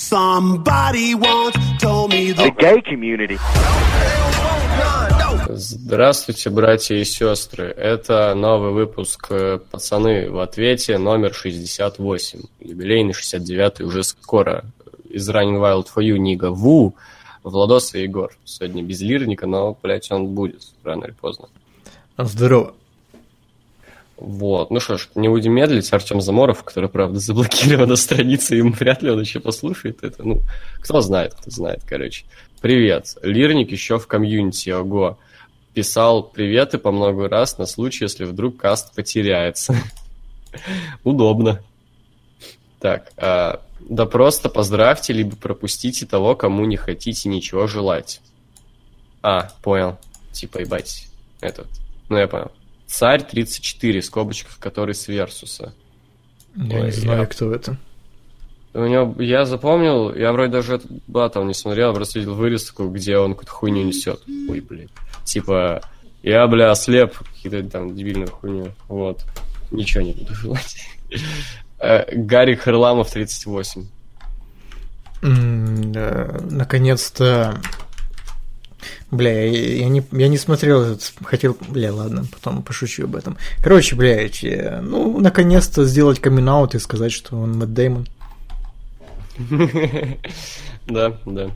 Somebody once told me the gay community. Здравствуйте, братья и сестры. Это новый выпуск э, «Пацаны в ответе» номер 68. Юбилейный 69 уже скоро. Из Running Wild for You Нига Ву, Владос и Егор. Сегодня без лирника, но, блядь, он будет рано или поздно. Здорово. Вот. Ну что ж, не будем медлить. Артем Заморов, который, правда, заблокирована страница, ему вряд ли он еще послушает это. Ну, кто знает, кто знает, короче. Привет. Лирник еще в комьюнити, ого. Писал приветы по много раз на случай, если вдруг каст потеряется. Удобно. Так, а, да просто поздравьте, либо пропустите того, кому не хотите ничего желать. А, понял. Типа, ебать, этот. Ну, я понял. Царь 34, в скобочках, который с Версуса. Я Ой, не знаю, я... кто это. У него, я запомнил, я вроде даже этот батл не смотрел, просто видел вырезку, где он какую-то хуйню несет. Ой, блядь. Типа, я, бля, слеп, какие-то там дебильные хуйни. Вот. Ничего не буду желать. Э, Гарри Харламов, 38. Наконец-то Бля, я, я, не, я не смотрел этот, хотел, бля, ладно, потом пошучу об этом. Короче, блядь, ну, наконец-то сделать камин и сказать, что он Мэтт Дэймон. Да, да.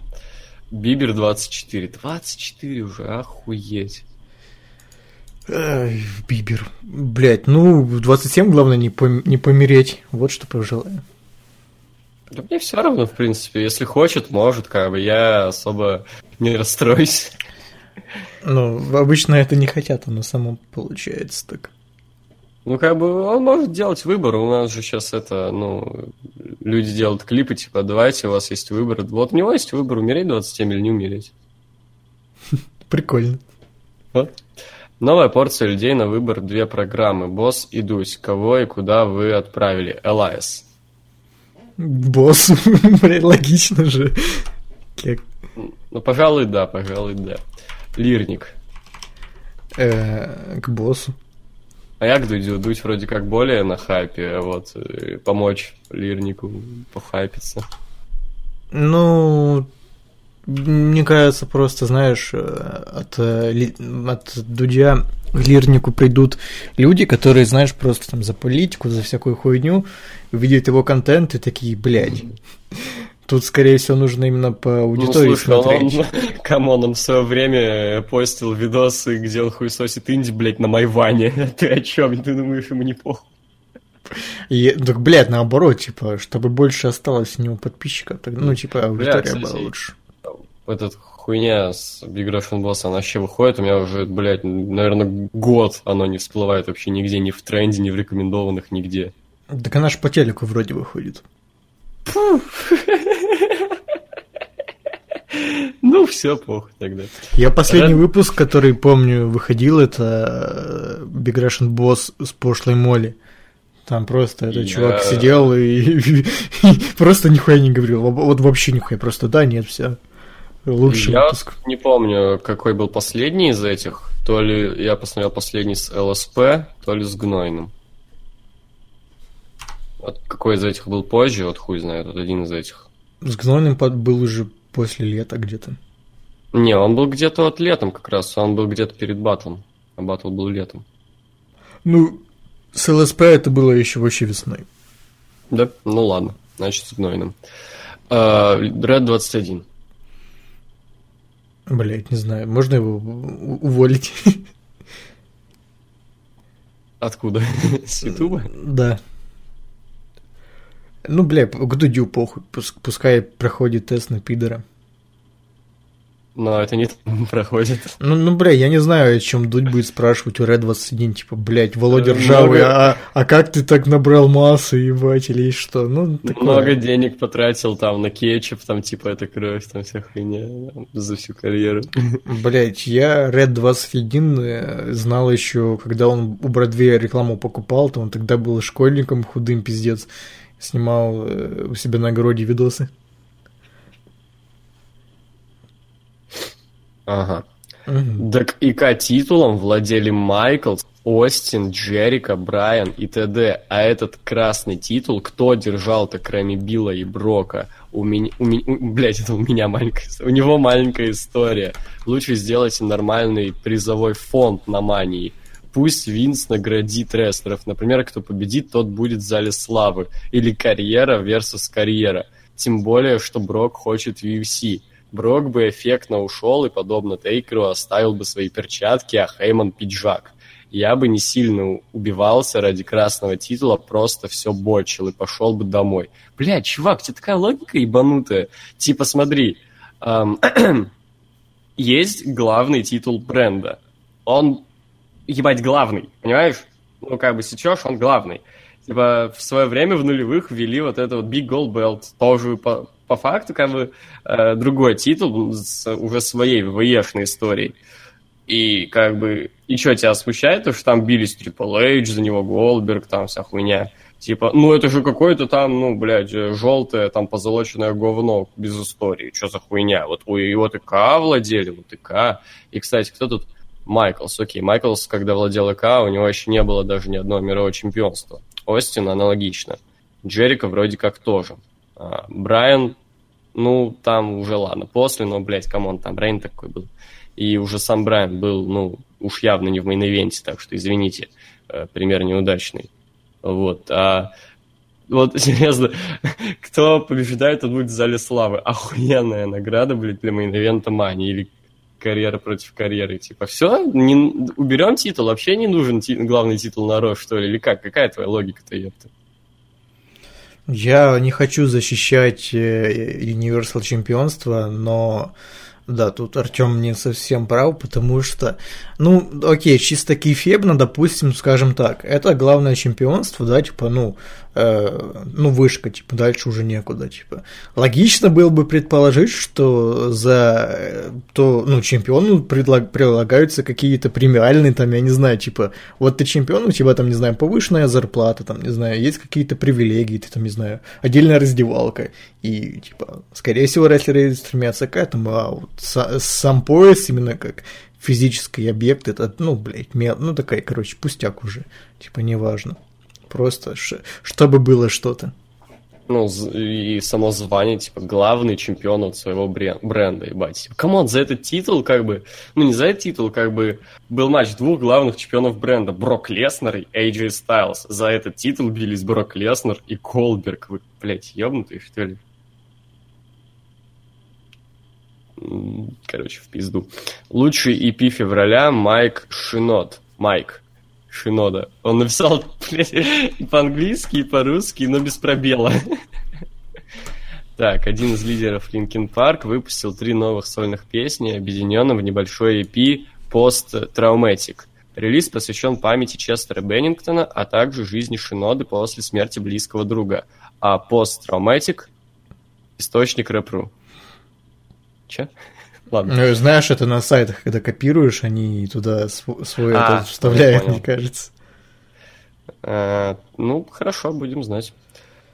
Бибер 24. 24 уже, охуеть. Бибер. Блять, ну, 27 главное не, пом- не помереть. Вот что пожелаю. Да мне все равно, в принципе. Если хочет, может, как бы. Я особо не расстроюсь. Ну, обычно это не хотят, оно само получается так. Ну, как бы он может делать выбор. У нас же сейчас это, ну, люди делают клипы, типа, давайте, у вас есть выбор. Вот у него есть выбор, умереть 27 или не умереть. Прикольно. Вот. Новая порция людей на выбор две программы. Босс и Дусь. Кого и куда вы отправили? Элайс. Босс, блин, логично же. Кек. Ну, пожалуй, да, пожалуй, да. Лирник. Э, к боссу. А я к Дудю. Дудь вроде как более на хайпе, а вот э, помочь Лирнику похайпиться. Ну, мне кажется, просто, знаешь, э, от, от Дудя к Лирнику придут люди, которые, знаешь, просто там за политику, за всякую хуйню, увидят его контент и такие, блядь, Тут, скорее всего, нужно именно по аудитории ну, слушай, смотреть. Он, come on, он в свое время постил видосы, где он хуесосит инди, блядь, на Майване. Ты о чем? Ты думаешь, ему не похуй? И, так, блядь, наоборот, типа, чтобы больше осталось у него подписчиков, так, ну, типа, аудитория Бля, была лучше. Этот хуйня с Big Russian Boss, она вообще выходит, у меня уже, блядь, наверное, год оно не всплывает вообще нигде, ни в тренде, ни в рекомендованных, нигде. Так она ж по телеку вроде выходит. Ну, все плохо тогда. Я последний выпуск, который помню, выходил, это э, Big Russian Boss с пошлой Молли. Там просто этот чувак сидел и, просто нихуя не говорил. Вот вообще нихуя, просто да, нет, все. Лучший я выпуск. не помню, какой был последний из этих. То ли я посмотрел последний с ЛСП, то ли с Гнойным. Вот какой из этих был позже, вот хуй знает, вот один из этих. С Гнойным был уже после лета где-то. Не, он был где-то вот летом как раз, он был где-то перед батлом, а батл был летом. Ну, с ЛСП это было еще вообще весной. Да? Ну ладно, значит с Гнойным. Red 21. Блять, не знаю, можно его уволить? Откуда? С Ютуба? Да. Ну, бля, к Дудю похуй, пускай проходит тест на пидора. Но это не проходит. Ну, ну, бля, я не знаю, о чем Дудь будет спрашивать у Red 21, типа, блядь, Володя э, Ржавый, а, а как ты так набрал массу, ебать, или что? Ну, такое. Много денег потратил там на кетчуп, там, типа, это кровь, там вся хуйня за всю карьеру. Блять, я Red 21 э, знал еще, когда он у Бродвея рекламу покупал, то он тогда был школьником худым, пиздец снимал э, у себя на огороде видосы. Ага. Мгм. Так ИК титулом владели Майклс, Остин, Джерика, Брайан и т.д. А этот красный титул кто держал-то, кроме Билла и Брока? У меня, у меня, блять, это у меня маленькая, у него маленькая история. Лучше сделайте нормальный призовой фонд на мании. Пусть Винс наградит рестлеров. Например, кто победит, тот будет в зале славы. Или карьера versus карьера. Тем более, что Брок хочет в UFC. Брок бы эффектно ушел и, подобно Тейкеру, оставил бы свои перчатки, а Хейман пиджак. Я бы не сильно убивался ради красного титула, просто все бочил и пошел бы домой. Бля, чувак, у тебя такая логика ебанутая. Типа, смотри, ам, есть главный титул бренда. Он, ебать, главный, понимаешь? Ну, как бы сечешь, он главный. Типа, в свое время в нулевых ввели вот это вот Big Gold Belt, тоже по, по факту, как бы, э, другой титул с уже своей ВВЕшной историей. И как бы, и что тебя смущает, то, что там бились Triple H, за него Голдберг, там вся хуйня. Типа, ну это же какое-то там, ну, блядь, желтое, там позолоченное говно без истории. Что за хуйня? Вот у его ТК владели, вот ТК. И, кстати, кто тут? Майклс, окей. Майклс, когда владел ИК, у него еще не было даже ни одного мирового чемпионства. Остин аналогично. Джерико вроде как тоже. А, Брайан, ну, там уже ладно, после, но, блядь, come on, там Брайан такой был. И уже сам Брайан был, ну, уж явно не в main event е, так что, извините, э, пример неудачный. Вот, а вот, серьезно, кто побеждает, тот будет в зале славы. Охуенная награда, блядь, для main event а Мании или карьера против карьеры. Типа, все, не, уберем титул, вообще не нужен ти- главный титул на Raw, что ли, или как? Какая твоя логика-то, ёпта? Я не хочу защищать э, Universal чемпионство, но да, тут Артем не совсем прав, потому что, ну, окей, чисто кейфебно, допустим, скажем так, это главное чемпионство, да, типа, ну, э, ну, вышка, типа, дальше уже некуда, типа. Логично было бы предположить, что за э, то, ну, чемпиону предлаг, прилагаются какие-то премиальные, там, я не знаю, типа, вот ты чемпион, у тебя там, не знаю, повышенная зарплата, там, не знаю, есть какие-то привилегии, ты там, не знаю, отдельная раздевалка, и, типа, скорее всего, рестлеры стремятся к этому, а вот са- сам пояс именно как физический объект, это, ну, блядь, мел- ну, такая, короче, пустяк уже, типа, неважно. Просто, чтобы было что-то. Ну, и само звание, типа, главный чемпион от своего брен- бренда, ебать. Come on, за этот титул, как бы, ну, не за этот титул, как бы, был матч двух главных чемпионов бренда, Брок Леснер и AJ Styles. За этот титул бились Брок Леснер и Голдберг. Вы, блядь, ёбнутые, что ли? Короче, в пизду. Лучший EP февраля Майк Шинод. Майк Шинода. Он написал, и по-английски, и по-русски, но без пробела. Так, один из лидеров Linkin Park выпустил три новых сольных песни, объединенных в небольшой EP Post Traumatic. Релиз посвящен памяти Честера Беннингтона, а также жизни Шиноды после смерти близкого друга. А Post Traumatic – источник рэп.ру. Че? Ладно. Ну, знаешь, это на сайтах, когда копируешь, они туда св- свой А, этот вставляют, мне кажется. Э, ну, хорошо, будем знать.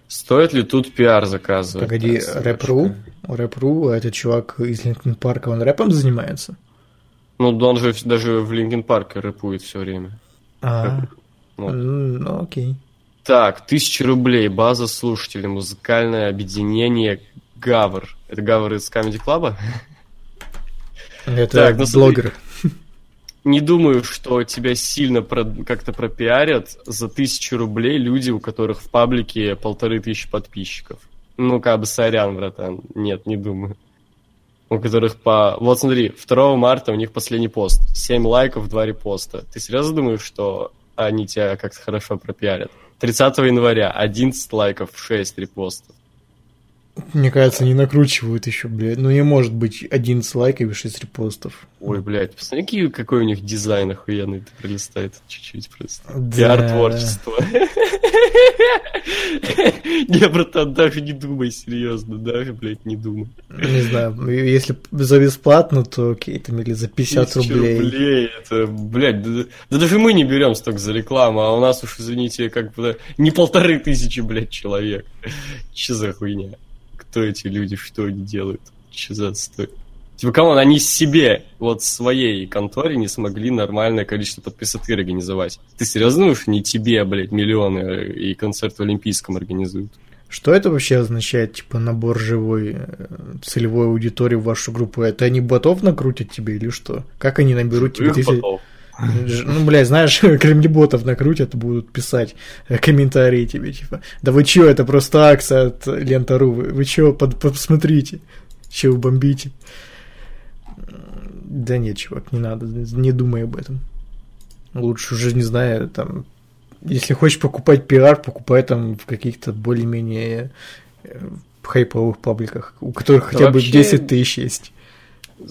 Стоит ли тут пиар заказывать? Погоди, рэп.ру? Рэп.ру, а этот чувак из Linkin Park а, он рэпом занимается? Ну, он же даже в Linkin Park е рэпует все время. А, Ну. м, ну окей. Так, тысяча рублей, база слушателей, музыкальное объединение Гавр. Это Гавр из Comedy Club а? Это Так, ну смотри. Не думаю, что тебя сильно про- как-то пропиарят за тысячу рублей люди, у которых в паблике полторы тысячи подписчиков. Ну, как бы сорян, братан. Нет, не думаю. У которых по... Вот смотри, 2 марта у них последний пост. 7 лайков, 2 репоста. Ты серьезно думаешь, что они тебя как-то хорошо пропиарят? 30 января 11 лайков, 6 репостов. Мне кажется, не накручивают еще, блядь. Ну не может быть 11 лайков и 6 репостов. Ой, блядь, посмотри, какой у них дизайн охуенный ты пролистает чуть-чуть просто. Да. Пиар-творчество. Не, братан, даже не думай, серьезно, даже, блядь, не думай. Не знаю, если за бесплатно, то окей, там или за 50 Тысяча рублей. это, блядь, да, да даже мы не берем столько за рекламу, а у нас уж, извините, как бы не полторы тысячи, блядь, человек. Че за хуйня? Кто эти люди, что они делают? Че за отстой? Типа, кому они себе, вот своей конторе не смогли нормальное количество подписок организовать. Ты серьезно думаешь, не тебе, блядь, миллионы и концерт в Олимпийском организуют? Что это вообще означает, типа, набор живой э, целевой аудитории в вашу группу? Это они ботов накрутят тебе или что? Как они наберут тебе Их тысяч... ботов. Ну, блядь, знаешь, кремлеботов накрутят, будут писать э, комментарии тебе, типа, да вы чё, это просто акция от Лента.ру, вы, вы чё, под- посмотрите, чё вы бомбите. Да нет, чувак, не надо, не думай об этом. Лучше уже, не знаю, там, если хочешь покупать пиар, покупай там в каких-то более-менее э, хайповых пабликах, у которых хотя бы вообще- 10 тысяч есть.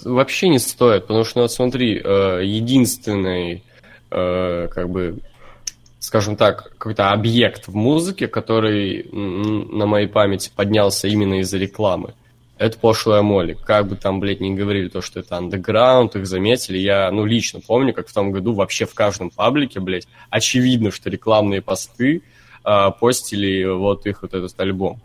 Вообще не стоит, потому что, вот смотри, э, единственный, э, как бы, скажем так, какой-то объект в музыке, который на моей памяти поднялся именно из-за рекламы, это пошлая Молли. Как бы там, блядь, не говорили то, что это андеграунд, их заметили. Я, ну, лично помню, как в том году вообще в каждом паблике, блядь, очевидно, что рекламные посты а, постили вот их вот этот альбом.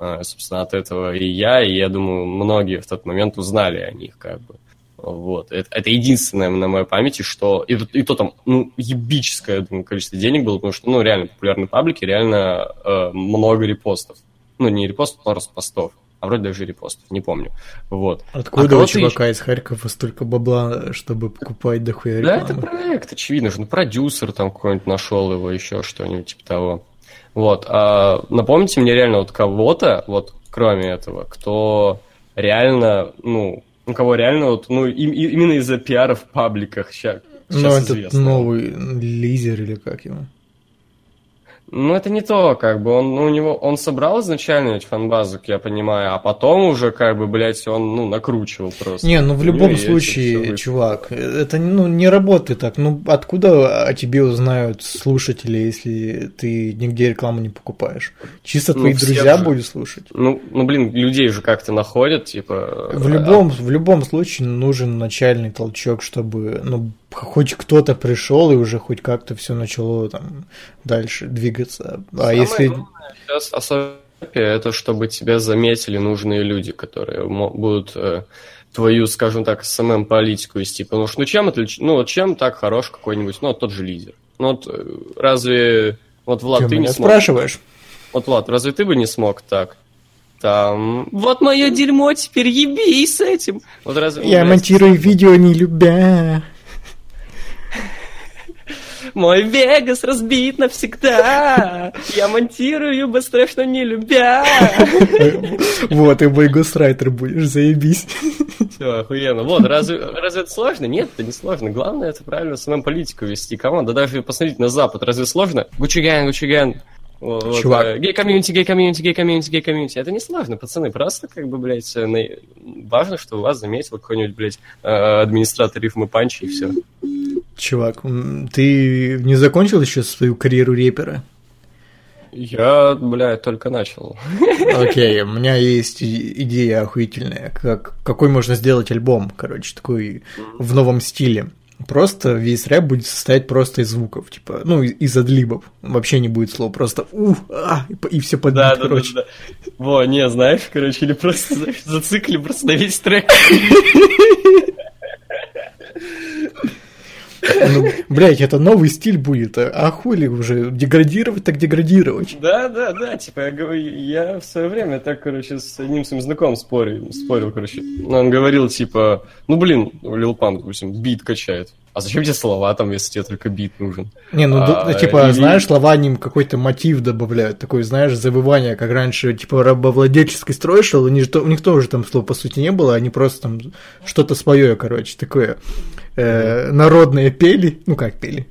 А, собственно, от этого и я, и я думаю, многие в тот момент узнали о них, как бы. Вот. Это, это единственное на моей памяти, что... И, и то там, ну, ебическое, я думаю, количество денег было, потому что, ну, реально популярные паблики, реально э, много репостов. Ну, не репостов, а просто постов. А вроде даже репостов, не помню. Вот. Откуда у кого-то чувака из Харькова столько бабла, чтобы покупать дохуя Да, рекламы? это проект, очевидно же. Ну, продюсер там какой-нибудь нашел его, еще что-нибудь типа того. Вот. А напомните мне реально вот кого-то, вот кроме этого, кто реально, ну, у кого реально вот, ну, им- именно из-за пиара в пабликах Ну, сейчас этот известно. новый лизер или как его? Ну, это не то, как бы, он, ну, у него, он собрал изначально ведь фанбазу, как я понимаю, а потом уже, как бы, блядь, он, ну, накручивал просто. Не, ну в любом случае, чувак, это ну, не работает так. Ну откуда о тебе узнают слушатели, если ты нигде рекламу не покупаешь? Чисто Ну, твои все друзья же. будут слушать. Ну, ну, блин, людей же как-то находят, типа... В любом, в любом случае нужен начальный толчок, чтобы ну, хоть кто-то пришел и уже хоть как-то все начало там дальше двигаться. А Самое если главное сейчас, особенно это чтобы тебя заметили нужные люди, которые будут э, твою, скажем так, СММ-политику вести. Потому что, ну, чем отлич... ну, вот чем так хорош какой-нибудь, ну, вот тот же лидер. Ну, вот э, разве... Вот, Влад, ты ты не смог... спрашиваешь? Вот, Влад, разве ты бы не смог так? Там... Вот мое дерьмо, теперь ебись с этим. Вот разве... Я блядь, монтирую видео не любя. Мой Вегас разбит навсегда. Я монтирую быстрее, что не любя. Вот, и мой ghostwriter будешь, заебись. Все, охуенно. Вот, разве, разве это сложно? Нет, это не сложно. Главное, это правильно самому политику вести. Come on, да даже посмотреть на Запад, разве сложно? Gucci Gang, Gucci Gang. Вот, Чувак. э, Гей-комьюнити, гей-комьюнити, гей-комьюнити, гей-комьюнити. Это не сложно, пацаны. Просто, как бы, блядь, э, на- важно, что вас заметил какой-нибудь, блядь, э, администратор рифмы панчи, и все. Чувак, ты не закончил еще свою карьеру репера? Я, блядь, только начал. Окей, у меня есть идея охуительная, как, какой можно сделать альбом, короче, такой в новом стиле. Просто весь рэп будет состоять просто из звуков, типа, ну, из адлибов. Вообще не будет слов, просто ух, а, и, все под Да, да, да, короче. да. Во, не, знаешь, короче, или просто знаешь, зацикли просто на весь трек. Ну, блядь, это новый стиль будет, а, а хули уже деградировать так деградировать. Да, да, да, типа, я говорю, я в свое время так, короче, с одним своим знакомым спорил, спорил, короче. Он говорил, типа, ну, блин, Лил Пан, допустим, бит качает. А зачем тебе слова там, если тебе только бит нужен? Не, ну, А, типа, или- знаешь, слова ним какой-то мотив добавляют, такой, знаешь, завывание, как раньше, типа, рабовладельческий строй шел, у них, у них тоже там слов, по сути, не было, они просто там что-то свое, короче, такое, э, народное пели, ну, как пели,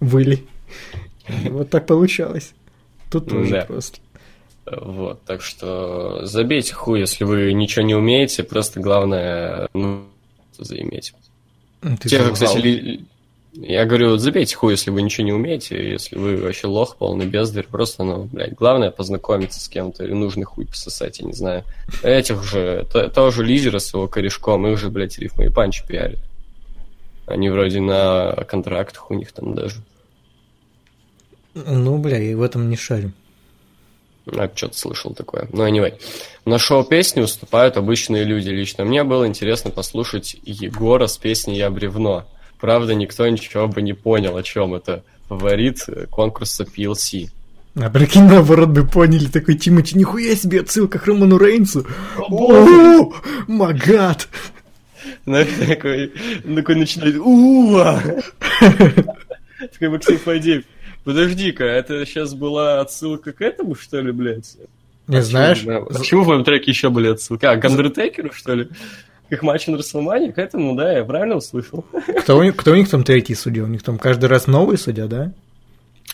выли. Вот так получалось. Тут тоже просто. Вот, так что забейте хуй, если вы ничего не умеете, просто главное, ну, заиметь. Ты Те завал. кстати, ли- я говорю, забейте хуй, если вы ничего не умеете, если вы вообще лох, полный бездарь, просто, ну, блядь, главное познакомиться с кем-то или нужный хуй пососать, я не знаю. Этих же, то- тоже лидера с его корешком, их же, блядь, рифмы и панчи пиарят. Они вроде на контрактах у них там даже. Ну, бля, я в этом не шарю. А, что-то слышал такое. Ну, anyway. На шоу-песни выступают обычные люди. Лично мне было интересно послушать Егора с песней «Я бревно». Правда, никто ничего бы не понял, о чем это. Фаворит конкурса PLC. А прикинь, наоборот бы поняли, такой Тимати, нихуя себе отсылка к Роману Рейнсу. О, магад! Ну, такой, такой начинает уа Такой Максим Фадеев. Подожди-ка, это сейчас была отсылка к этому, что ли, блядь? Не знаешь? Почему в моем треке еще были отсылки? А, к Андертекеру, что ли? К их матчу на Расселмане? К этому, да, я правильно услышал. Кто у, них, кто у них там третий судья? У них там каждый раз новый судья, да?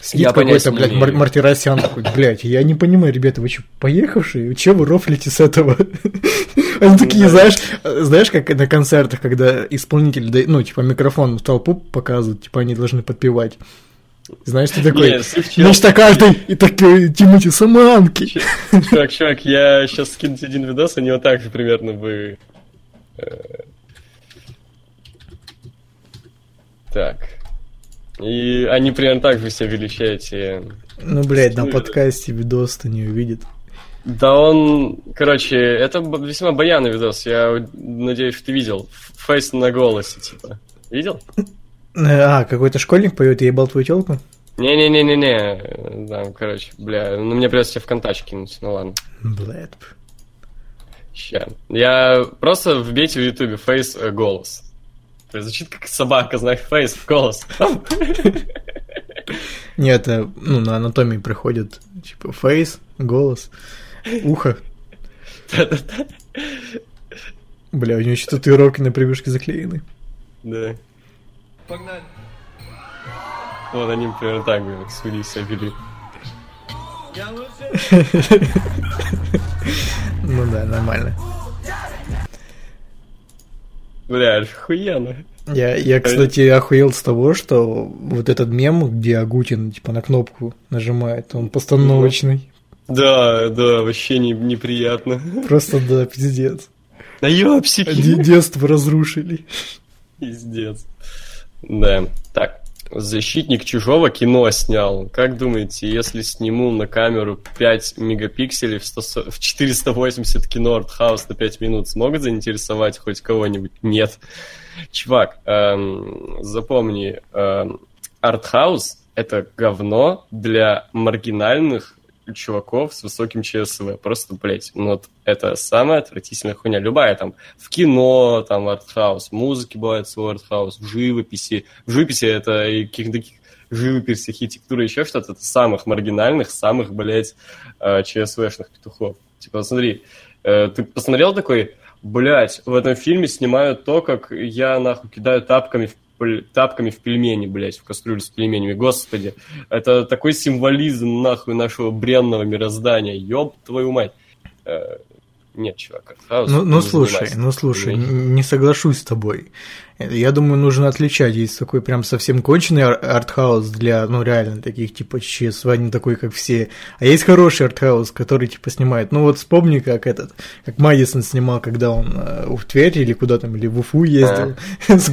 Сидит какой-то, блядь. Мар- Мартиросян такой, блядь, я не понимаю, ребята, вы что, поехавшие? Че вы рофлите с этого? Они такие, Да. знаешь, знаешь, как на концертах, когда исполнитель, да- ну, типа, микрофон в толпу показывают, типа, они должны подпевать. Знаешь, ты такой, значит, а каждый, и такой, Тимати, саманки. Чувак, чувак, я сейчас скину тебе один видос, они вот так же примерно бы... э, Так. И они примерно так же себя вели, эти... Ну, блядь, на подкасте видос-то не увидит. Да он... Короче, это весьма баянный видос, я надеюсь, что ты видел. Фейс на голосе, типа. Видел? А, какой-то школьник поет, я ебал твою телку? Не-не-не-не-не. Там, короче, бля, ну мне придется тебе ВКонтаче кинуть, ну ладно. Блядь. Ща. Я просто вбейте в Ютубе фейс э, голос. То есть звучит как собака, знаешь, фейс, голос. Нет, это, ну, на анатомии приходит, типа, фейс, голос, ухо. Бля, у него еще татуировки на привычке заклеены. Да. Вот они примерно так бы как судьи себя вели. Ну да, нормально. Бля, охуенно. Я, я, кстати, охуел с того, что вот этот мем, где Агутин, типа, на кнопку нажимает, он постановочный. Да, да, вообще не, неприятно. Просто, да, пиздец. Да ёпсики. Де- Детство разрушили. Пиздец. Да. Так. Защитник чужого кино снял. Как думаете, если сниму на камеру 5 мегапикселей в, 100 в 480 кино артхаус на 5 минут, смогут заинтересовать хоть кого-нибудь? Нет. Чувак, эм, запомни, эм, артхаус — это говно для маргинальных чуваков с высоким ЧСВ. Просто, блядь, ну вот это самая отвратительная хуйня. Любая там в кино, там артхаус, в музыке бывает свой артхаус, в живописи. В живописи это и каких-то живопись, архитектура, еще что-то, это самых маргинальных, самых, блядь, э, ЧСВшных петухов. Типа, смотри, э, ты посмотрел такой, блядь, в этом фильме снимают то, как я, нахуй, кидаю тапками в тапками в пельмени, блядь, в кастрюлю с пельменями. Господи, это такой символизм, нахуй, нашего бренного мироздания. Ёб твою мать. Э, Нет, чувак, Ну, ну слушай, занимайся. ну слушай, Не- соглашусь с тобой. Я думаю, нужно отличать. Есть такой прям совсем конченый ар- артхаус для, ну, реально, таких типа ЧСВ, не такой, как все. А есть хороший артхаус, который типа снимает. Ну вот вспомни, как этот, как Мэдисон снимал, когда он э, в Тверь или куда там, или в Уфу ездил. С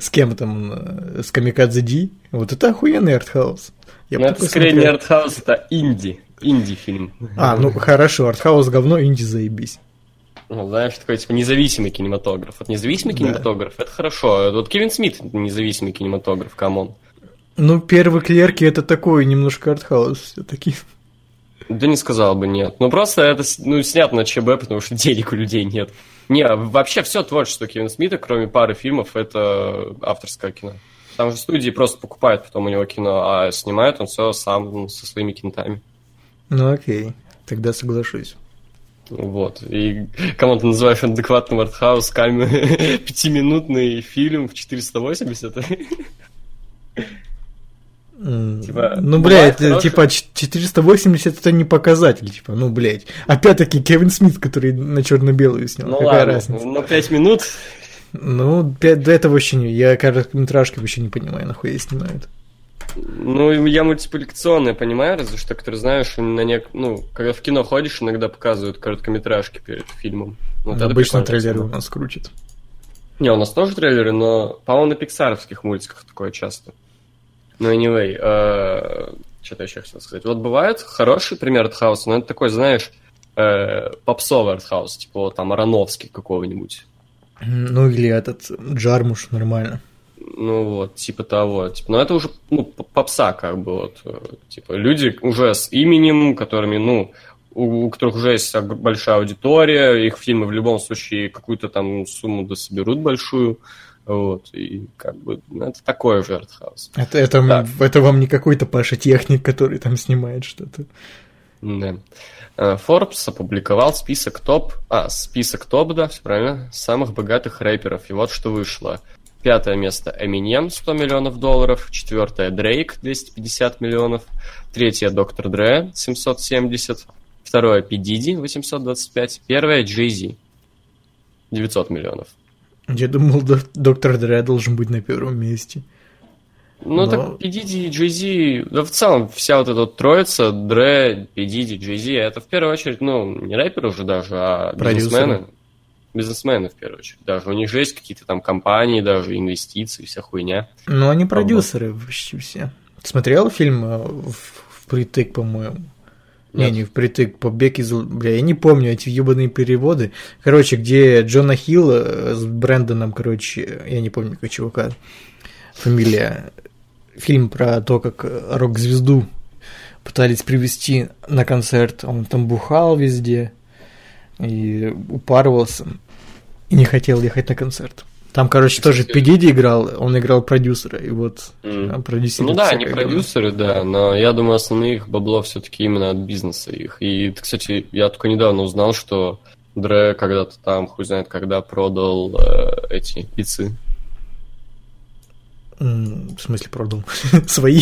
с кем там, э, с Камикадзе Ди. Вот это охуенный артхаус. Я Ну, это скорее не артхаус, это инди. Инди-фильм. А, ну хорошо, артхаус говно, инди заебись. Ну, знаешь, такой, типа, независимый кинематограф. Вот независимый Да. кинематограф, это хорошо. Вот Кевин Смит — независимый кинематограф, come on. Ну, первый клерки это такой немножко артхаус все-таки. Да не сказал бы нет. Ну, просто это ну, снято на ЧБ, потому что денег у людей нет. Не, вообще все творчество Кевина Смита, кроме пары фильмов, это авторское кино. Там же студии просто покупают потом у него кино, а снимает он все сам со своими кентами. Ну окей, тогда соглашусь. Вот. И кому ты называешь адекватным артхаус, пятиминутный фильм в 480? М, Типа, ну, блядь, типа ч- 480 это не показатель, типа, ну, блядь. Опять-таки Кевин Смит, который на черно-белую снял. Ну Какая ладно, разница? ну 5 минут. Ну, пять- до этого вообще не. Я короткометражки вообще не понимаю, нахуй снимают. Ну, я мультипликационное понимаю, разве что, который знаешь, на нек... ну, когда в кино ходишь, иногда показывают короткометражки перед фильмом. Вот Обычно трейлеры у нас крутят. Не, у нас тоже трейлеры, но, по-моему, на пиксаровских мультиках такое часто. Ну, anyway, что-то еще хотел сказать. Вот бывает хороший пример артхауса, но это такой, знаешь, э, попсовый артхаус, типа там Ароновский какого-нибудь. Ну или этот Джармуш нормально. Ну вот, типа того. Типа, но это уже ну, попса, как бы вот. э, Типа люди уже с именем, которыми, ну, у, у которых уже есть большая аудитория, их фильмы в любом случае какую-то там сумму дособерут большую. Вот, и как бы, ну, это такой же артхаус. Это, это, Да. это вам не какой-то Паша Техник, который там снимает что-то. Да. Э, Forbes опубликовал список топ... А, список топ, да, все правильно, самых богатых рэперов. И вот что вышло. Пятое место Eminem, 100 миллионов долларов. Четвертое Дрейк, 250 миллионов. Третье Доктор Дре, 770. Второе Пи Диди, 825. Первое Джей Зи, 900 миллионов. Я думал, док- доктор Дре должен быть на первом месте. Ну, Но- так Пи Диди и Джей Зи, да в целом вся вот эта вот троица, Дре, Пи Диди, Джей Зи, это в первую очередь, ну, не рэперы уже даже, а Продюсеры. бизнесмены. Бизнесмены в первую очередь. Даже у них же есть какие-то там компании, даже инвестиции, вся хуйня. Ну, они продюсеры почти все. Смотрел фильм э, впритык, по-моему? Не, Нет. не впритык, побег из... Бля, я не помню эти ебаные переводы. Короче, где Джона Хилла э, с Брэндоном, короче, я не помню, как чувака фамилия. Фильм про то, как э, рок-звезду пытались привести на концерт. Он там бухал везде и упарывался. И не хотел ехать на концерт. Там, короче, тоже Пегиди играл, он играл продюсера, и вот М. а, продюсерит Ну да, они продюсеры, да, но я думаю, основные их бабло все-таки именно от бизнеса их. И, кстати, я только недавно узнал, что Дре когда-то там, хуй знает когда, продал э, эти пиццы. М, В смысле продал? Свои?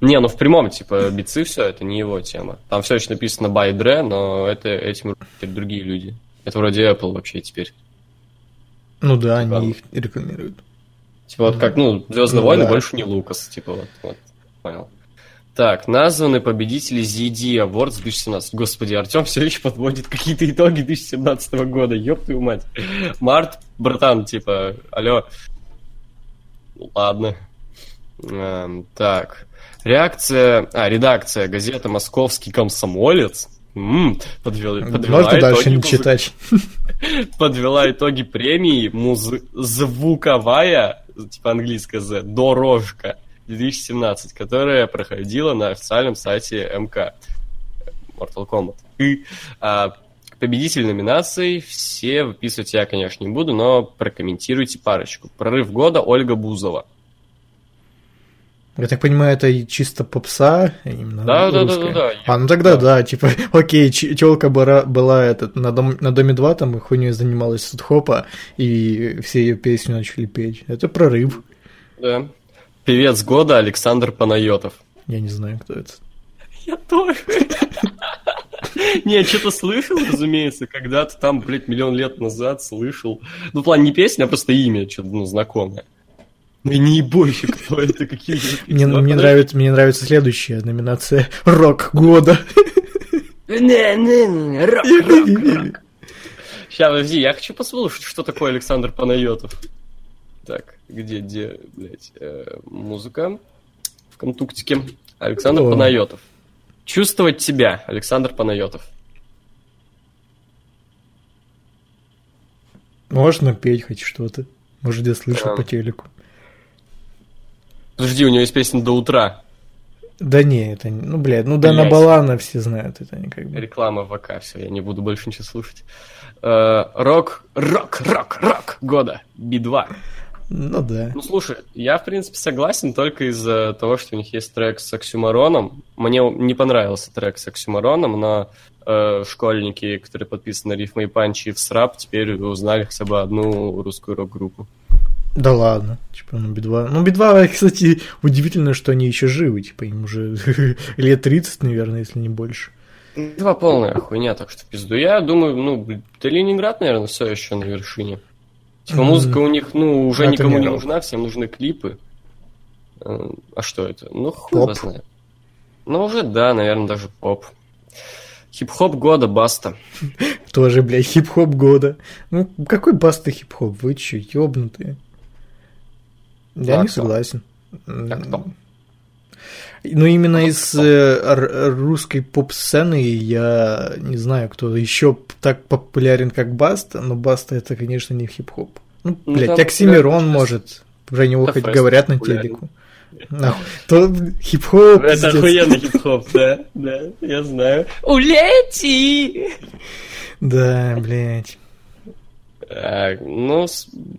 Не, ну в прямом, типа, бицы все, это не его тема. Там все еще написано by Dre, но это этим другие люди. Это вроде Apple вообще теперь. Ну да, Ладно. они их рекламируют. Типа вот как, ну, Звездные Ну войны да. больше не Лукас, типа вот, вот, понял. Так, названы победители ZD Awards 2017. Господи, Артем все еще подводит какие-то итоги 2017 года, ёб твою мать. Март, братан, типа, алло. Ладно. Эм, так, реакция, а, редакция, газета «Московский комсомолец». М, подвела, подвела Можно дальше не музы- читать. подвела итоги премии муз- звуковая, типа английская Z, дорожка 2017, которая проходила на официальном сайте МК Mortal Kombat. И а, победитель номинаций все выписывать я, конечно, не буду, но прокомментируйте парочку. Прорыв года Ольга Бузова. Я так понимаю, это чисто попса, именно Да, да, да, да, да. А, ну тогда Да. да, типа, окей, телка была, была этот, на, дом, на Доме 2 там и хуйней занималась хопа и все ее песни начали петь. Это прорыв. Да. Певец года Александр Панайотов. Я не знаю, кто это. Я тоже. Не, что-то слышал, разумеется, когда-то там, блядь, миллион лет назад слышал. Ну, в плане не песня, а просто имя, что-то, ну, знакомое. Ну не бойся, кто это, какие Мне, мне, нравится, мне нравится следующая номинация «Рок года». Сейчас, подожди, я хочу послушать, что такое Александр Панайотов. Так, где, где, блядь, э, музыка в контуктике. Александр О. Панайотов. Чувствовать тебя, Александр Панайотов. Можно петь хоть что-то. Может, я слышал Эм. по телеку. Подожди, у него есть песня «До утра». Да не, это не... Ну, блядь, ну Дана. Балана все знают, это не как бы... Реклама в ВК, все, я не буду больше ничего слушать. Э, Рок, рок, рок, рок года, Би-2. Ну да. Ну, слушай, я, в принципе, согласен только из-за того, что у них есть трек с Оксюмароном. Мне не понравился трек с Оксюмароном, но э, школьники, которые подписаны на рифмы и панчи в СРАП, теперь узнали хотя бы одну русскую рок-группу. Да ладно, типа, ну Би-2. Ну Би-2, кстати, удивительно, что они еще живы, типа, им уже лет 30, наверное, если не больше. Два полная хуйня, так что в пизду. Я думаю, ну, да Ленинград, наверное, все еще на вершине. Типа музыка у них, ну, уже Это никому не нужна, всем нужны клипы. Э, А что это? Ну, хуй его знает. Ну, уже да, наверное, даже поп. Хип-хоп года, баста. Тоже, блядь, хип-хоп года. Ну, какой баста хип-хоп? Вы че, ёбнутые? Я не согласен. А кто? Ну, именно из э, русской поп-сцены я не знаю, кто еще так популярен, как Баста, но Баста это, конечно, не хип-хоп. Ну, Ну, блядь, там Оксимирон популярен может. Про него Да, хоть говорят на телеку. То хип-хоп, Это охуенный хип-хоп, да, да, я знаю. Улети! Да, блядь. А, ну,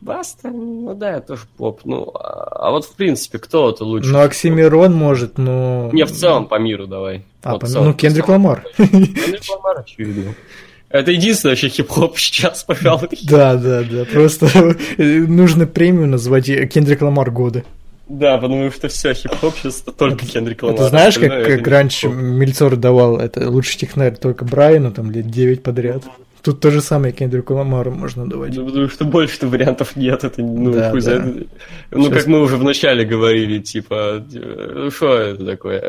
Баста, ну да, это тоже поп. Ну, а, а вот в принципе, кто это лучше? Ну, Оксимирон может, но... Не, в целом по миру давай. А, Вот по- целом, ну, Кендрик. Ламар. Кендрик Ламар, очевидно. Это единственный вообще хип-хоп сейчас, пожалуй. Да, да, да. Просто э, нужно премию назвать э, Кендрик Ламар года. Да, потому что все, хип-хоп сейчас только Кендрик Ламар. Ты знаешь, как, как раньше. Мельцор давал это лучший технарь только Брайану, там лет 9 подряд. Тут то же самое Кендрику Ламару можно давать. Ну, потому что больше-то вариантов нет, это, ну, Да, хуй да. знает. Ну, как мы уже вначале говорили, типа, э, что это такое?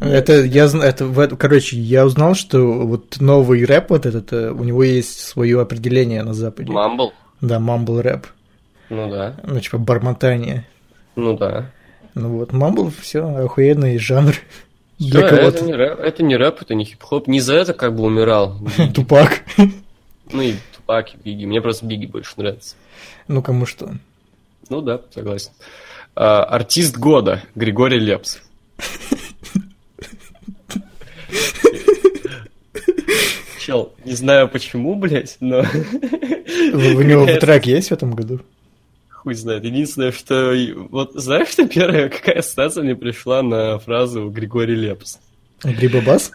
Это я знаю, это в этом- короче, я узнал, что вот новый рэп вот этот, э, у него есть свое определение на Западе. Мамбл? Да, мамбл рэп. Ну да, Ну, типа бормотание. ну да. Ну вот, мамбл, все, охуенный жанр. Для Да, это кого-то. не рэп, это не рэп, это не хип-хоп. Не за это как бы умирал. Тупак. Ну и Тупак, и Биги. Мне просто Биги больше нравится. Ну, кому что. Ну да, согласен. А, артист года Григорий Лепс. Чел, не знаю почему, блядь, но У него трек есть в этом году? Хуй знает. Единственное, что... Вот знаешь, что первая какая ассоциация мне пришла на фразу Григорий Лепс? Грибобас?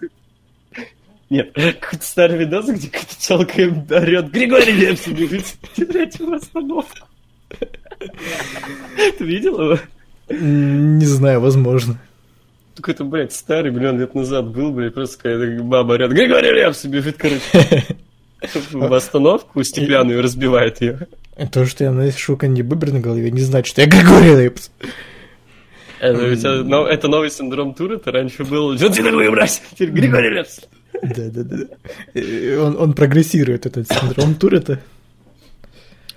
Нет, какой-то старый видос, где какая-то челка им орет Григорий Лепс и бежит блядь, в остановку. Ты видел его? Не знаю, возможно. Какой-то, блядь, старый, миллион лет назад был, блядь, просто какая-то баба орет Григорий Лепс и бежит, короче, в остановку стеклянную разбивает ее. То, что я ношу кандибобер на голове, не значит, что я Григорий Лепс. Это, но- это новый синдром Туретта, раньше был «Что ты такой, брать?» Теперь Григорий Лепс. Да, да, да. Э, Он, он прогрессирует, этот синдром Туретта.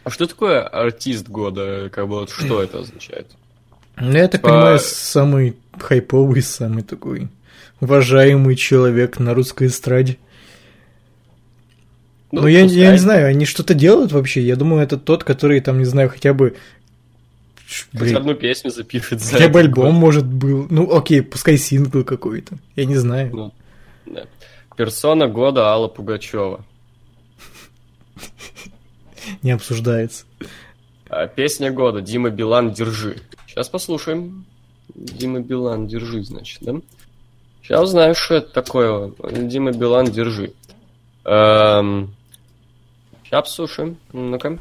А что такое артист года? Как бы вот что это означает? Ну, я так По- понимаю, самый хайповый, самый такой уважаемый человек на русской эстраде. Ну, я, я пускай. не знаю, они что-то делают вообще. Я думаю, это тот, который там, не знаю, хотя бы... ш- Хоть блин, одну песню запишет за хотя бы альбом, год. может, был. Ну, окей, пускай сингл какой-то. Я не знаю. Ну, да. Персона года Алла Пугачева. Не обсуждается. А, Песня года Дима Билан «Держи». Сейчас послушаем. Дима Билан «Держи», значит, да? Сейчас узнаем, что это такое. Дима Билан «Держи». Эм... Сейчас послушаем. Ну-ка.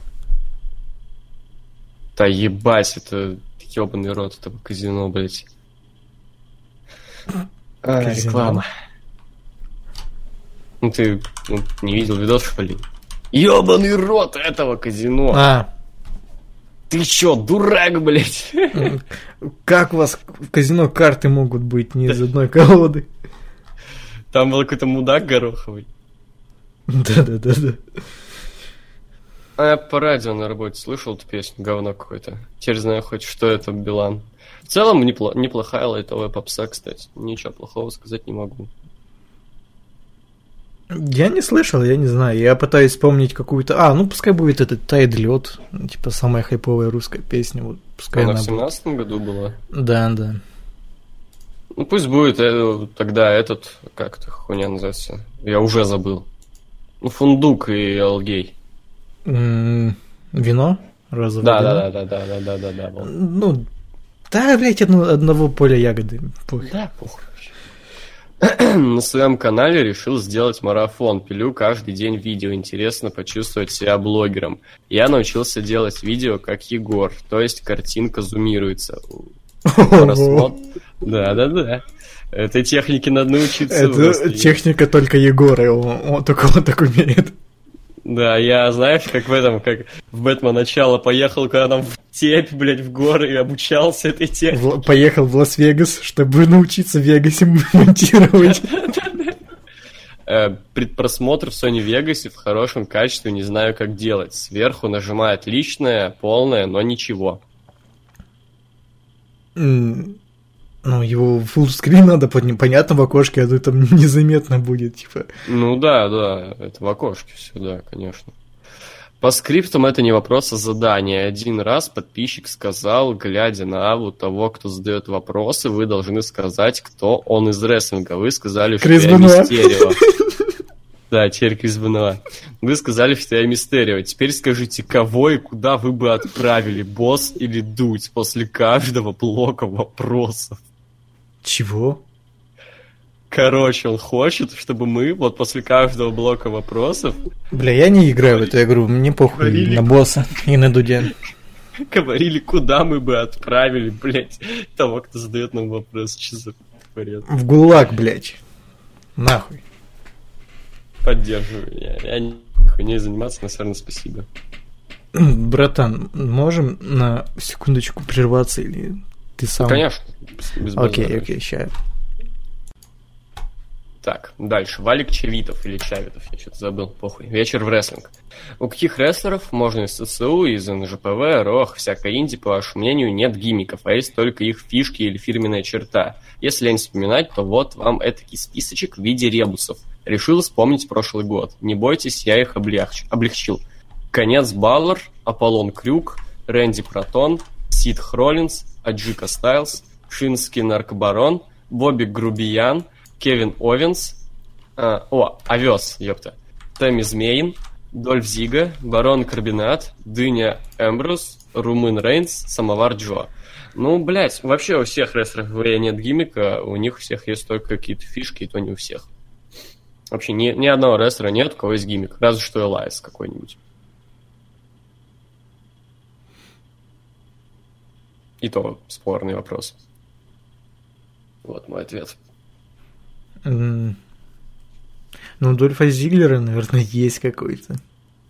Да ебать, это ебаный рот этого казино, блядь. А, реклама. Ну ты ну, не видел видос, что ли? Ебаный рот этого казино! А, Ты чё, дурак, блядь? как у вас в казино карты могут быть не из одной колоды? Там был какой-то мудак гороховый. Да-да-да-да. А я по радио на работе слышал эту песню, говно какое-то. Теперь знаю хоть, что это Билан. В целом непло- неплохая лайтовая попса, кстати. Ничего плохого сказать не могу. Я не слышал, я не знаю. Я пытаюсь вспомнить какую-то... А, ну пускай будет этот «Тает лед», типа самая хайповая русская песня. Вот пускай Она она в будет. семнадцатом году была. Да, да. Ну пусть будет э, тогда этот, как это хуйня называется. Я уже забыл. Ну, фундук и алгей. Вино? Розовое Да, вино? да, да, да, да, да, да, да, да. Ну, да, блядь, одно- одного поля ягоды. Похуй. Да, вообще. На своем канале решил сделать марафон. Пилю каждый день видео. Интересно почувствовать себя блогером. Я научился делать видео как Егор. То есть картинка зумируется. Просмотр. Да, да, да. Этой технике надо научиться. Это техника только Егора, он, он только он так умеет. Да, я, знаешь, как в этом, как в Бэтмен начало поехал, когда там в степь, блядь, в горы и обучался этой технике. Поехал в Лас-Вегас, чтобы научиться в Вегасе монтировать. Э, Предпросмотр в Sony Vegas в хорошем качестве не знаю, как делать. Сверху нажимает личное, полное, но ничего. Ну, его screen надо под понятно в окошке, а то там незаметно будет, типа. Ну да, да, это в окошке все, да, конечно. По скриптам это не вопрос, а задание. Один раз подписчик сказал, глядя на аву того, кто задает вопросы, вы должны сказать, кто он из рестлинга. Вы сказали, что Крис я. Мистерио. Да, теперь Крис Бенуа. Вы сказали, что я Мистерио. Теперь скажите, кого и куда вы бы отправили, босс или дуть, после каждого блока вопросов. Чего? Короче, он хочет, чтобы мы вот после каждого блока вопросов Бля, я не играю в эту игру, мне похуй Говорили. на босса и на Дудя. говорили, куда мы бы отправили, блядь, того, кто задает нам вопрос. Че за бред? В ГУЛАГ, блядь. Нахуй. Поддерживаю. Я, я не хуйней заниматься, но все равно спасибо. Братан, можем на секундочку прерваться или ты сам? Конечно. Окей, окей, ща. Так, дальше. Валик Чавитов или Чавитов, я что-то забыл, похуй. Вечер в рестлинг. У каких рестлеров, можно из ССУ, из НЖПВ, РОХ, всякой инди, по вашему мнению, нет гиммиков, а есть только их фишки или фирменная черта? Если лень вспоминать, то вот вам этакий списочек в виде ребусов. Решил вспомнить прошлый год. Не бойтесь, я их облегч- облегчил. Конец Баллар, Аполлон Крюк, Рэнди Протон, Сид Хроллинс, Аджика Стайлз, Шинский Наркобарон, Бобби Грубиян, Кевин Овенс, а, о, Овес, ёпта, Тэмми Змеин, Дольф Зига, Барон Карбинат, Дыня Эмбрус, Румын Рейнс, Самовар Джо. Ну, блядь, вообще у всех рестлеров WWE нет гиммика, у них у всех есть только какие-то фишки, и то не у всех. Вообще ни, ни одного рестлера нет, у кого есть гиммик, разве что Элайс какой-нибудь. И то спорный вопрос. Вот мой ответ. Ну, у Дольфа Зиглера, наверное, есть какой-то.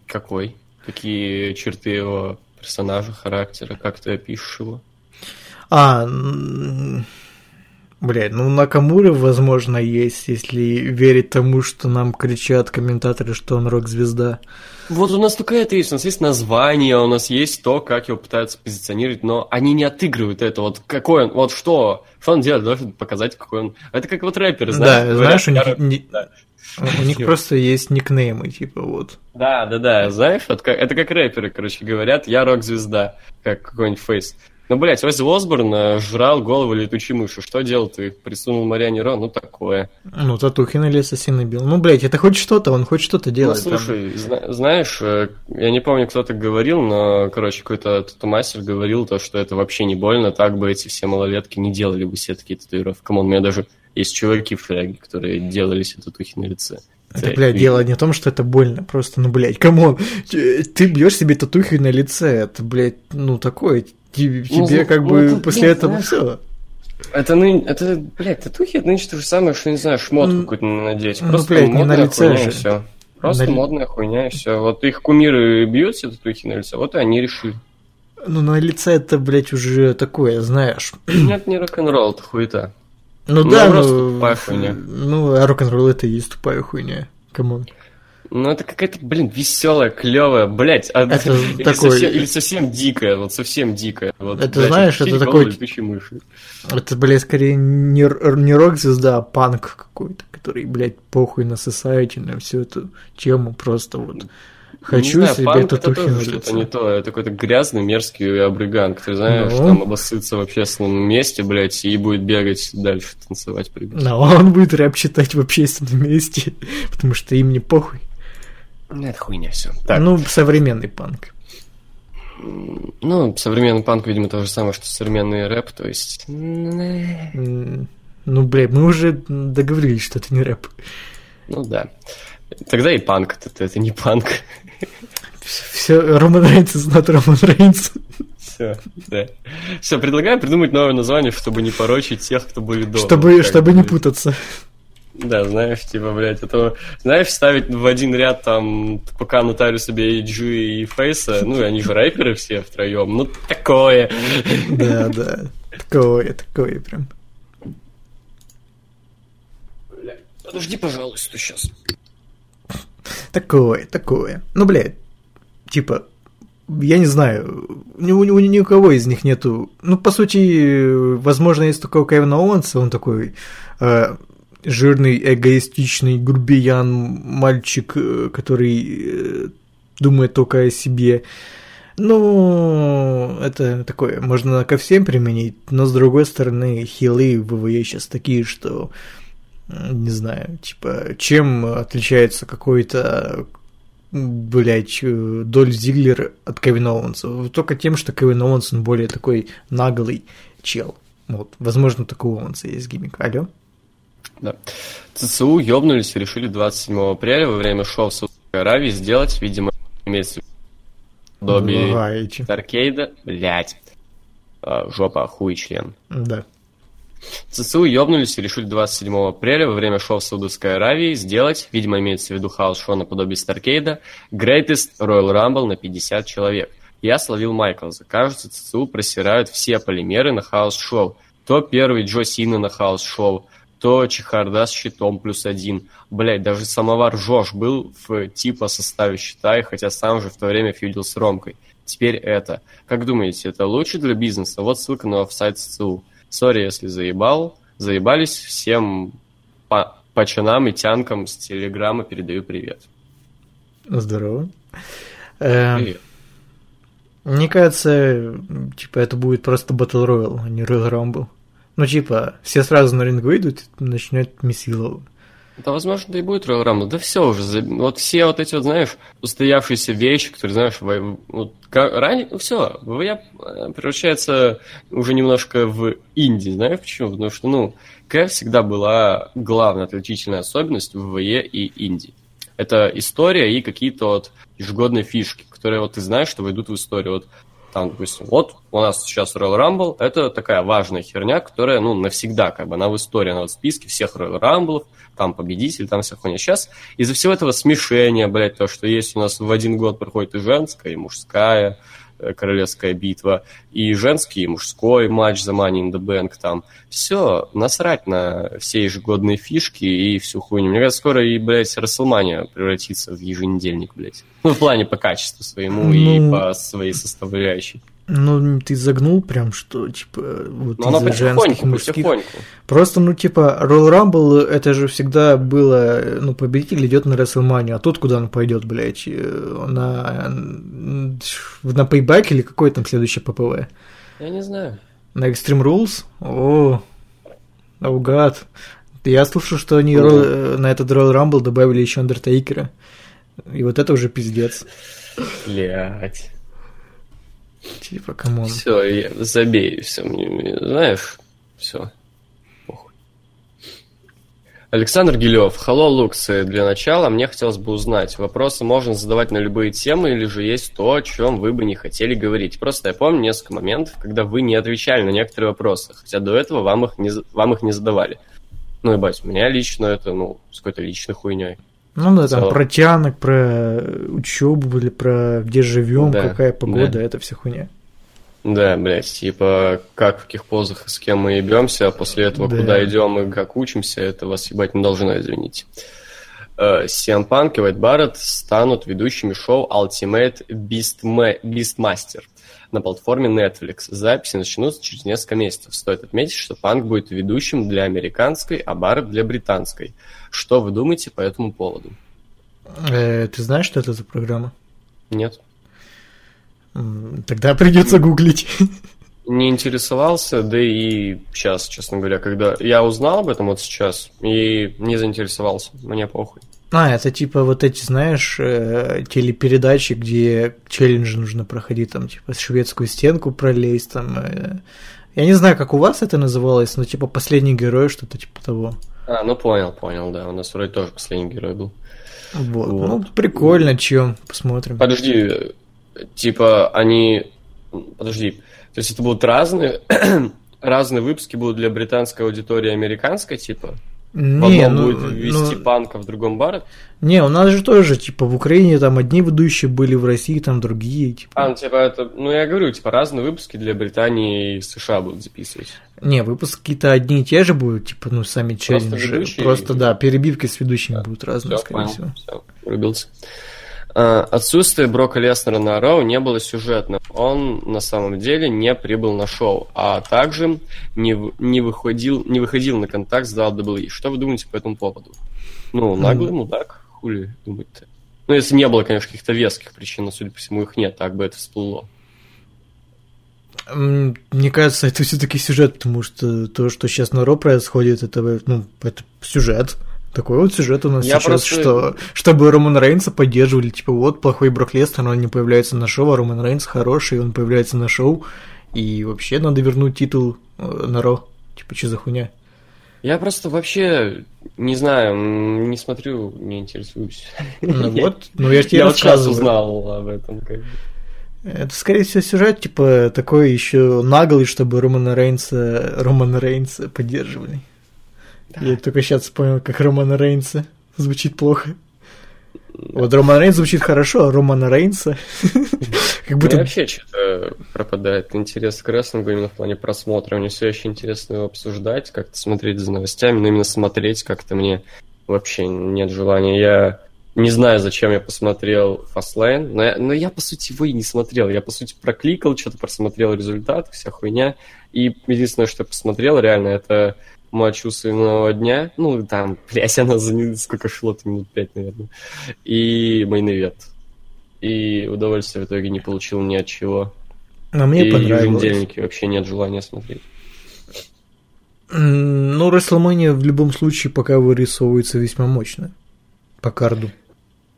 Какой? Какие черты его персонажа, характера? Как ты опишешь его? А, блядь, ну Накамура, возможно, есть, если верить тому, что нам кричат комментаторы, что он рок-звезда. Вот у нас только это есть. У нас есть название, у нас есть то, как его пытаются позиционировать, но они не отыгрывают это. Вот какой он, вот что, что он делает, должен показать, какой он. Это как вот рэперы, знаешь. да, говорят, знаешь, у «Я них, рэп». не- Да. у них просто есть никнеймы, типа вот. Да, да, да, знаешь, это как, это как рэперы, короче, говорят, я рок-звезда, как какой-нибудь фейс. Ну, блядь, Оззи Осборн э, жрал голову летучей мыши. Что делал ты? Присунул Мариане Ро? Ну, такое. Ну, татухи на лице он бил. Ну, блядь, это хоть что-то, он хоть что-то делает. ну, там. слушай, зна- знаешь, э, я не помню, кто так говорил, но, короче, какой-то тату-мастер говорил то, что это вообще не больно, так бы эти все малолетки не делали бы себе такие татуировки. Come on, у меня даже есть чуваки в фляге, которые делали себе татухи на лице. Это, блядь, дело не в том, что это больно, просто, ну, блядь, come on, ты бьешь себе татухи на лице, это, блядь, ну, такое, тебе, Ну, тебе ну, как ну, бы это, после блядь, этого знаешь, все. Это, ны... это, блядь, татухи, это нынче то же самое, что, не знаю, шмотку Ну, какую-то надеть. ну, Просто блядь, не на модная лице хуйня же. и все. Просто На модная хуйня и все. Вот их кумиры бьют себе татухи на лице, вот и они решили. Ну, на лице это, блядь, уже такое, знаешь. Нет, не рок-н-ролл, это хуета. Ну, Ну, да, просто ну, тупая хуйня. ну, а рок-н-ролл это и есть тупая хуйня, камон. Ну, это какая-то, блин, веселая, клевая, блядь. а- Это или, такой- совсем, или совсем дикая, вот совсем дикая. Вот, Это, блядь, знаешь, это такой- мыши. Это, блядь, скорее не, не рок-звезда, а панк какой-то, который, блядь, похуй на society, на всю эту тему, просто вот хочу не знаю, себе это татухи тоже на что-то не то. Это какой-то грязный, мерзкий абриган, который, знаешь, Ну. там обоссытся в общественном месте, блядь, и будет бегать дальше, танцевать, прыгать. Да, он будет рэп читать в общественном месте, потому что им не похуй. Ну, это хуйня все. Так, Ну, современный панк. ну, современный панк, видимо, то же самое, что современный рэп, то есть... Ну, блядь, мы уже договорились, что это не рэп. Ну да. Тогда и панк, это, это не панк. Все, Роман Рейнс is not Роман Рейнс. Все, да. Все, предлагаю придумать новое название, чтобы не порочить тех, кто были до. Чтобы, чтобы не путаться. Да, знаешь, типа, блядь, это, знаешь, ставить в один ряд там пока Нотариуса BG и Фейса, ну, они же рэперы все втроем, ну, такое. Да, да. Такое, такое прям. Блядь, Подожди, пожалуйста, сейчас. Такое, такое. Ну, блядь, типа, я не знаю, ни, у, ни, ни у кого из них нету. Ну, по сути, возможно, есть только у Кевина Оуэнса, он такой э, жирный, эгоистичный, грубиян, мальчик, э, который э, думает только о себе. Ну, это такое, можно ко всем применить, но с другой стороны, хилы в ВВЕ сейчас такие, что не знаю, типа, чем отличается какой-то блять, Доль Зиглер от Кевина Оуэнса. Только тем, что Кевин Оуэнс, он более такой наглый чел. Вот, возможно, такой Оуэнса есть гиммик. Алло? Да. ЦЦУ ёбнулись и решили 27 апреля во время шоу в Саудовской Аравии сделать, видимо, имеется подобие аркейда, блять, а, жопа, хуй член. Да. ЦСУ ёбнулись и решили 27 апреля во время шоу в Саудовской Аравии сделать, видимо, имеется в виду хаос-шоу наподобие Старкейда, Greatest Royal Rumble на 50 человек. Я словил Майклза. Кажется, ЦСУ просирают все полимеры на хаос-шоу. То первый Джо Сина на хаос-шоу, то чехарда с щитом плюс один. Блять, даже самовар Жош был в типа составе щита, и хотя сам же в то время фьюдил с Ромкой. Теперь это. Как думаете, это лучше для бизнеса? Вот ссылка на офсайт ЦЦУ. Сори, если заебал. Заебались. Всем по пачанам и тянкам с Телеграма передаю привет. Здорово. Эм, привет. Мне кажется, типа, это будет просто Battle Royale, а не Royal Rumble. Ну, типа, все сразу на ринг выйдут и начнут месилово. Да, возможно, да и будет Royal Rumble. Да все уже. Вот все вот эти вот, знаешь, устоявшиеся вещи, которые, знаешь, вот, ранее, ну все, ВВЕ превращается уже немножко в инди, знаешь почему? Потому что, ну, КФ всегда была главной отличительной особенностью ВВЕ и инди. Это история и какие-то вот ежегодные фишки, которые вот ты знаешь, что войдут в историю. Вот там, допустим, вот у нас сейчас Royal Rumble, это такая важная херня, которая, ну, навсегда, как бы, она в истории, она в списке всех Royal Rumble, там победитель, там вся хуйня. Сейчас из-за всего этого смешения, блядь, то, что есть у нас в один год проходит и женская, и мужская, королевская битва, и женский, и мужской матч за Money in the Bank там. Все, насрать на все ежегодные фишки и всю хуйню. Мне кажется, скоро и, блядь, Расселмания превратится в еженедельник, блядь. Ну, в плане по качеству своему ну... и по своей составляющей. Ну, ты загнул прям, что, типа, вот Но из женских мужских. Потихоньку. Просто, ну, типа, Royal Rumble, это же всегда было, ну, победитель идет на WrestleMania, а тут куда он пойдет, блядь, э, на, на Payback или какой там следующий ППВ? Я не знаю. На Extreme Rules? О, аугад. Я слушаю, что они mm. на этот Royal Rumble добавили еще Андертейкера. И вот это уже пиздец. Блять. Типа, come on. Все, я забей, все, мне, знаешь, все. Похуй. Александр Гилев, Hello, Lux. Для начала мне хотелось бы узнать, вопросы можно задавать на любые темы или же есть то, о чем вы бы не хотели говорить? Просто я помню несколько моментов, когда вы не отвечали на некоторые вопросы, хотя до этого вам их не, вам их не задавали. Ну, ебать, у меня лично это, ну, с какой-то личной хуйней. Ну да, там про тянок, про учебу или про где живем, да, какая погода, да. это все хуйня. Да, блядь, типа, как в каких позах и с кем мы ебемся, а после этого да. куда идем и как учимся, это вас ебать не должно, извините. CM Punk и Уайт Барретт станут ведущими шоу Ultimate Beast Beastmaster на платформе Netflix. Записи начнутся через несколько месяцев. Стоит отметить, что Панк будет ведущим для американской, а Барретт для британской. Что вы думаете по этому поводу? Э, ты знаешь, что это за программа? Нет. Тогда придется гуглить. Не интересовался, да и сейчас, честно говоря, когда я узнал об этом вот сейчас и не заинтересовался, мне похуй. А, это типа вот эти, знаешь, э, телепередачи, где челленджи нужно проходить, там, типа, шведскую стенку пролезть, там. Э. Я не знаю, как у вас это называлось, но типа последний герой, что-то типа того. А, ну понял, понял, да. У нас вроде тоже последний герой был. Вот. вот. Ну, прикольно, чем посмотрим. Подожди, типа, они. Подожди. То есть это будут разные. разные выпуски будут для британской аудитории американской, типа? Не, в ну, будет вести ну, панка, в другом бар? Не, у нас же тоже, типа, в Украине там одни ведущие были, в России там другие, типа. А, ну, типа, это, ну, я говорю, типа, разные выпуски для Британии и США будут записывать. Не, выпуски-то одни и те же будут, типа, ну, сами челленджи. Просто, Просто да, перебивки с ведущими да. будут разные, все, скорее понял, всего. Все, врубился. А, Отсутствие Брока Леснера на Роу не было сюжетным. Он на самом деле не прибыл на шоу, а также не, не, выходил, не выходил на контакт с WWE. Что вы думаете по этому поводу? Ну, наглый мудак, хули думать-то. Ну, если не было, конечно, каких-то веских причин, но, судя по всему, их нет, так бы это всплыло. Мне кажется, это все-таки сюжет, потому что то, что сейчас на Ро происходит, это, ну, это сюжет. Такой вот сюжет у нас Я сейчас, просто- что чтобы Романа Рейнса поддерживали, типа, вот плохой Брок Лестер, он не появляется на шоу, а Роман Рейнс хороший, он появляется на шоу, и вообще надо вернуть титул э, на Ро. Типа, что за хуйня? Я просто вообще не знаю, не смотрю, не интересуюсь. Ну вот, ну я тебе Я рассказываю. узнал об этом. как бы. Это, скорее всего, сюжет, типа, такой еще наглый, чтобы Романа Рейнса, Романа Рейнса поддерживали. Я только сейчас понял, как Романа Рейнса звучит плохо. Вот Роман Рейнс звучит хорошо, а Романа Рейнса как будто... вообще что-то пропадает интерес к рестлингу именно в плане просмотра. Мне все еще интересно его обсуждать, как-то смотреть за новостями, но именно смотреть как-то мне вообще нет желания. Я не знаю, зачем я посмотрел Fastlane, но я, но я, по сути, его и не смотрел. Я, по сути, прокликал, что-то просмотрел результат, вся хуйня. И единственное, что я посмотрел, реально, это матч усыновного дня. Ну, там, блядь, оно за сколько шло-то, минут пять, наверное. И мейн И удовольствия в итоге не получил ни от чего. А мне и понравилось. еженедельники вообще нет желания смотреть. Ну, Расселмания в любом случае пока вырисовывается весьма мощно. По карду.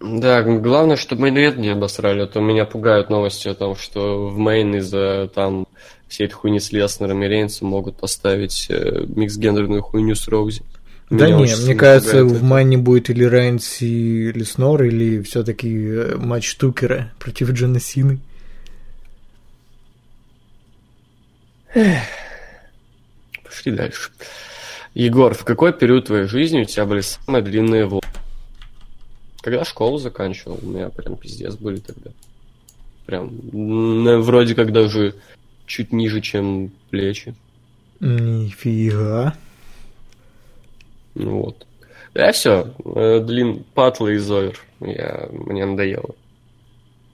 Да, главное, чтобы main не обосрали, а то меня пугают новости о том, что в main из-за там всей этой хуйни с Леснером и Рейнсом могут поставить э, микс-гендерную хуйню с Роузи. Да Меня не, мне кажется, в. Мейне будет или Рейнс и Леснар, или все-таки матч Тейкера против Джона Сины. Пошли дальше. Егор, в какой период твоей жизни у тебя были самые длинные волосы? Когда школу заканчивал, у меня прям пиздец были тогда. Прям, м, вроде как даже чуть ниже, чем плечи. Нифига. Ну вот. Да, все. Длин патлы и зовер. Я, мне надоело.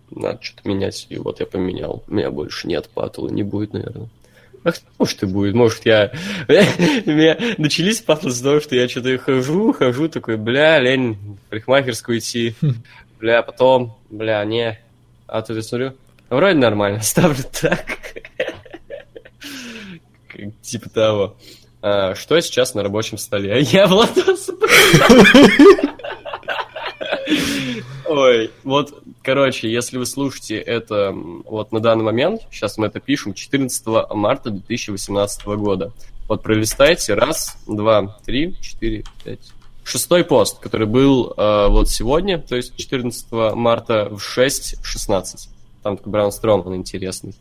Надо что-то менять. И вот я поменял. У меня больше нет патлы. Не будет, наверное. Ах, может и будет. Может я... У меня начались патлы с того, что я что-то хожу, хожу, такой, бля, лень в парикмахерскую идти. Бля, потом, бля, не. А тут я смотрю, вроде нормально, ставлю так. Типа того. А, что сейчас на рабочем столе? Я Владос. Ой, вот, короче, если вы слушаете это вот на данный момент, сейчас мы это пишем, 14 марта 2018 года. Вот пролистайте, раз, два, три, четыре, пять. Шестой пост, который был э, вот сегодня, то есть 14 марта в 6.16. Там такой Браун Строман интересный.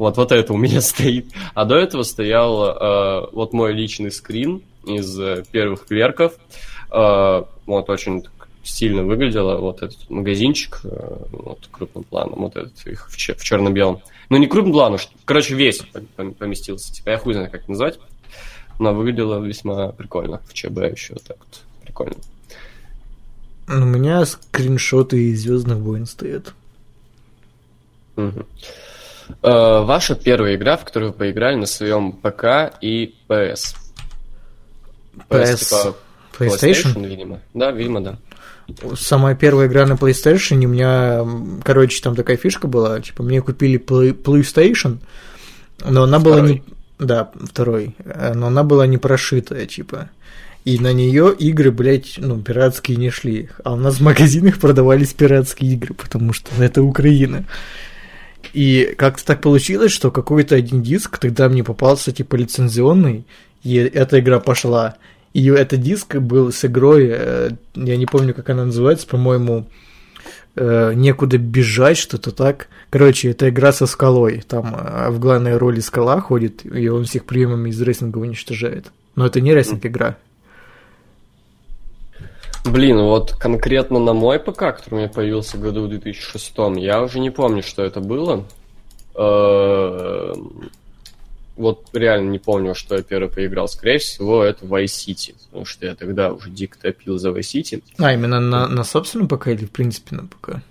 Вот, вот это у меня стоит. А до этого стоял э, вот мой личный скрин из э, первых кверков. Э, вот очень так стильно выглядело. Вот этот магазинчик, э, вот крупным планом, вот этот их в, чер- в черно-белом. Ну, не крупным планом, ш- короче, весь пом- пом- поместился. Типа, я хуй знаю, как это назвать. Но выглядело весьма прикольно. В ЧБ еще вот так вот. Прикольно. У меня скриншоты из Звездных войн стоят. Мгм. Э, ваша первая игра, в которую вы поиграли на своем ПК и PS. PS, типа PlayStation? видимо. Да, видимо, да. Самая первая игра на PlayStation, у меня, короче, там такая фишка была, типа, мне купили Play- PlayStation, но она была не... Да, второй. Э, Но она была не прошитая, типа. И на нее игры, блядь, ну, пиратские не шли. А у нас в магазинах продавались пиратские игры, потому что это Украина. И как-то так получилось, что какой-то один диск тогда мне попался, типа, лицензионный, и эта игра пошла. И этот диск был с игрой, э, я не помню, как она называется, по-моему, э, некуда бежать, что-то так. Короче, это игра со скалой. Там э, в главной роли скала ходит, и он всех приемами из рестлинга уничтожает. Но это не рестлинг-игра. Блин, вот конкретно на мой ПК, который у меня появился в году в 2006, я уже не помню, что это было. Э, Вот реально не помню, что я первый поиграл. Скорее всего, это Vice City, потому что я тогда уже дико топил за Vice City. А, именно на, на собственном ПК или в принципе на ПК?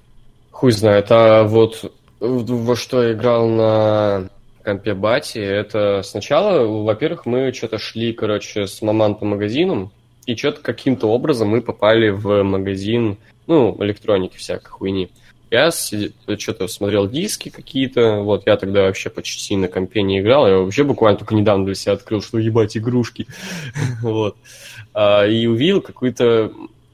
Хуй знает. А вот во что я играл на компе Бати, это сначала, во-первых, мы что-то шли, короче, с маман по магазинам, и что-то каким-то образом мы попали в магазин, ну, электроники всякой хуйни. Я что-то смотрел диски какие-то, вот, я тогда вообще почти на компе не играл, я вообще буквально только недавно для себя открыл, что ебать игрушки, вот. А, и увидел какую-то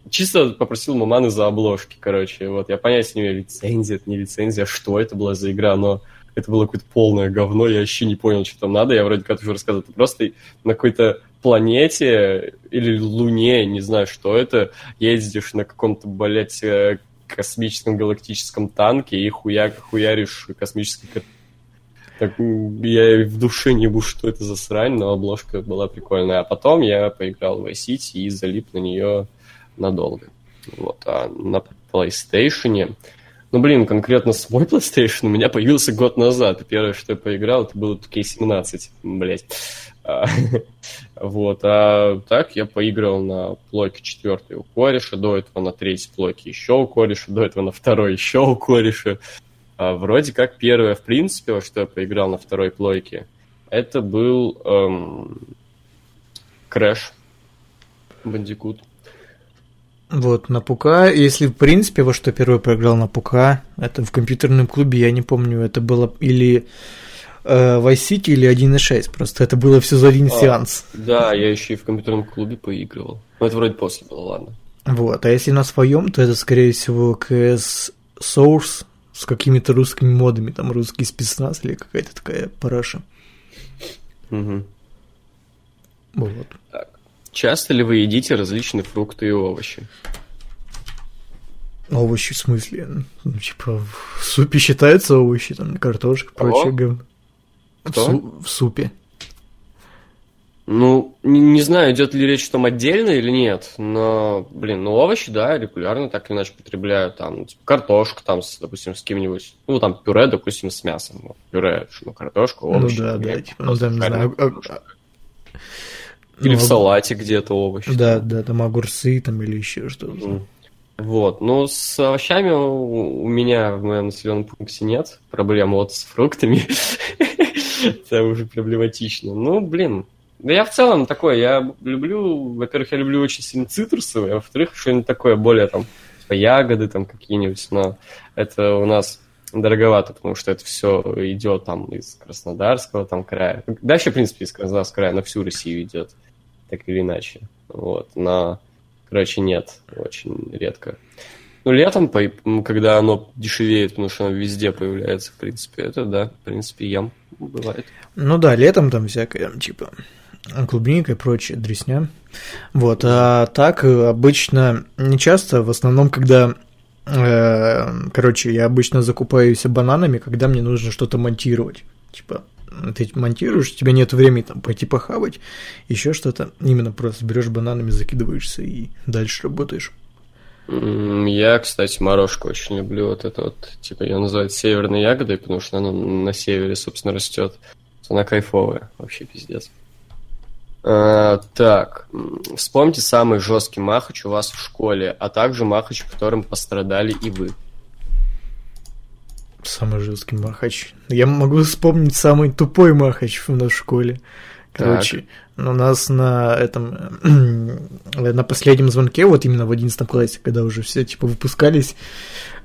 чисто попросил маманы за обложки, короче. Вот, я понять не имею, лицензия, это не лицензия, что это была за игра, но это было какое-то полное говно, я вообще не понял, что там надо. Я вроде как уже рассказывал, ты просто на какой-то планете или Луне, не знаю, что это, ездишь на каком-то, блядь, э, космическом галактическом танке и хуя хуяришь космический так, я в душе не буду, что это за срань, но обложка была прикольная. А потом я поиграл в Vice и залип на нее надолго. Вот. А на PlayStation... Ну, блин, конкретно свой PlayStation у меня появился год назад. Первое, что я поиграл, это было 2K17, блять. А, вот, а так я поиграл на плойке четвертой у кореша, до этого на третьей плойке еще у кореша, до этого на второй еще у кореша. А, вроде как первое, в принципе, что я поиграл на второй плойке, это был эм, Crash Bandicoot. Вот, на ПУК, если в принципе во что первый проиграл на ПУК, это в компьютерном клубе, я не помню, это было или э, Vice City или 1.6, просто это было все за один а, сеанс. Да, я еще и в компьютерном клубе поигрывал. Но это вроде после было, ладно. Вот, а если на своем, то это, скорее всего, CS Source с какими-то русскими модами, там русский спецназ или какая-то такая параша. Угу. Вот. Так. Часто ли вы едите различные фрукты и овощи? Овощи в смысле? Ну, типа, в супе считаются овощи, там, картошка, прочее говно. Кто? В, су- в супе. Ну, не, не знаю, идет ли речь там отдельно или нет, но, блин, ну овощи, да, регулярно так или иначе потребляю, там, типа, картошка, там, с, допустим, с каким-нибудь, ну, там, пюре, допустим, с мясом, вот, пюре, ну, картошку, ну овощи. Ну, да, да, типа, ну, там, не знаю, а, или ну, в салате где-то овощи. Да, да, там огурцы там или еще что-то. Вот, ну с овощами у меня в моем населенном пункте нет проблем, вот с фруктами это уже проблематично. Ну, блин, да я в целом такой, я люблю, во-первых, я люблю очень сильно цитрусовые, а во-вторых, что-нибудь такое более там, типа ягоды там какие-нибудь, но это у нас дороговато, потому что это все идет там из Краснодарского там края. Да, вообще, в принципе, из Краснодарского края на всю Россию идет так или иначе. Вот, но, короче, нет, очень редко. Ну, летом, когда оно дешевеет, потому что оно везде появляется, в принципе, это, да, в принципе, ям бывает. Ну да, летом там всякое, типа, клубника и прочее, дресня. Вот, а так обычно, не часто, в основном, когда э, Короче, я обычно закупаюсь бананами, когда мне нужно что-то монтировать. Типа, ты монтируешь, у тебя нет времени там пойти похавать, еще что-то. Именно просто берешь бананами, закидываешься и дальше работаешь. Я, кстати, морожку очень люблю. Вот это вот, типа, ее называют северной ягодой, потому что она на севере, собственно, растет. Она кайфовая, вообще пиздец. А, так, вспомните самый жесткий махач у вас в школе, а также махач, которым пострадали и вы. Самый жесткий махач. Я могу вспомнить самый тупой махач в нашей школе. Короче, так. у нас на этом на последнем звонке, вот именно в 11 классе, когда уже все типа выпускались,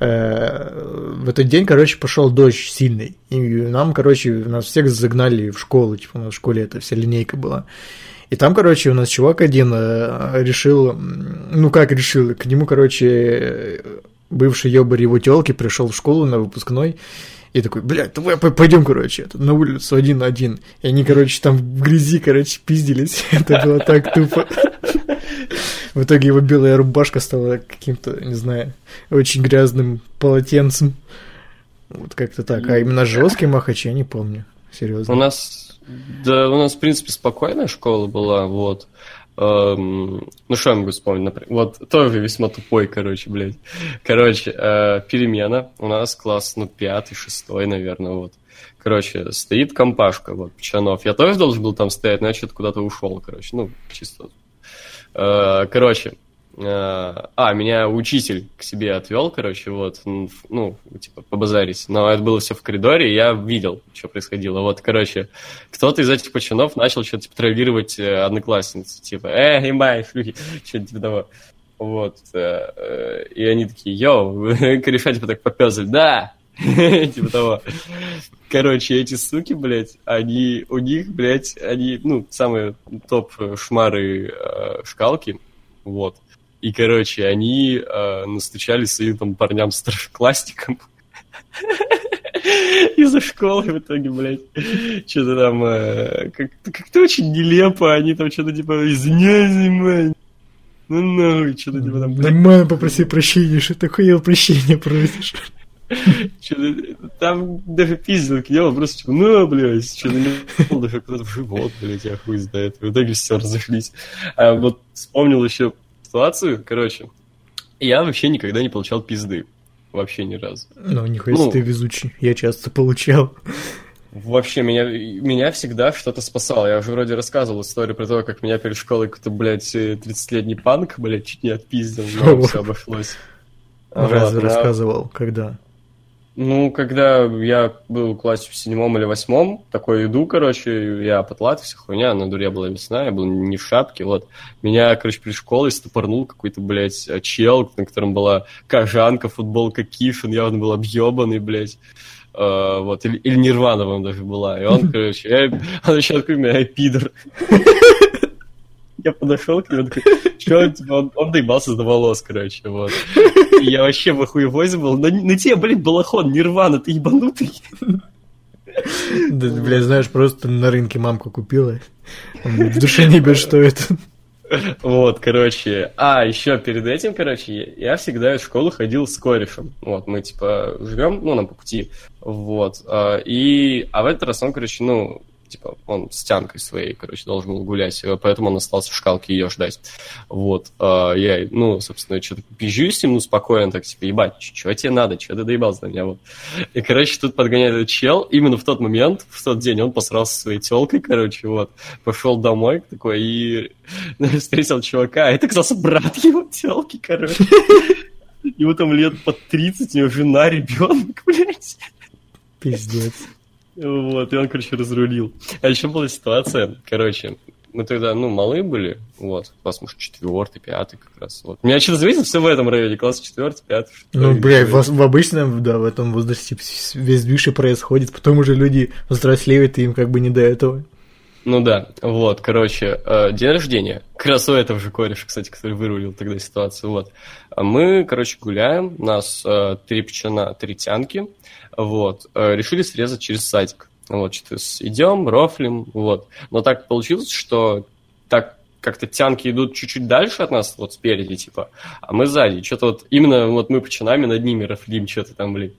э, в этот день, короче, пошел дождь сильный. И нам, короче, нас всех загнали в школу, типа у нас в школе эта вся линейка была. И там, короче, у нас чувак один э, решил, ну как решил, к нему, короче, бывший ёбарь его тёлки пришел в школу на выпускной и такой, блядь, давай пойдем, короче, на улицу один на один. И они, короче, там в грязи, короче, пиздились. Это было так тупо. В итоге его белая рубашка стала каким-то, не знаю, очень грязным полотенцем. Вот как-то так. А именно жесткий махач я не помню. Серьезно. У нас, да, у нас, в принципе, спокойная школа была, вот. Эм, ну, что я могу вспомнить? Например, вот тоже весьма тупой, короче, блядь. Короче, э, перемена. У нас класс, ну, пятый, шестой, наверное, вот. Короче, стоит компашка, вот, Пчанов. Я тоже должен был там стоять, но я что-то куда-то ушел, короче, ну, чисто. Э, короче, А, меня учитель к себе отвел, короче, вот, ну, типа, побазарить. Но это было все в коридоре, и я видел, что происходило. Вот, короче, кто-то из этих пацанов начал что-то типа, травировать э, одноклассницу. Типа, э, имай, шлюхи, что-то типа того. Вот. Э, э, и они такие, йоу, кореша типа так попёзали, да, типа того. Короче, эти суки, блядь, они, у них, блядь, они, ну, самые топ-шмары шкалки, вот. И, короче, они э, настучали своим там парням старшеклассникам из-за школы в итоге, блядь. Что-то там э, как-то, как-то очень нелепо. Они там что-то типа извиняйся, мань. Ну нахуй, что-то типа там... Нормально попроси прощения, что такое прощение просишь. Там даже пиздил нему, просто типа, ну, блядь, что-то не даже кто-то в живот, блядь, я хуй знает. В итоге все разошлись. А вот вспомнил еще ситуацию, короче, я вообще никогда не получал пизды. Вообще ни разу. Ну, нихуя ну, ты везучий. Я часто получал. Вообще, меня, меня всегда что-то спасало. Я уже вроде рассказывал историю про то, как меня перед школой какой-то, блядь, 30-летний панк, блядь, чуть не отпиздил, но все обошлось. Разве рассказывал? Когда? Ну, когда я был в классе в седьмом или восьмом, такой иду, короче, я потлат, вся хуйня, на дуре была весна, я был не в шапке, вот. Меня, короче, при школе стопорнул какой-то, блядь, чел, на котором была кожанка, футболка Кишин, явно был объебанный, блядь. Uh, вот, или, или Нирвана вам даже была. И он, короче, я, он еще такой, меня пидор. Я подошел к нему, такой, что, типа, он, он доебался до волос, короче, вот. И я вообще в охуевозе был. На, на тебе, блин, балахон, нирвана, ты ебанутый. Да, блядь, знаешь, просто на рынке мамка купила. В душе не бежит, что это. Вот, короче. А, еще перед этим, короче, я всегда в школу ходил с корешем. Вот, мы, типа, живем, ну, нам по пути. Вот. А, и, а в этот раз он, короче, ну, типа, он с тянкой своей, короче, должен был гулять, э, поэтому он остался в шкалке ее ждать. Вот, э, я, ну, собственно, что-то пизжу с ним, ну, спокойно, так, типа, ебать, что тебе надо, что ты доебался на меня, вот. И, короче, тут подгоняет этот чел, именно в тот момент, в тот день он посрался со своей телкой, короче, вот, пошел домой такой и встретил чувака, это оказался брат его телки, короче. Ему там лет под 30, у него жена, ребенок, блядь. Пиздец. Вот, и он, короче, разрулил. А еще была ситуация, короче, мы тогда, ну, малые были, вот, класс, может, четвертый, пятый как раз, вот. Меня что-то заметил, все в этом районе, класс четвертый, пятый. Ну, бля, в, в обычном, да, в этом возрасте весь движ происходит, потом уже люди взрослеют, и им как бы не до этого. Ну да, вот, короче, э, день рождения. Как раз у этого же кореша, кстати, который вырулил тогда ситуацию, вот. А мы, короче, гуляем, нас э, три пчена, три тянки, вот, э, решили срезать через садик. Вот, что-то идем, рофлим, вот. Но так получилось, что так как-то тянки идут чуть-чуть дальше от нас, вот спереди, типа, а мы сзади. Что-то вот именно вот мы починами над ними рофлим, что-то там, блин.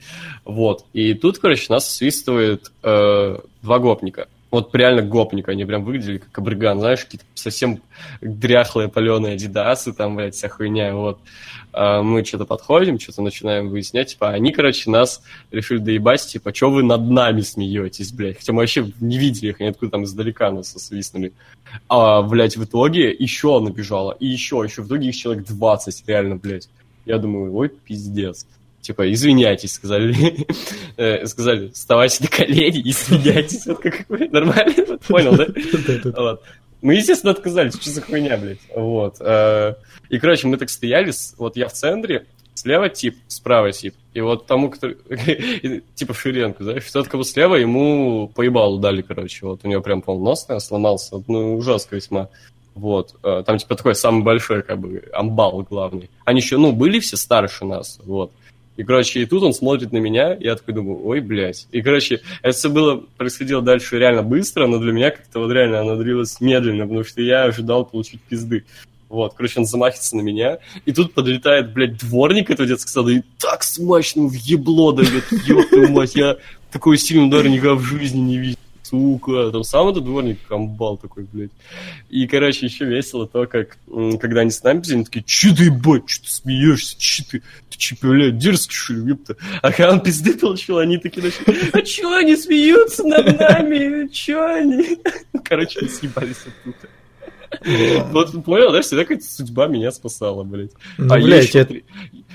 Вот. И тут, короче, нас свистывает э, два гопника вот реально гопник, они прям выглядели как абриган, знаешь, какие-то совсем дряхлые паленые адидасы, там, блядь, вся хуйня, вот. А мы что-то подходим, что-то начинаем выяснять, типа, они, короче, нас решили доебать, типа, что вы над нами смеетесь, блядь, хотя мы вообще не видели их, они откуда там издалека нас свистнули. А, блядь, в итоге еще набежала, и еще, еще, в итоге их человек 20, реально, блядь. Я думаю, ой, пиздец типа, извиняйтесь, сказали, э, сказали, вставайте на колени, извиняйтесь, вот как нормально, понял, да? Мы, естественно, отказались, что за хуйня, блядь, вот. Э, и, короче, мы так стояли, вот я в центре, слева тип, справа тип, и вот тому, кто, типа Ширенко, знаешь, тот, кого слева, ему поебалу дали, короче, вот, у него прям, по нос сломался, ну, ужасно весьма. Вот, э, там, типа, такой самый большой, как бы, амбал главный. Они еще, ну, были все старше нас, вот. И, короче, и тут он смотрит на меня, и я такой думаю, ой, блядь. И, короче, это все было, происходило дальше реально быстро, но для меня как-то вот реально оно длилось медленно, потому что я ожидал получить пизды. Вот, короче, он замахивается на меня, и тут подлетает, блядь, дворник этого детского сада, и так смачно в ебло дает, ёб твою мать, я такой сильный удар никогда в жизни не видел сука, там сам этот дворник комбал такой, блядь. И, короче, еще весело то, как, когда они с нами пиздили, они такие, че ты, ебать, что ты смеешься, че ты, ты че, блядь, дерзкий, что ли, ёпта. А когда он пизды получил, они такие начали, а че они смеются над нами, че они? Короче, съебались оттуда. Вот понял, да, всегда какая-то судьба меня спасала, блядь. Ну, А я еще, это-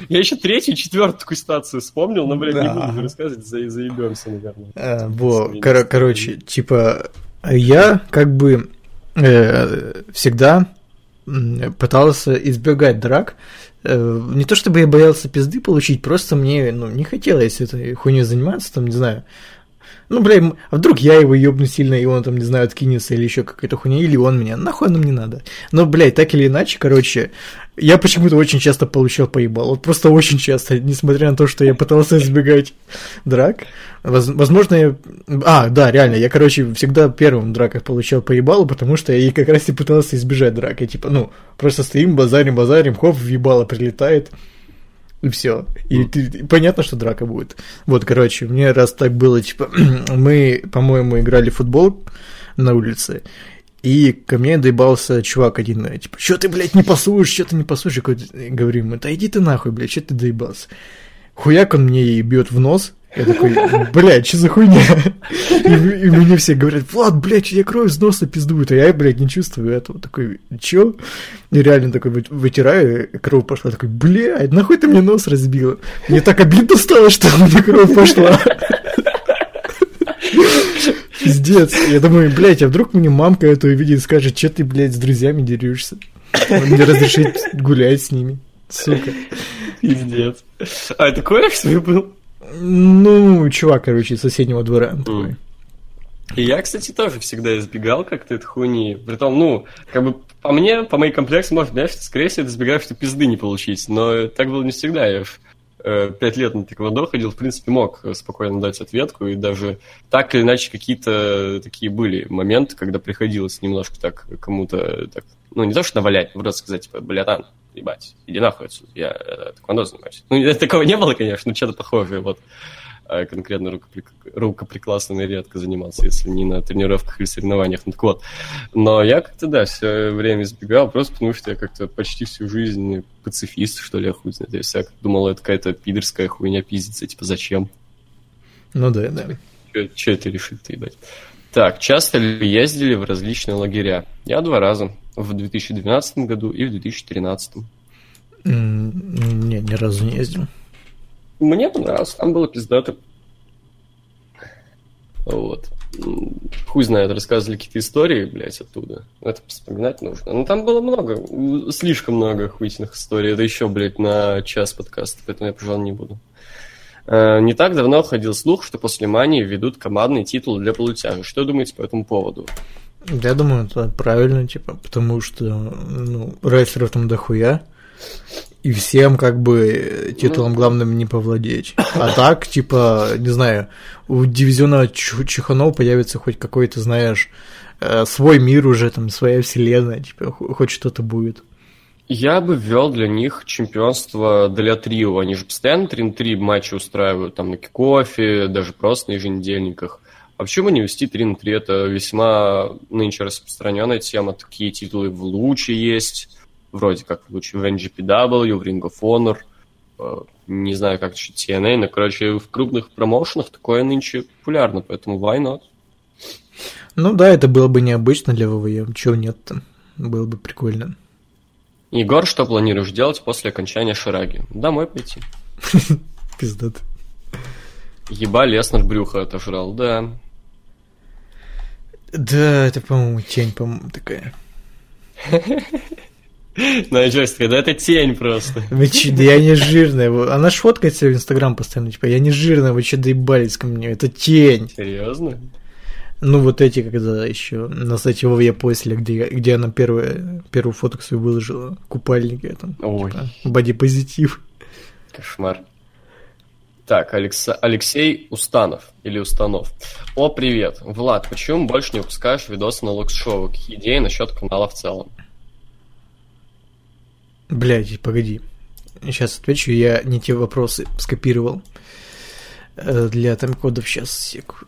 я еще третью, четвертую такую ситуацию вспомнил, но, блядь, не буду рассказывать, за- заебемся, наверное. А, во, кор- короче, типа, я как бы э, всегда пытался избегать драк. Э, Не то чтобы я боялся пизды получить, просто мне ну, не хотелось этой хуйней заниматься, там, не знаю. Ну, бля, а вдруг я его ёбну сильно, и он там, не знаю, откинется или еще какая-то хуйня, или он меня. Нахуй нам не надо. Но, блядь, так или иначе, короче, я почему-то очень часто получал поебал. Вот просто очень часто, несмотря на то, что я пытался избегать драк. Воз- возможно, я... А, да, реально, я, короче, всегда первым в драках получал поебалу, потому что я как раз и пытался избежать драк. Я, типа, ну, просто стоим, базарим, базарим, хоп, въебало прилетает, и все. И, ты- и понятно, что драка будет. Вот, короче, мне раз так было, типа, мы, по-моему, играли в футбол на улице, и ко мне доебался чувак один, типа, что ты, блядь, не пасуешь, что ты не пасуешь? Какой-то- говорю да иди ты нахуй, блядь, что ты доебался? Хуяк он мне и бьет в нос, я такой, блядь, что за хуйня? И, и мне все говорят, Влад, блядь, я кровь из носа пиздует, а я, блядь, не чувствую этого. Такой, чё? И реально такой вы- вытираю, кровь пошла. Такой, блядь, нахуй ты мне нос разбила? Мне так обидно стало, что у меня кровь пошла. Пиздец. Я думаю, блядь, а вдруг мне мамка это увидит и скажет, что ты, блядь, с друзьями дерешься? Мне разрешить гулять с ними. Сука. Пиздец. А это кореш свой был? Ну, чувак, короче, из соседнего двора. такой. И я, кстати, тоже всегда избегал как-то этой хуйни. Притом, ну, как бы по мне, по моей комплекции, может, знаешь, скорее всего, избегаю, что пизды не получить. Но так было не всегда. Я ж, э, пять лет на тэквондо ходил, в принципе, мог спокойно дать ответку. И даже так или иначе какие-то такие были моменты, когда приходилось немножко так кому-то, так, ну, не то, что навалять, но просто сказать, типа, братан, ебать, иди нахуй отсюда, я э, тэквондо занимаюсь. Ну, такого не было, конечно, но что-то похожее, вот. А конкретно рукоприк... рукоприкладством я редко занимался, если не на тренировках или соревнованиях. Ну, так вот. Но я как-то, да, все время избегал, просто потому что я как-то почти всю жизнь пацифист, что ли, я хуй знает. Я думал, это какая-то пидорская хуйня пиздится, типа, зачем? Ну да, да. Че это решит ты, ебать? Так, часто ли ездили в различные лагеря? Я два раза. В 2012 году и в 2013. М, Не, ни разу не ездил. Мне понравилось, там было пиздато. Вот. Хуй знает, рассказывали какие-то истории, блядь, оттуда. Это вспоминать нужно. Ну, там было много, слишком много охуительных историй. Это еще, блядь, на час подкаста, поэтому я, пожалуй, не буду. Э, Не так давно ходил слух, что после Мании ведут командный титул для полутяжа. Что думаете по этому поводу? Я думаю, это правильно, типа, потому что, ну, рестлеров там дохуя, и всем, как бы, титулом главным не повладеть. А так, типа, не знаю, у дивизиона Чуханов появится хоть какой-то, знаешь, э, свой мир уже, там, своя вселенная, типа, хо- хоть что-то будет. Я бы ввел для них чемпионство для трио. Они же постоянно 3 на 3 матчи устраивают там на кикофе, даже просто на еженедельниках. А почему не вести 3 на 3? Это весьма нынче распространенная тема. Такие титулы в Луче есть. Вроде как в Луче в NGPW, в Ring of Honor. Э, Не знаю, как еще TNA, но, короче, в крупных промоушенах такое нынче популярно, поэтому why not? Ну да, это было бы необычно для ВВЕ, чего нет-то, было бы прикольно. Егор, что планируешь делать после окончания Шараги? Домой пойти. Пиздат. Еба Леснер брюхо отожрал, да. Да, это, по-моему, тень, по-моему, такая. На джойстике, да это тень просто. Вы че, да я не жирная. Она ж фоткает себя в Инстаграм постоянно, типа, я не жирная, вы че доебались ко мне, это тень. Серьезно? Ну, вот эти, когда еще на сайте ВВЕ после, где, где она первую, первую фотку свою выложила, купальники, там, Ой, типа, бодипозитив. кошмар. Так, Алекса- Алексей Установ или Установ. О, привет. Влад, почему больше не выпускаешь видосы на локс-шоу? Какие идеи насчет канала в целом? Блядь, погоди. Сейчас отвечу, я не те вопросы скопировал. Э, Для тайм-кодов сейчас сек.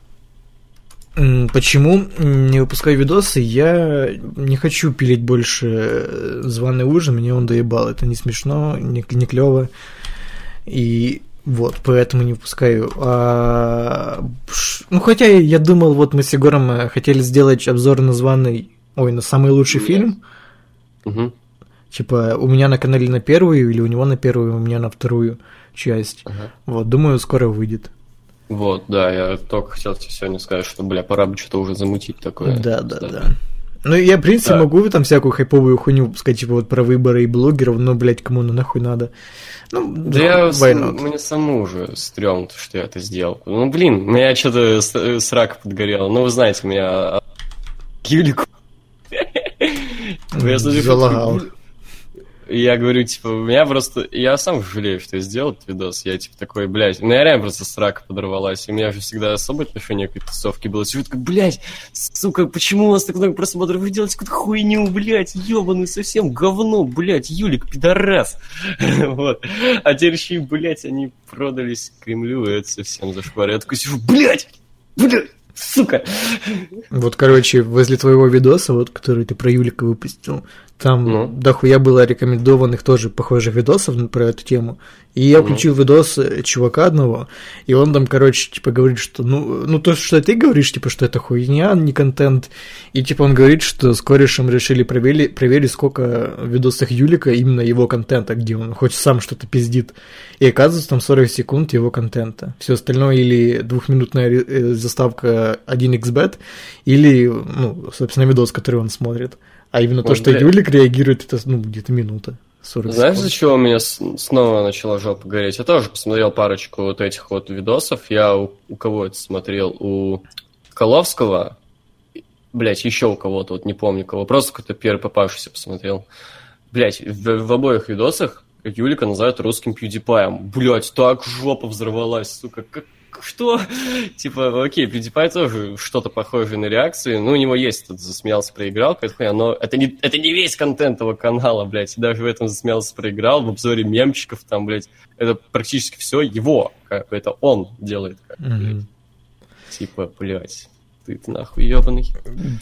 Почему не выпускаю видосы? Я не хочу пилить больше э, званый ужин, мне он доебал. Это не смешно, не, не клево. И вот, поэтому не выпускаю. А, ну, хотя я думал, вот мы с Егором э, хотели сделать обзор на званый, ой, на самый лучший фильм. Мгм. Типа, у меня на канале на первую, или у него на первую, у меня на вторую часть. Ага. Вот, думаю, скоро выйдет. Вот, да, я только хотел тебе сегодня сказать, что, бля, пора бы что-то уже замутить такое. Да, да, да. Ну, я, в принципе, Да. могу там всякую хайповую хуйню сказать, типа, вот про выборы и блогеров, но, блядь, кому ну нахуй надо. Ну, Да я, с- why not? мне самому уже стрёмно, что я это сделал. Ну, блин, у меня что-то с- срака подгорела. Ну, вы знаете, у меня к Юлику. Залагал. И я говорю, типа, у меня просто... Я сам жалею, что я сделал этот видос. Я, типа, такой, блядь... Ну, я реально просто срака подорвалась. У меня же всегда особое отношение к этой тусовке было. Сижу такой, блядь, сука, почему у нас так много просмотров? Вы делаете какую-то хуйню, блядь, ебаный совсем говно, блядь, Юлик, пидорас. Вот. А теперь еще блядь, они продались Кремлю, и это совсем зашквар. Я такой сижу, блядь, блядь, сука. Вот, короче, возле твоего видоса, вот, который ты про Юлика выпустил, там Ну. дохуя было рекомендованных тоже похожих видосов про эту тему. И я Ну. включил видос э, чувака одного, и он там, короче, типа говорит, что, ну, ну то, что ты говоришь, типа, что это хуйня, не контент. И, типа, он говорит, что с корешем решили проверить, проверить, сколько в видосах Юлика именно его контента, где он хоть сам что-то пиздит. И оказывается, там 40 секунд его контента. Все остальное или двухминутная э, заставка 1xbet, или, ну, собственно, видос, который он смотрит. А именно то, Вот, что бля. Юлик реагирует, это, ну, где-то минута. 40 Знаешь, секунд. за чего у меня снова начала жопа гореть? Я тоже посмотрел парочку вот этих вот видосов. Я у, у кого это смотрел? У Коловского. Блять, еще у кого-то, вот не помню кого. Просто какой-то первый попавшийся посмотрел. Блять, в, в обоих видосах Юлика называют русским PewDiePie. Блять, так жопа взорвалась, сука. Как, что? Типа, окей, PewDiePie тоже что-то похожее на реакции. Ну, у него есть тут засмеялся, проиграл, какая-то но это не, это не весь контент его канала, блядь. И даже в этом засмеялся, проиграл, в обзоре мемчиков там, блядь. Это практически все его, как это он делает. Как, блядь. Мгм. Типа, блядь, ты, ты нахуй ебаный.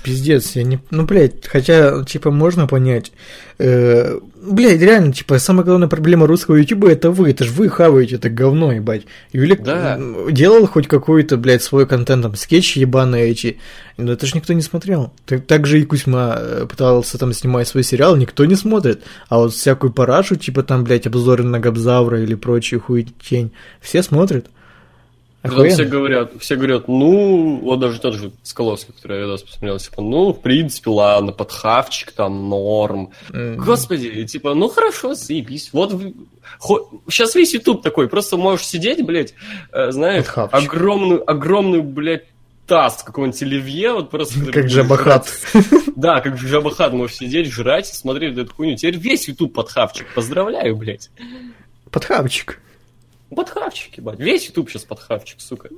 Пиздец, я не... Ну, блядь, хотя, типа, можно понять. Э, блядь, реально, типа, самая главная проблема русского ютуба это вы. Это ж вы хаваете это говно, ебать. Юлик Да. делал хоть какой-то, блядь, свой контент, там, скетчи ебаные эти. Но это ж никто не смотрел. Так, так же и Кузьма э, пытался там снимать свой сериал, никто не смотрит. А вот всякую парашу, типа, там, блядь, обзоры на Габзавра или прочую хуетень, все смотрят. Потом все Охуенно. говорят, все говорят, ну, вот даже тот же Скаловский, который я видос посмотрел, типа, ну, в принципе, ладно, подхавчик там, норм. М, Господи, типа, ну хорошо, заебись. Вот сейчас весь YouTube такой, просто можешь сидеть, блядь, э, знаешь, Подхавчик. огромную, огромную, блядь, таз какого-нибудь оливье, вот просто... Как жрать. Да, как Жабахат можешь сидеть, жрать, смотреть эту хуйню. Теперь весь YouTube подхавчик. Поздравляю, блядь. Подхавчик. Подхавчик, ебать. Весь YouTube сейчас подхавчик, сука.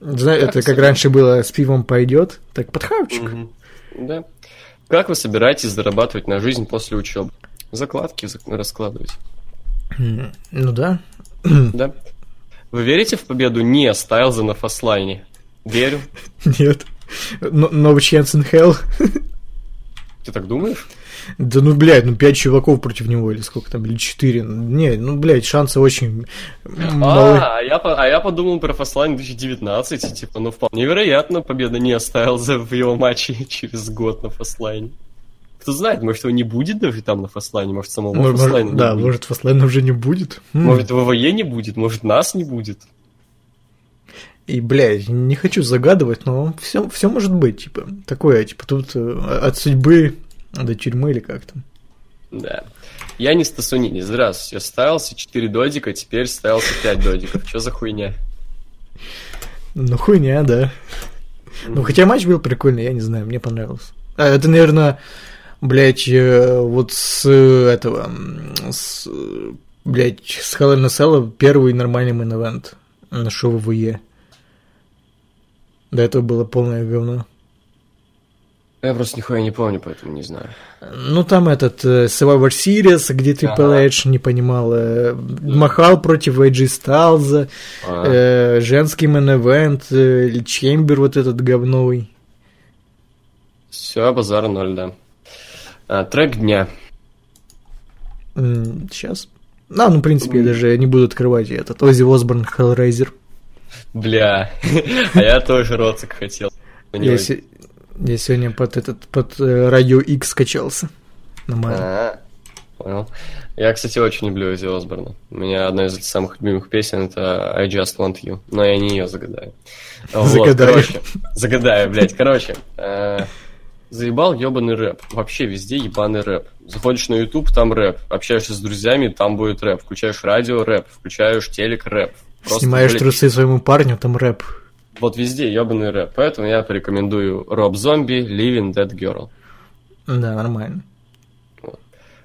Знаешь, Как это как раньше было с пивом пойдет, так подхавчик. Мгм. Да. Как вы собираетесь зарабатывать на жизнь после учебы? Закладки зак- раскладывать. Ну да. Да. Вы верите в победу не Стайлза на фаслайне? Верю. Нет. No, no chance in hell. Ты так думаешь? Да ну, блядь, ну пять чуваков против него, или сколько там, или четыре. Не, ну, блядь, шансы очень малы. А, а я, а я подумал про фаслайн 2019, и, типа, ну, вполне вероятно, победа не Стайлза в его матче через год на фаслайне. Кто знает, может, его не будет даже там на фаслайне, может, самого Может, фаслайна да, будет. может, Фаслайна уже не будет. М. Может, ВВЕ не будет, может, нас не будет. И, блядь, не хочу загадывать, но все, все может быть, типа, такое, типа, тут э, от судьбы до тюрьмы или как там. Да. Я не Стасунини. Здравствуйте. Я ставился 4 додика, теперь ставился 5 додиков. Что за хуйня? Ну, хуйня, да. Ну, хотя матч был прикольный, я не знаю, мне понравился. А, это, наверное, блядь, э, вот с этого, с, блядь, с Hell in Cell первый нормальный main event на шоу WWE. До этого было полное говно. Я просто нихуя не помню, поэтому не знаю. Ну, там этот э, Survivor Series, где Triple Ага. H не понимал, э, Махал против AJ Styles, э, женский main event, э, Chamber вот этот говновый. Все, базар ноль, да. А, трек дня. Сейчас. А, ну, в принципе, я даже не буду открывать этот Оззи Осборн Hellraiser. Бля. А я тоже роцик хотел. Я, я сегодня под этот под э, радио X скачался. А, понял. Я, кстати, очень люблю Эзи Осборна. У меня одна из самых любимых песен это I Just Want You, но я не ее загадаю. Вот, Загадай. короче, загадаю, блядь. Короче, э, заебал ебаный рэп. Вообще везде ебаный рэп. Заходишь на YouTube, там рэп. Общаешься с друзьями, там будет рэп. Включаешь радио, рэп. Включаешь телек, рэп. Просто, Снимаешь блядь, трусы своему парню, там рэп. Вот везде ебаный рэп. Поэтому я порекомендую Роб Зомби, Living Dead Girl. Да, нормально.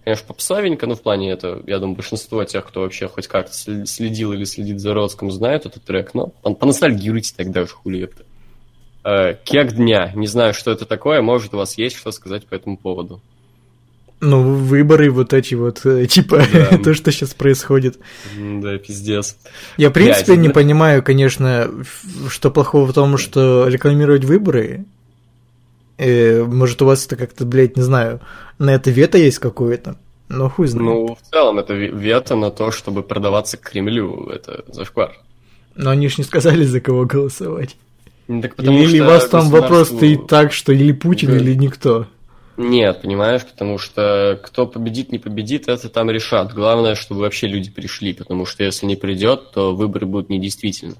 Конечно, попсовенько, но в плане это, я думаю, большинство тех, кто вообще хоть как-то следил или следит за Родском, знают этот трек, но пон- поностальгируйте тогда уж хули это. Э, Кек дня. Не знаю, что это такое, может, у вас есть что сказать по этому поводу. Ну, выборы вот эти вот, э, типа, Да. то, что сейчас происходит. Да, пиздец. Я, в принципе, Блядь, не да. понимаю, конечно, что плохого в том, что рекламировать выборы. Э, может, у вас это как-то, блядь, не знаю, на это вето есть какое-то? Но хуй знает. Ну, в целом, это ве- вето на то, чтобы продаваться к Кремлю. Это зашквар. Но они ж не сказали, за кого голосовать. Ну, Так или что у вас там вопрос государству- стоит так, что или Путин, Да. или никто. Нет, понимаешь, потому что кто победит, не победит, это там решат. Главное, чтобы вообще люди пришли, потому что если не придет, то выборы будут недействительны.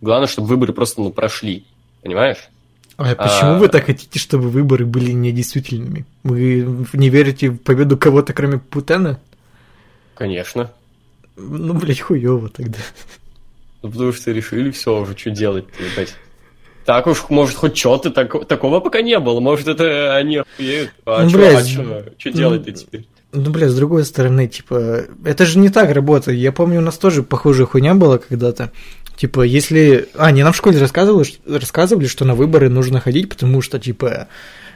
Главное, чтобы выборы просто ну, прошли. Понимаешь? А почему А- вы так хотите, чтобы выборы были недействительными? Вы не верите в победу кого-то, кроме Путена? Конечно. Ну, блядь, хуёво тогда. Ну, потому что решили все уже, что делать ебать. Так уж, может, хоть что-то так, такого пока не было. Может, это они охуеют. А Ну, что делать-то ну, теперь? Ну, бля, с другой стороны, типа, это же не так работает. Я помню, у нас тоже похожая хуйня была когда-то. Типа, если... А, не, нам в школе рассказывали, рассказывали, что на выборы нужно ходить, потому что, типа,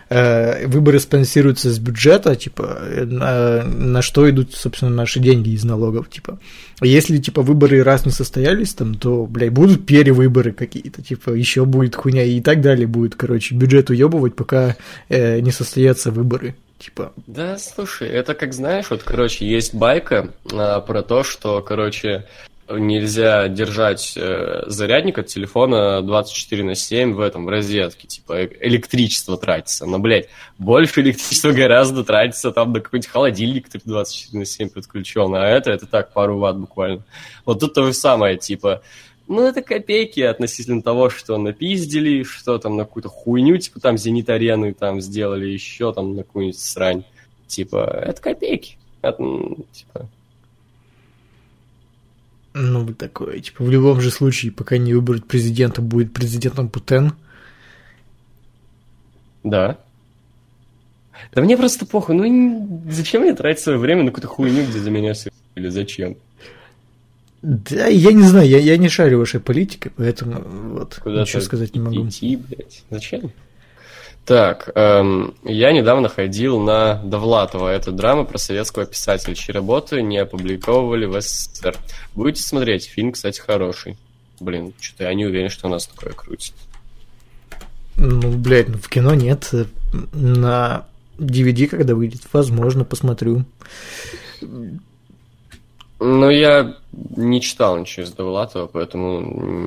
э, выборы спонсируются с бюджета, типа, э, на, на что идут, собственно, наши деньги из налогов, типа. Если, типа, выборы раз не состоялись там, то, блядь, будут перевыборы какие-то, типа, еще будет хуйня и так далее будет, короче, бюджет уебывать, пока э, не состоятся выборы, типа. Да, слушай, это как знаешь, вот, короче, есть байка а, про то, что, короче, нельзя держать э, зарядник от телефона 24 на 7 в этом, в розетке, типа, э- электричество тратится. Но, блядь, больше электричества гораздо тратится там на какой-нибудь холодильник, который 24 на 7 подключен, а это, это так, пару ватт буквально. Вот тут то же самое, типа, ну, это копейки относительно того, что напиздили, что там на какую-то хуйню, типа там зенит-арену там сделали, еще там на какую-нибудь срань. Типа, это копейки. Это, типа, Ну, такое. Типа, в любом же случае, пока не выберут президента, будет президентом Путен. да. Да мне просто похуй, ну зачем мне тратить свое время на какую-то хуйню, где за меня все или зачем? Да, я не знаю, я, я не шарю вашей политикой, поэтому вот Куда-то ничего сказать не могу. Идти, блядь. Зачем? Так, эм, я недавно ходил на Довлатова. Это драма про советского писателя, чьи работы не опубликовывали в СССР. Будете смотреть? Фильм, кстати, хороший. Блин, что-то я не уверен, что у нас такое крутит. Ну, блядь, ну в кино нет. На DVD, когда выйдет, возможно, посмотрю. Ну, я не читал ничего из Довлатова, поэтому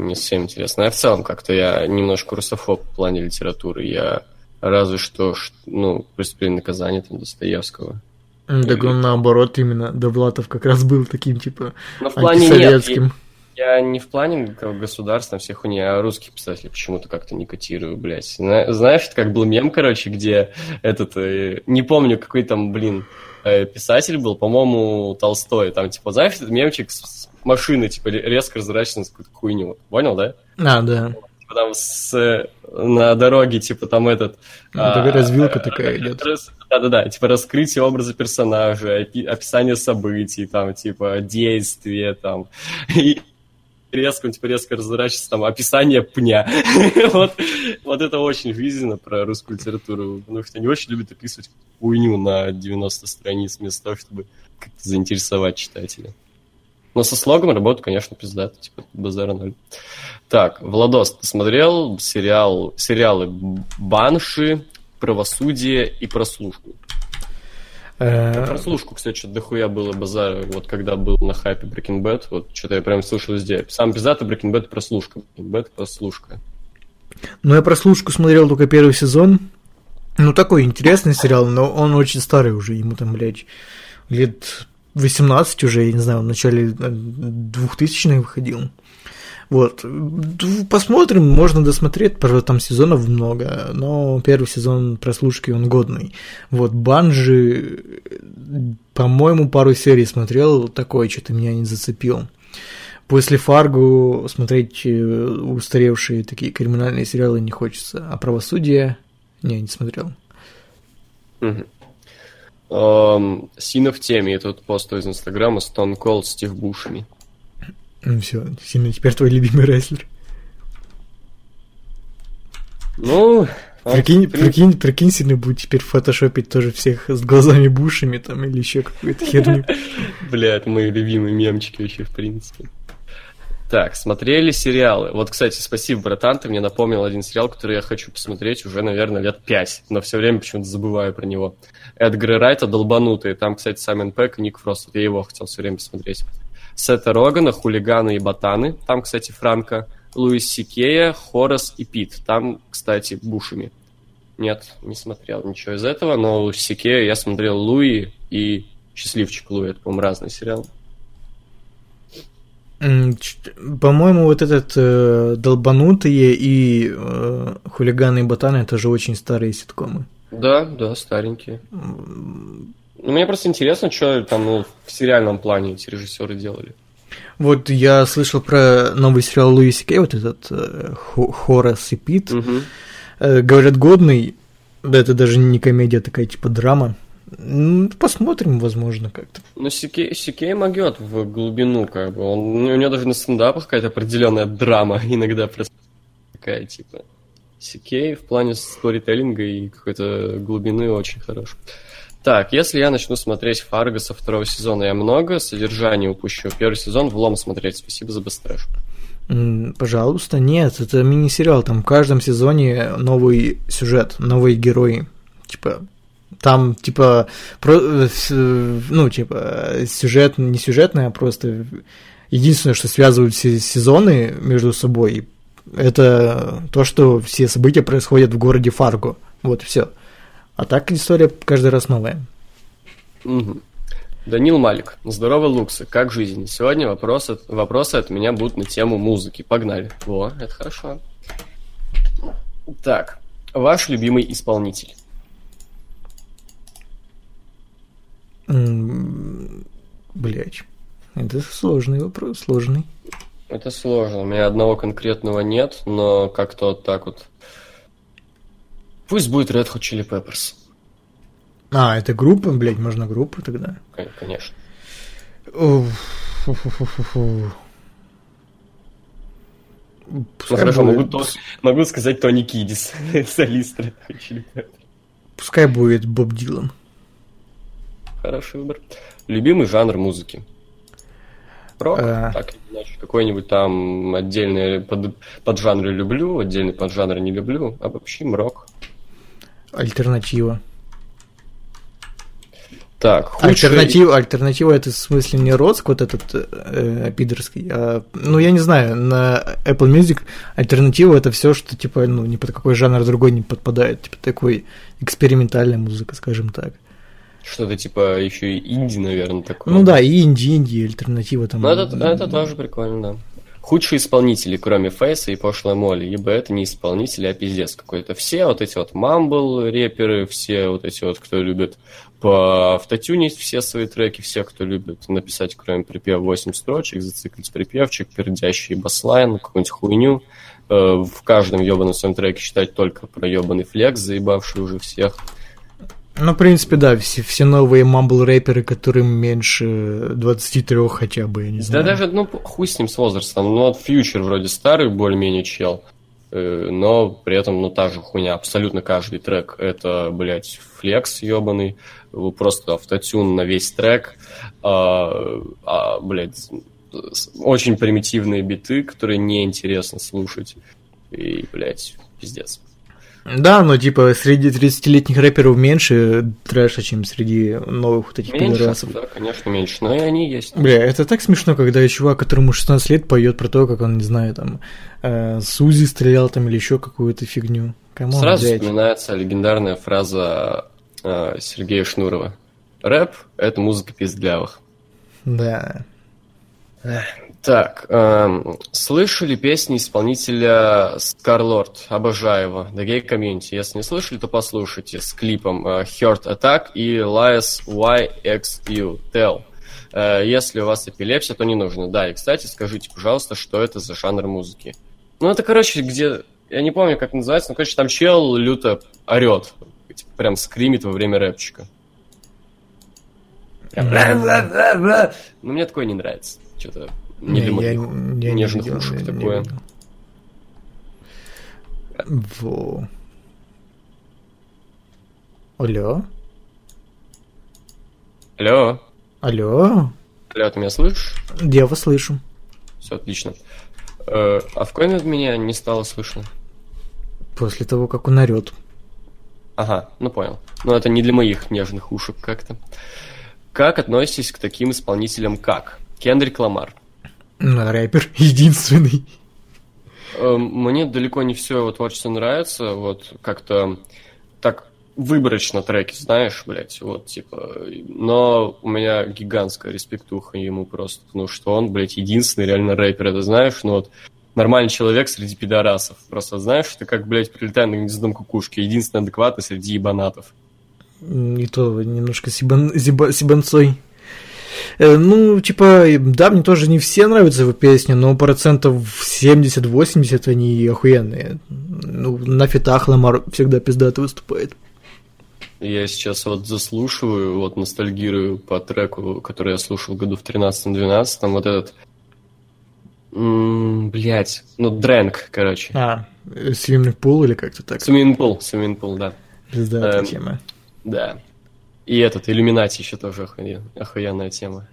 не совсем интересно. Я в целом как-то я немножко русофоб в плане литературы. Я разве что, ну, «Преступление наказание» там Достоевского. Так он наоборот, именно Довлатов как раз был таким, типа, Но в плане нет, антисоветским. Я не в плане государства, всех хуйни, а русских писателей почему-то как-то не котирую, блядь. Зна- Знаешь, это как был мем, короче, где этот, э, не помню, какой там, блин, э, писатель был, по-моему, Толстой. Там, типа, знаешь, этот мемчик с, машины, типа, ре- резко разворачивается на какую-то хуйню. Понял, да? А, да. Там с, на дороге, типа, там этот... Ну, а, развилка э, такая э, идет. Да-да-да, типа раскрытие образа персонажа, опи- описание событий, там, типа, действия, там, и резко, он, типа, резко разворачивается, там, описание пня. вот, вот это очень жизненно про русскую литературу, потому что они очень любят описывать хуйню на 90 страниц, вместо того, чтобы как-то заинтересовать читателя. Но со слогом работа, конечно, пиздата, типа, базара ноль. Так, Владос, ты смотрел сериал, сериалы «Банши», «Правосудие» и «Прослушку»? Э, Прослушку, кстати, что-то дохуя было базара, вот когда был на хайпе Breaking Bad, вот что-то я прям слушал везде. Сам пиздата Breaking Bad прослушка. Breaking Bad прослушка. Ну, я прослушку смотрел только первый сезон. Ну, такой интересный сериал, но он очень старый уже, ему там, блядь, лет 18 уже, я не знаю, в начале 2000-х выходил. Вот. Посмотрим, можно досмотреть, правда, там сезонов много, но первый сезон прослушки он годный. Вот, Банжи, по-моему, пару серий смотрел, такой что-то меня не зацепил. После Фаргу смотреть э, устаревшие такие криминальные сериалы не хочется, а правосудие не, не смотрел. Угу. Um, Сина в теме, это вот пост из Инстаграма Stone Cold Стив Бушами. Ну все, Сина теперь твой любимый рестлер. Ну, Прикинь, прикинь, прикинь, сильно будет теперь фотошопить тоже всех с глазами бушами там или еще какую-то херню. Бля, это мои любимые мемчики вообще, в принципе. Так, смотрели сериалы. Вот, кстати, спасибо, братан, ты мне напомнил один сериал, который я хочу посмотреть уже, наверное, лет пять, но все время почему-то забываю про него. Эдгар Райта «Долбанутые». Там, кстати, Саймон Пэк и Ник Фрост. Я его хотел все время посмотреть. Сета Рогана «Хулиганы и ботаны». Там, кстати, Франко. Луис Сикея, Хорас и Пит. Там, кстати, бушами. Нет, не смотрел ничего из этого, но Сикея я смотрел Луи и Счастливчик Луи. Это, по-моему, разный сериал. По-моему, вот этот э, долбанутые и э, хулиганы и ботаны это же очень старые ситкомы. Да, да, старенькие. Ну, мне просто интересно, что там ну, в сериальном плане эти режиссеры делали. Вот я слышал про новый сериал Луи Си Кей, вот этот э, Хорас и Пит. Угу. Э, говорят, годный. Да, это даже не комедия, а такая типа драма. Ну, посмотрим, возможно, как-то. Ну, Си Кей, Си Кей могет в глубину, как бы. Он, у него даже на стендапах какая-то определенная драма иногда просто такая, типа. Си Кей в плане сторителлинга и какой-то глубины очень хорош. Так, если я начну смотреть Фарго со второго сезона, я много содержания упущу. Первый сезон в лом смотреть. Спасибо за быстрэш. Пожалуйста, нет, это мини-сериал. Там в каждом сезоне новый сюжет, новые герои. Типа, там, типа, про, ну, типа, сюжет, не сюжетный, а просто единственное, что связывают все сезоны между собой, это то, что все события происходят в городе Фарго. Вот все. А так история каждый раз новая. Угу. Данил Малик. Здорово, Луксы. Как жизнь? Сегодня вопросы, вопросы от меня будут на тему музыки. Погнали. Во, это хорошо. Так, ваш любимый исполнитель? Блять. Это сложный вопрос, сложный. Это сложно. У меня одного конкретного нет, но как-то вот так вот. Пусть будет Red Hot Chili Peppers. А, это группа, блядь, можно группу тогда? Конечно. Ну, хорошо, будет... могу, могу сказать Тони Кидис, солист Red Hot Chili Peppers. Пускай будет Боб Дилан. Хороший выбор. Любимый жанр музыки? Рок? А... Так иначе. Какой-нибудь там отдельный под, поджанры люблю, отдельный поджанр не люблю. Обобщим рок. Альтернатива. Так, худший... альтернатива, альтернатива это в смысле не Роцк, вот этот э, пидорский, а, ну я не знаю, на Apple Music альтернатива это все, что типа, ну, ни под какой жанр другой не подпадает, типа такой экспериментальная музыка, скажем так. Что-то типа еще и инди, наверное, такое. Ну да, и инди, инди, альтернатива там. Ну это, это тоже прикольно, да. Худшие исполнители, кроме Фейса и Пошлой Молли, ибо это не исполнители, а пиздец какой-то. Все вот эти вот мамбл рэперы, все вот эти вот, кто любит по автотюнить все свои треки, все, кто любит написать, кроме припева, 8 строчек, зациклить припевчик, пердящий баслайн, какую-нибудь хуйню, э, в каждом ебаном своем треке считать только про ебаный флекс, заебавший уже всех. Ну, в принципе, да, все, все новые мамбл-рэперы, которым меньше 23 хотя бы, я не знаю. Да даже, ну, хуй с ним с возрастом. Ну, вот Фьючер вроде старый более-менее чел, э, но при этом, ну, та же хуйня. Абсолютно каждый трек это, блядь, флекс ебаный, просто автотюн на весь трек, а, а, блядь, очень примитивные биты, которые неинтересно слушать. И, блядь, пиздец. Да, но типа среди 30-летних рэперов меньше трэша, чем среди новых вот этих меньше, пидорасов. Да, конечно, меньше, но и они есть. Бля, это так смешно, когда чувак, которому 16 лет, поет про то, как он, не знаю, там, э, с Узи стрелял там или еще какую-то фигню. Come on, Сразу блядь. вспоминается легендарная фраза э, Сергея Шнурова. Рэп — это музыка пиздлявых. Да. Так, эм, слышали песни исполнителя Скарлорд? Обожаю его. The Gay Community. Если не слышали, то послушайте с клипом э, Heart Attack и Lies YXU. Tell. Э, если у вас эпилепсия, то не нужно. Да, и, кстати, скажите, пожалуйста, что это за жанр музыки? Ну, это, короче, где... Я не помню, как называется, но, короче, там чел люто орет. Типа, прям скримит во время рэпчика. Прям Ну, мне такое не нравится. Что-то не для я, моих я не нежных видел, ушек я не такое. видел. Во. Алло? Алло? Алло? Алло, ты меня слышишь? Я вас слышу. Все отлично. Э, а в какой момент меня не стало слышно? После того, как он орет. Ага, ну понял. Но это не для моих нежных ушек как-то. Как относитесь к таким исполнителям, как Кендрик Ламар? Ну, рэпер единственный. Э, Мне далеко не все его творчество нравится, вот как-то так выборочно треки, знаешь, блядь, вот, типа, но у меня гигантская респектуха ему просто, потому что он, блядь, единственный реально рэпер, это знаешь, ну вот, нормальный человек среди пидорасов, просто знаешь, это как, блядь, прилетая на гнездом кукушки, единственный адекватный среди ебанатов. И то немножко сибан, зиба- сибанцой. Э, Ну, типа, да, мне тоже не все нравятся его песни, но процентов 70-80 они охуенные. Ну, на фитах Ламар всегда пиздато выступает. Я сейчас вот заслушиваю, вот ностальгирую по треку, который я слушал году в 13-12, вот этот, м, блядь, ну, Drank, короче. А, Swimming Pool или как-то так? Swimming Pool, Swimming Pool, да. Пиздатая Эм, тема. Да. И этот, Иллюминати еще тоже охуен- охуенная тема.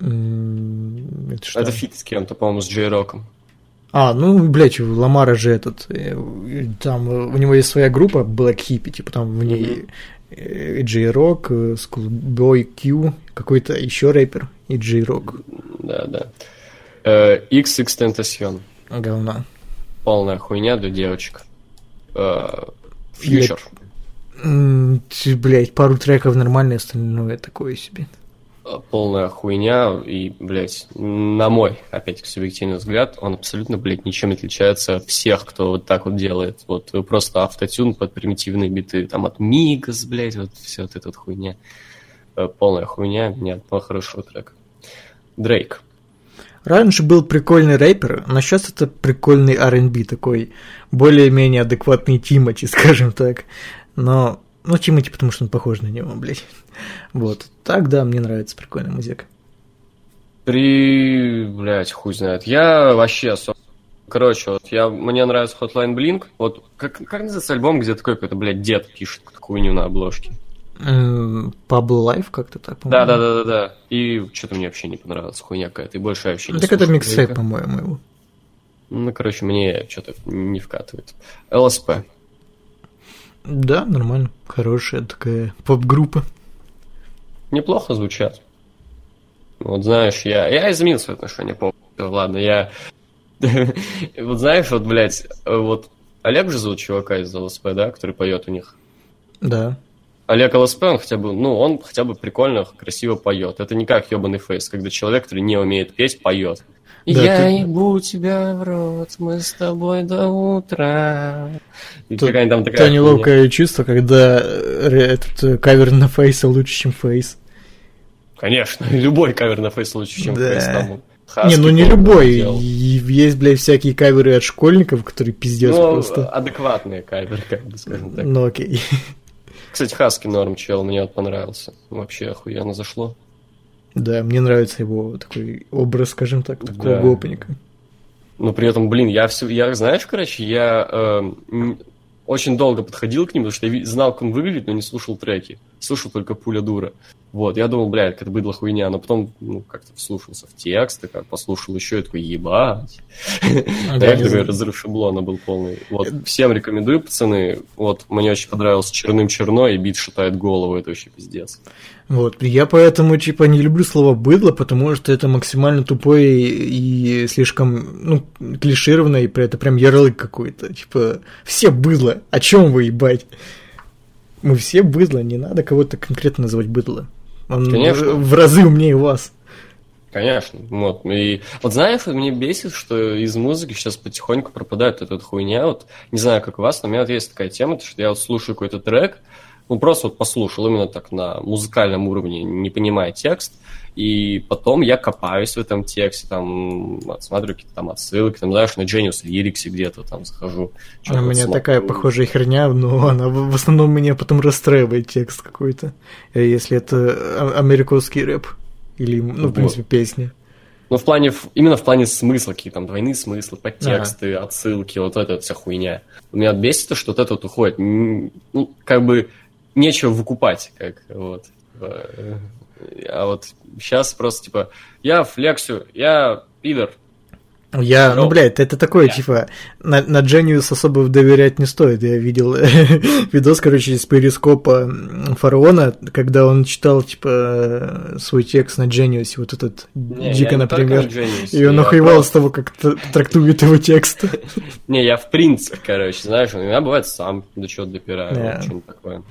М, Это что? Это фит с кем-то, по-моему, с Джей Роком. А, ну, блядь, у Ламара же этот, э, там у него есть своя группа Black Hippy, типа там в ней э, Джей Рок, э, Schoolboy Q, какой-то еще рэпер и Джей Рок. Да, да. Э, XX Tentacion. Говна. Полная хуйня для девочек. Фьючер. М, Блядь, пару треков нормальные, остальное такое себе. Э, полная хуйня, и, блядь, на мой, опять субъективный взгляд, он абсолютно, блядь, ничем не отличается от всех, кто вот так вот делает. Вот просто автотюн под примитивные биты, там от Мигас, блядь, вот все вот эта вот хуйня. Э, Полная хуйня, ни одного хорошего трека. Дрейк. Раньше был прикольный рэпер, но сейчас это прикольный R&B такой, более-менее адекватный Тимати, скажем так. Но, ну, Тимати, потому что он похож на него, блядь. Вот. Так, да, мне нравится прикольная музыка. При, блядь, хуй знает. Я вообще особо... Короче, вот я, мне нравится Hotline Blink. Вот как, как называется альбом, где такой какой-то, блядь, дед пишет хуйню на обложке? М, Pablo Life как-то так, Да, да, да, да, да. И что-то мне вообще не понравилось, хуйня какая-то. И больше я вообще не Так это миксейп, по-моему, его. Ну, короче, мне что-то не вкатывает. ЛСП. Да, нормально. Хорошая такая поп-группа. Неплохо звучат. Вот знаешь, я, я изменил свое отношение по Ладно, я... Вот знаешь, вот, блядь, вот Олег же зовут чувака из ЛСП, да, который поет у них. Да. Олег ЛСП, он хотя бы, ну, он хотя бы прикольно, красиво поет. Это не как ебаный фейс, когда человек, который не умеет петь, поет. Да, Я ты- ебу тебя в рот, мы с тобой до утра. И какая-нибудь там такая То хуйня. неловкое чувство, когда э, этот э, кавер на фейса лучше, чем фейс. Конечно, любой кавер на фейс лучше, чем Да. фейс там. не, ну не любой. Есть, блядь, всякие каверы от школьников, которые пиздец Ну, просто. адекватные каверы, как бы скажем так. Ну окей. Кстати, Хаски норм чел, мне вот понравился. Вообще охуенно зашло. Да, мне нравится его такой образ, скажем так, такого Да. гопника. Но при этом, блин, я все, я, знаешь, короче, я э, очень долго подходил к нему, потому что я знал, как он выглядит, но не слушал треки. Слушал только пуля дура. Вот, я думал, блядь, это быдло хуйня, но потом, ну, как-то вслушался в текст, как послушал еще, и такой, ебать. Такой знаю. разрыв шаблона был полный. Вот, всем рекомендую, пацаны. Вот, мне очень понравился «Черным черно» и бит шатает голову, это вообще пиздец. Вот, я поэтому, типа, не люблю слово «быдло», потому что это максимально тупое и слишком, ну, клишированное, и это прям ярлык какой-то. Типа, все быдло, о чем вы, ебать? Мы все быдло, не надо кого-то конкретно называть быдло. Он Конечно. в разы умнее вас. Конечно. Вот. И вот знаешь, мне бесит, что из музыки сейчас потихоньку пропадает эта хуйня. Вот не знаю, как у вас, но у меня вот есть такая тема, что я вот слушаю какой-то трек, ну просто вот послушал именно так на музыкальном уровне, не понимая текст, и потом я копаюсь в этом тексте, там, смотрю какие-то там отсылки, там, знаешь, на Genius Lyrics где-то там захожу. У меня смотрю. такая похожая херня, но она в основном меня потом расстраивает текст какой-то, если это американский рэп. Или, ну, вот. в принципе, песни. Ну, в плане, именно в плане смысла, какие там двойные смыслы, подтексты, ага. отсылки, вот эта вся хуйня. Меня бесит, что вот это вот уходит. Ну, как бы нечего выкупать, как вот. А вот сейчас просто, типа, я флексю, я пидор, я, ну, блядь, это такое, yeah. типа, на, на Genius особо доверять не стоит. Я видел видос, короче, из перископа фараона, когда он читал, типа, свой текст на Genius, вот этот не, Дика, например, и он охуевал с того, как трактует его текст. Не, я в принципе, короче, знаешь, у меня бывает сам до чего допираю, что-нибудь такое.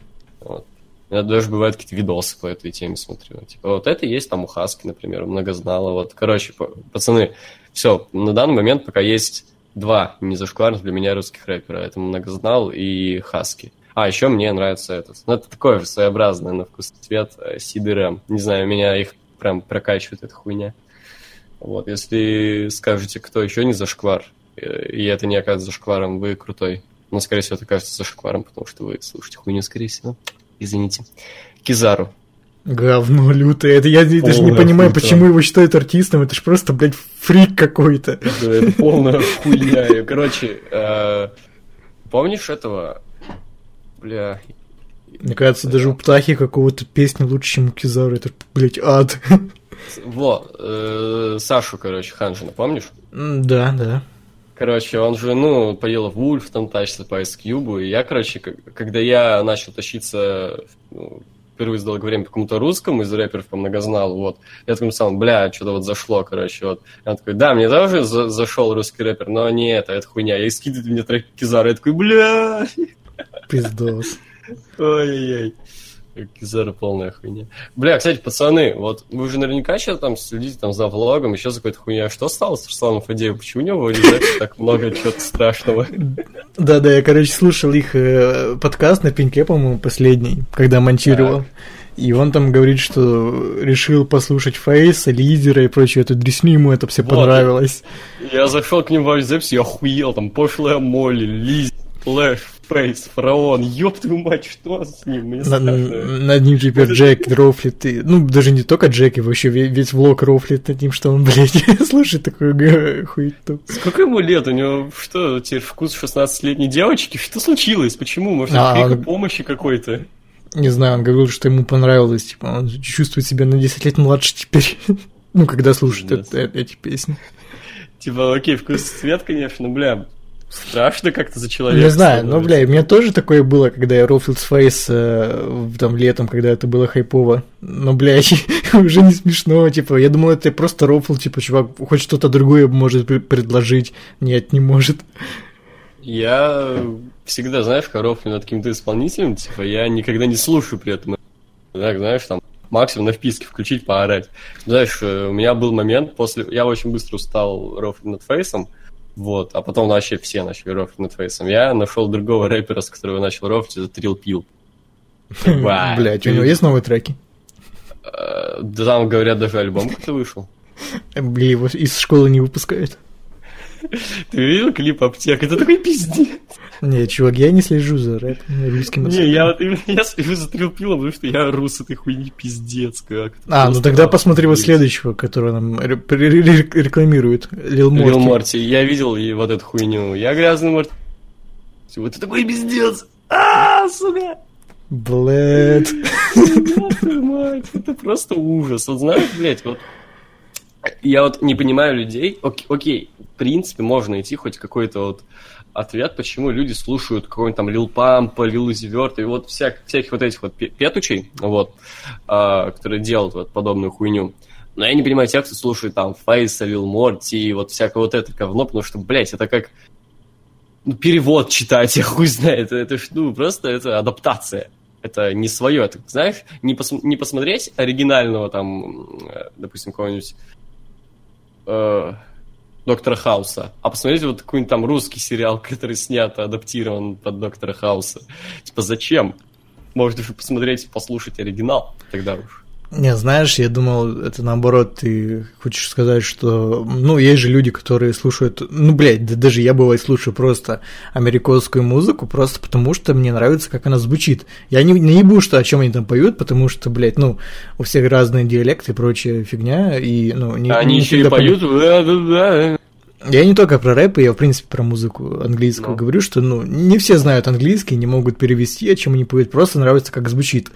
У меня даже бывают какие-то видосы по этой теме смотрю. Типа, вот это есть там у Хаски, например, многознала. Вот, короче, пацаны, все, на данный момент пока есть два незашкварных для меня русских рэпера. Это Многознал и Хаски. А, еще мне нравится этот. Ну, это такое своеобразное на вкус цвет Сид Рэм. Не знаю, меня их прям прокачивает эта хуйня. Вот, если скажете, кто еще не зашквар, э, и это не окажется зашкваром, вы крутой. Но, скорее всего, это кажется зашкваром, потому что вы слушаете хуйню, скорее всего. Извините. Кизару. Говно лютое. Это я полная даже не понимаю, хуйта. почему его считают артистом. Это ж просто, блядь, фрик какой-то. Да, это полная хуйня. Короче, э, помнишь этого? Бля. Мне кажется, даже у Птахи какого-то песни лучше, чем у Кизару. Это, блядь, ад. Во, э, Сашу, короче, Ханжина, помнишь? Да, да. Короче, он же, ну, поел Вульф, там тащится по Ice Cube, и я, короче, когда я начал тащиться ну, впервые за долгое время по какому-то русскому из рэперов по многозналу, вот, я такой сам, бля, что-то вот зашло, короче, вот. Я такой, да, мне тоже за зашел русский рэпер, но не это, это хуйня. И скидывает мне трек Кизара, я такой, бля. Пиздос. Ой-ой-ой. Кизара полная хуйня. Бля, кстати, пацаны, вот вы уже наверняка сейчас там следите там за влогом, еще за какой-то хуйня. Что стало с Русланом Фадеевым? Почему у него так много чего-то страшного? Да-да, я, короче, слушал их э, подкаст на пеньке, по-моему, последний, когда монтировал. И он там говорит, что решил послушать Фейса, лидера и прочее эту дресню, ему это все вот. понравилось. Я зашел к ним в записи, я охуел, там пошлая Молли, Лиз, Флэш, Фейс, Фараон, ёб твою мать, что с ним? Мне на, над ним теперь Джек рофлит, и, ну, даже не только Джек, и вообще весь влог рофлит над ним, что он, блядь, слушает такую хуету. Сколько ему лет? У него что, теперь вкус 16-летней девочки? Что случилось? Почему? Может, а, он... помощи какой-то? Не знаю, он говорил, что ему понравилось, типа, он чувствует себя на 10 лет младше теперь, ну, когда слушает эти песни. Типа, окей, вкус цвет, конечно, бля, Страшно как-то за человека. Не знаю, но, бля, у меня тоже такое было, когда я рофлил Фейс э, там летом, когда это было хайпово. Но, бля, уже не смешно, типа, я думал, это просто рофл, типа, чувак, хоть что-то другое может предложить. Нет, не может. Я всегда, знаешь, корофлю над каким-то исполнителем, типа, я никогда не слушаю при этом. Так, знаешь, там, максимум на вписке включить, поорать. Знаешь, э, у меня был момент после... Я очень быстро устал рофлить над фейсом, вот, а потом вообще все начали рофлить над фейсом. Я нашел другого рэпера, с которого начал рофлить, это Трил Пил. Блять, у него есть новые треки? Э, да там, говорят, даже альбом как-то вышел. Блин, его из школы не выпускают. Ты видел клип «Аптека»? Это такой пиздец. Не, чувак, я не слежу за рэпом русским Не, я вот я слежу за Трилпилом, потому что я рус этой хуйни пиздец как. А, ну тогда посмотри вот следующего, который нам рекламирует. Лил Морти. Лил Морти. Я видел и вот эту хуйню. Я грязный Морти. Вот это такой пиздец. А, сука. Блэд. Это просто ужас. Вот знаешь, блядь, вот я вот не понимаю людей. Окей, принципе, можно найти хоть какой-то вот ответ, почему люди слушают какой-нибудь там Лил Пампа, Лил Зиверт, и вот всяк, всяких вот этих вот петучей, вот, а, которые делают вот подобную хуйню. Но я не понимаю тех, кто слушает там Фейса, Лил Морти и вот всякое вот это говно, потому что, блядь, это как ну, перевод читать, я хуй знает. Это, это ну, просто это адаптация. Это не свое. Это, знаешь, не, пос, не посмотреть оригинального там, допустим, какого-нибудь э, Доктора Хауса, а посмотреть вот какой-нибудь там русский сериал, который снят, адаптирован под Доктора Хауса. Типа, зачем? Может, даже посмотреть, послушать оригинал тогда уж. Не, знаешь, я думал, это наоборот, ты хочешь сказать, что, ну, есть же люди, которые слушают, ну, блядь, да даже я бывает слушаю просто американскую музыку, просто потому что мне нравится, как она звучит. Я не, не ебу, что о чем они там поют, потому что, блядь, ну, у всех разные диалекты и прочая фигня, и, ну, не Они не еще и поют, я не только про рэп, я, в принципе, про музыку английскую no. говорю, что, ну, не все знают английский, не могут перевести, о чем они поют, просто нравится, как звучит.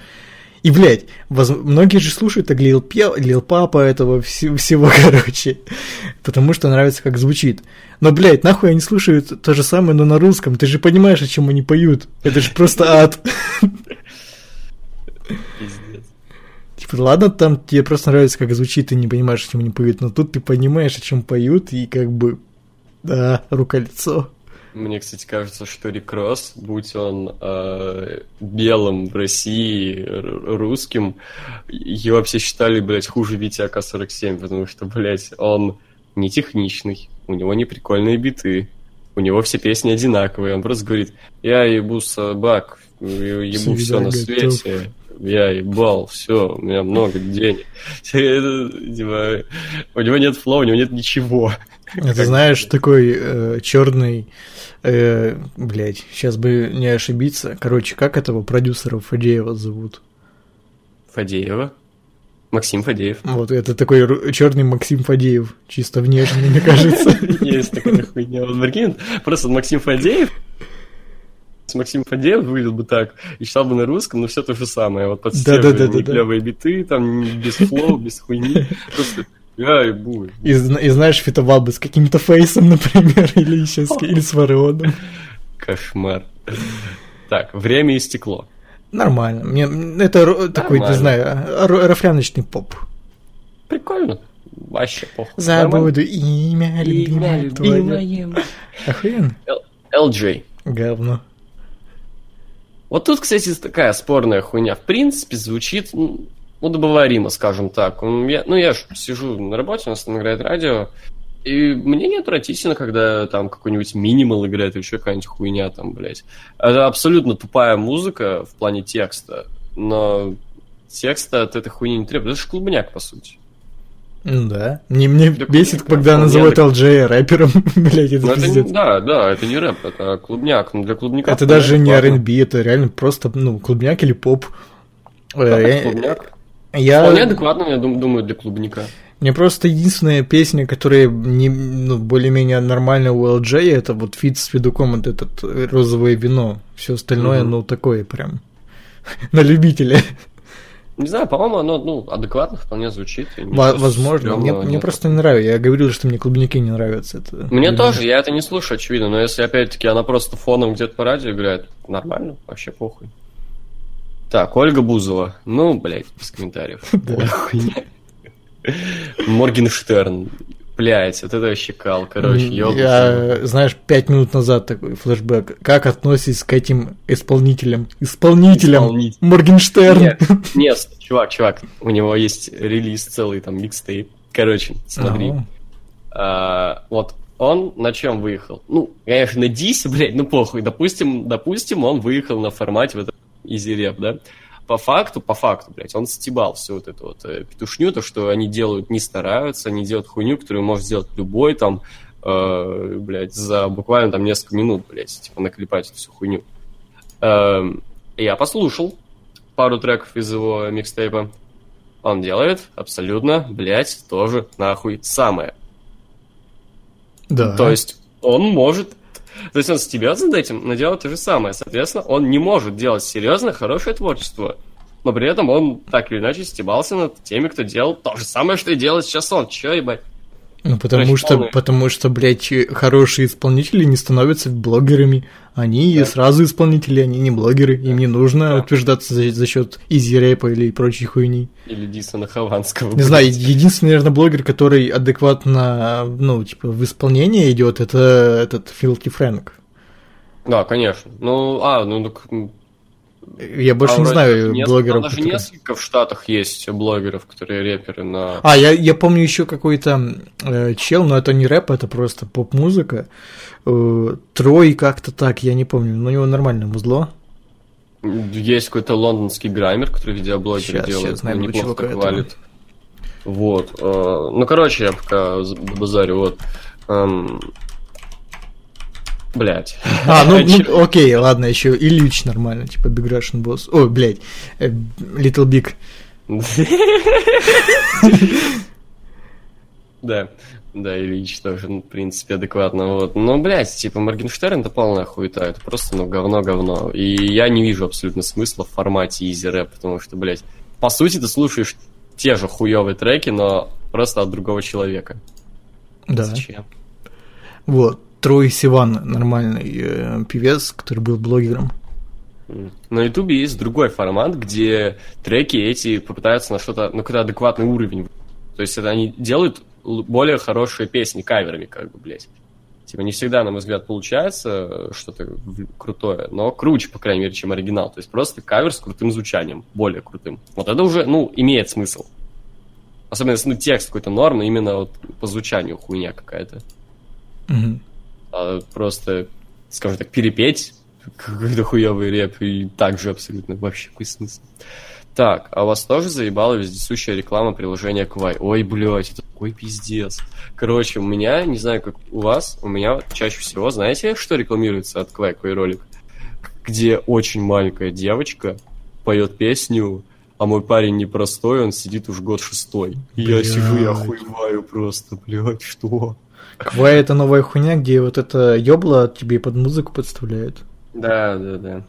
И, блядь, воз... многие же слушают так Лил, Пе... Лил Папа этого вс... всего, короче, потому что нравится, как звучит. Но, блядь, нахуй они слушают то же самое, но на русском. Ты же понимаешь, о чем они поют. Это же просто ад. Типа, ладно, там тебе просто нравится, как звучит, ты не понимаешь, о чем они поют, но тут ты понимаешь, о чем поют, и как бы, да, рука-лицо. Мне, кстати, кажется, что Рекросс, будь он э, белым в России, русским, его все считали, блядь, хуже Вити АК-47, потому что, блядь, он не техничный, у него не прикольные биты, у него все песни одинаковые, он просто говорит, я ебу собак, ебу все на свете, я ебал, все, у меня много денег. Типа, у него нет флоу, у него нет ничего. Это знаешь, такой э, черный, э, блядь, сейчас бы не ошибиться. Короче, как этого продюсера Фадеева зовут? Фадеева? Максим Фадеев. Вот, это такой черный Максим Фадеев, чисто внешне, мне кажется. Есть такая хуйня. Вот прикинь, просто Максим Фадеев, Максим Фадеев выглядел бы так и читал бы на русском, но все то же самое. Вот под да, да, да, да, биты, там без флоу, без хуйни. Просто я и буду. И, и знаешь, фитовал бы с каким-то фейсом, например, или еще с, или с Варионом. Кошмар. Так, время истекло. Нормально. Мне это Нормально. такой, не знаю, рафляночный поп. Прикольно. Вообще похуй. Забуду имя любимое твое. Охуенно. LJ. Говно. Вот тут, кстати, такая спорная хуйня. В принципе, звучит удобоваримо, скажем так. Я, ну, я же сижу на работе, у нас там играет радио, и мне не отвратительно, когда там какой-нибудь минимал играет или еще какая-нибудь хуйня там, блядь. Это абсолютно тупая музыка в плане текста, но текста от этой хуйни не требует. Это же клубняк, по сути. Ну да. Мне, мне да, бесит, когда называют LJ рэпером, блядь, это, это не, Да, да, это не рэп, это клубняк. Но для клубняка... Это даже не R&B, это реально просто, ну, клубняк или поп. Да, э, клубняк. Я... Вполне адекватно, я думаю, для клубняка. Мне просто единственная песня, которая не, ну, более-менее нормальная у LJ, это вот фит с Федуком, вот этот розовое вино. Все остальное, угу. ну, такое прям на любителя. Не знаю, по-моему, оно ну, адекватно вполне звучит. Возможно. Мне, мне просто не нравится. Я говорил, что мне клубники не нравятся. Это, мне тоже, я это не слушаю, очевидно. Но если опять-таки она просто фоном где-то по радио играет, нормально, вообще похуй. Так, Ольга Бузова. Ну, блядь, без комментариев. Моргенштерн. Блядь, вот это вообще кал, короче, Я, знаешь, пять минут назад такой флешбэк. Как относитесь к этим исполнителям? Исполнителям! Исполнитель. Моргенштерн! Нет, нет, чувак, чувак, у него есть релиз целый, там, микстейп. Короче, смотри. А, вот он на чем выехал? Ну, конечно, на дисе, блядь, ну похуй. Допустим, допустим, он выехал на формате вот Easy Rap, да, по факту, по факту, блядь, он стебал всю вот эту вот э, петушню, то, что они делают, не стараются, они делают хуйню, которую может сделать любой, там, э, блядь, за буквально там несколько минут, блядь, типа наклепать всю хуйню. Э, я послушал пару треков из его микстейпа. Он делает абсолютно, блядь, тоже нахуй самое. Да. То есть он может то есть он стебется над этим, но делает то же самое. Соответственно, он не может делать серьезно хорошее творчество. Но при этом он так или иначе стебался над теми, кто делал то же самое, что и делает сейчас он. Че, ебать? Ну, потому Короче, что, полный- потому что, блядь, хорошие исполнители не становятся блогерами. Они Да. сразу исполнители, они не блогеры. Им не нужно Да. утверждаться за, за счет изи-рэпа или прочей хуйни. Или Дисона Хованского. Не знаю, единственный, наверное, блогер, который адекватно, ну, типа, в исполнение идет, это этот Филки Фрэнк. Да, конечно. Ну, а, ну так... Я больше там не знаю неск- блогеров. Там даже которые- несколько в Штатах есть блогеров, которые рэперы на... А, я, я помню еще какой-то э, чел, но это не рэп, это просто поп-музыка. Э, Трой как-то так, я не помню, но у него нормальное музло. Есть какой-то лондонский граммер, который видеоблогеры Щас, делает, найду ну, неплохо так валит. Вот. э, Ну, короче, я пока базарю, вот. эм, Блять. А, ну, ну, окей, ладно, еще Ильич нормально, типа Big Russian Boss. Ой, блядь, э, Little Big. Да, да, Ильич тоже, ну, в принципе, адекватно, вот. Но, блядь, типа, Моргенштерн это полная хуета, это просто, ну, говно-говно. И я не вижу абсолютно смысла в формате изи рэп, потому что, блядь, по сути, ты слушаешь те же хуевые треки, но просто от другого человека. Да. Зачем? Вот, Трой Сиван, нормальный э, певец, который был блогером. На Ютубе есть другой формат, где треки эти попытаются на что-то, на какой-то адекватный уровень. То есть это они делают более хорошие песни каверами, как бы, блядь. Типа не всегда, на мой взгляд, получается э, что-то крутое, но круче, по крайней мере, чем оригинал. То есть просто кавер с крутым звучанием, более крутым. Вот это уже, ну, имеет смысл. Особенно если ну, текст какой-то норм, именно вот по звучанию хуйня какая-то. Мгм. А просто, скажем так, перепеть какой-то хуёвый реп и так же абсолютно вообще какой смысл. Так, а вас тоже заебала вездесущая реклама приложения Квай? Ой, блядь, это такой пиздец. Короче, у меня, не знаю, как у вас, у меня чаще всего, знаете, что рекламируется от Квай, какой ролик? Где очень маленькая девочка поет песню, а мой парень непростой, он сидит уж год шестой. И я сижу и охуеваю просто, блядь, что? Квай это новая хуйня, где вот это ёбло тебе под музыку подставляют. Да, да, да.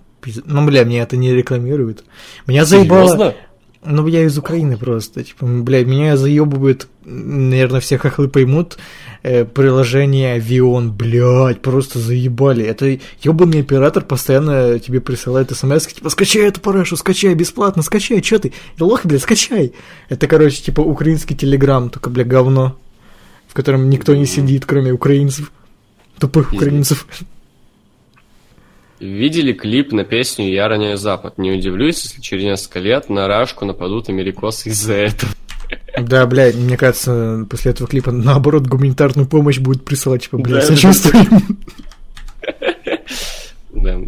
Ну, бля, мне это не рекламируют. Меня заебало... Серьезно? Ну, я из Украины просто. Типа, бля, меня заебывает, наверное, все хохлы поймут, э, приложение Вион, блядь, просто заебали. Это ебаный оператор постоянно тебе присылает смс, типа, скачай эту парашу, скачай, бесплатно, скачай, чё ты? Лох, блядь, скачай. Это, короче, типа, украинский телеграм, только, бля, говно, в котором никто не сидит, кроме украинцев. Тупых украинцев. Видели клип на песню «Я роняю Запад». Не удивлюсь, если через несколько лет на Рашку нападут америкосы из-за этого. Да, блядь, мне кажется, после этого клипа, наоборот, гуманитарную помощь будет присылать, типа, блядь, Да, да, сочувствуем. Да.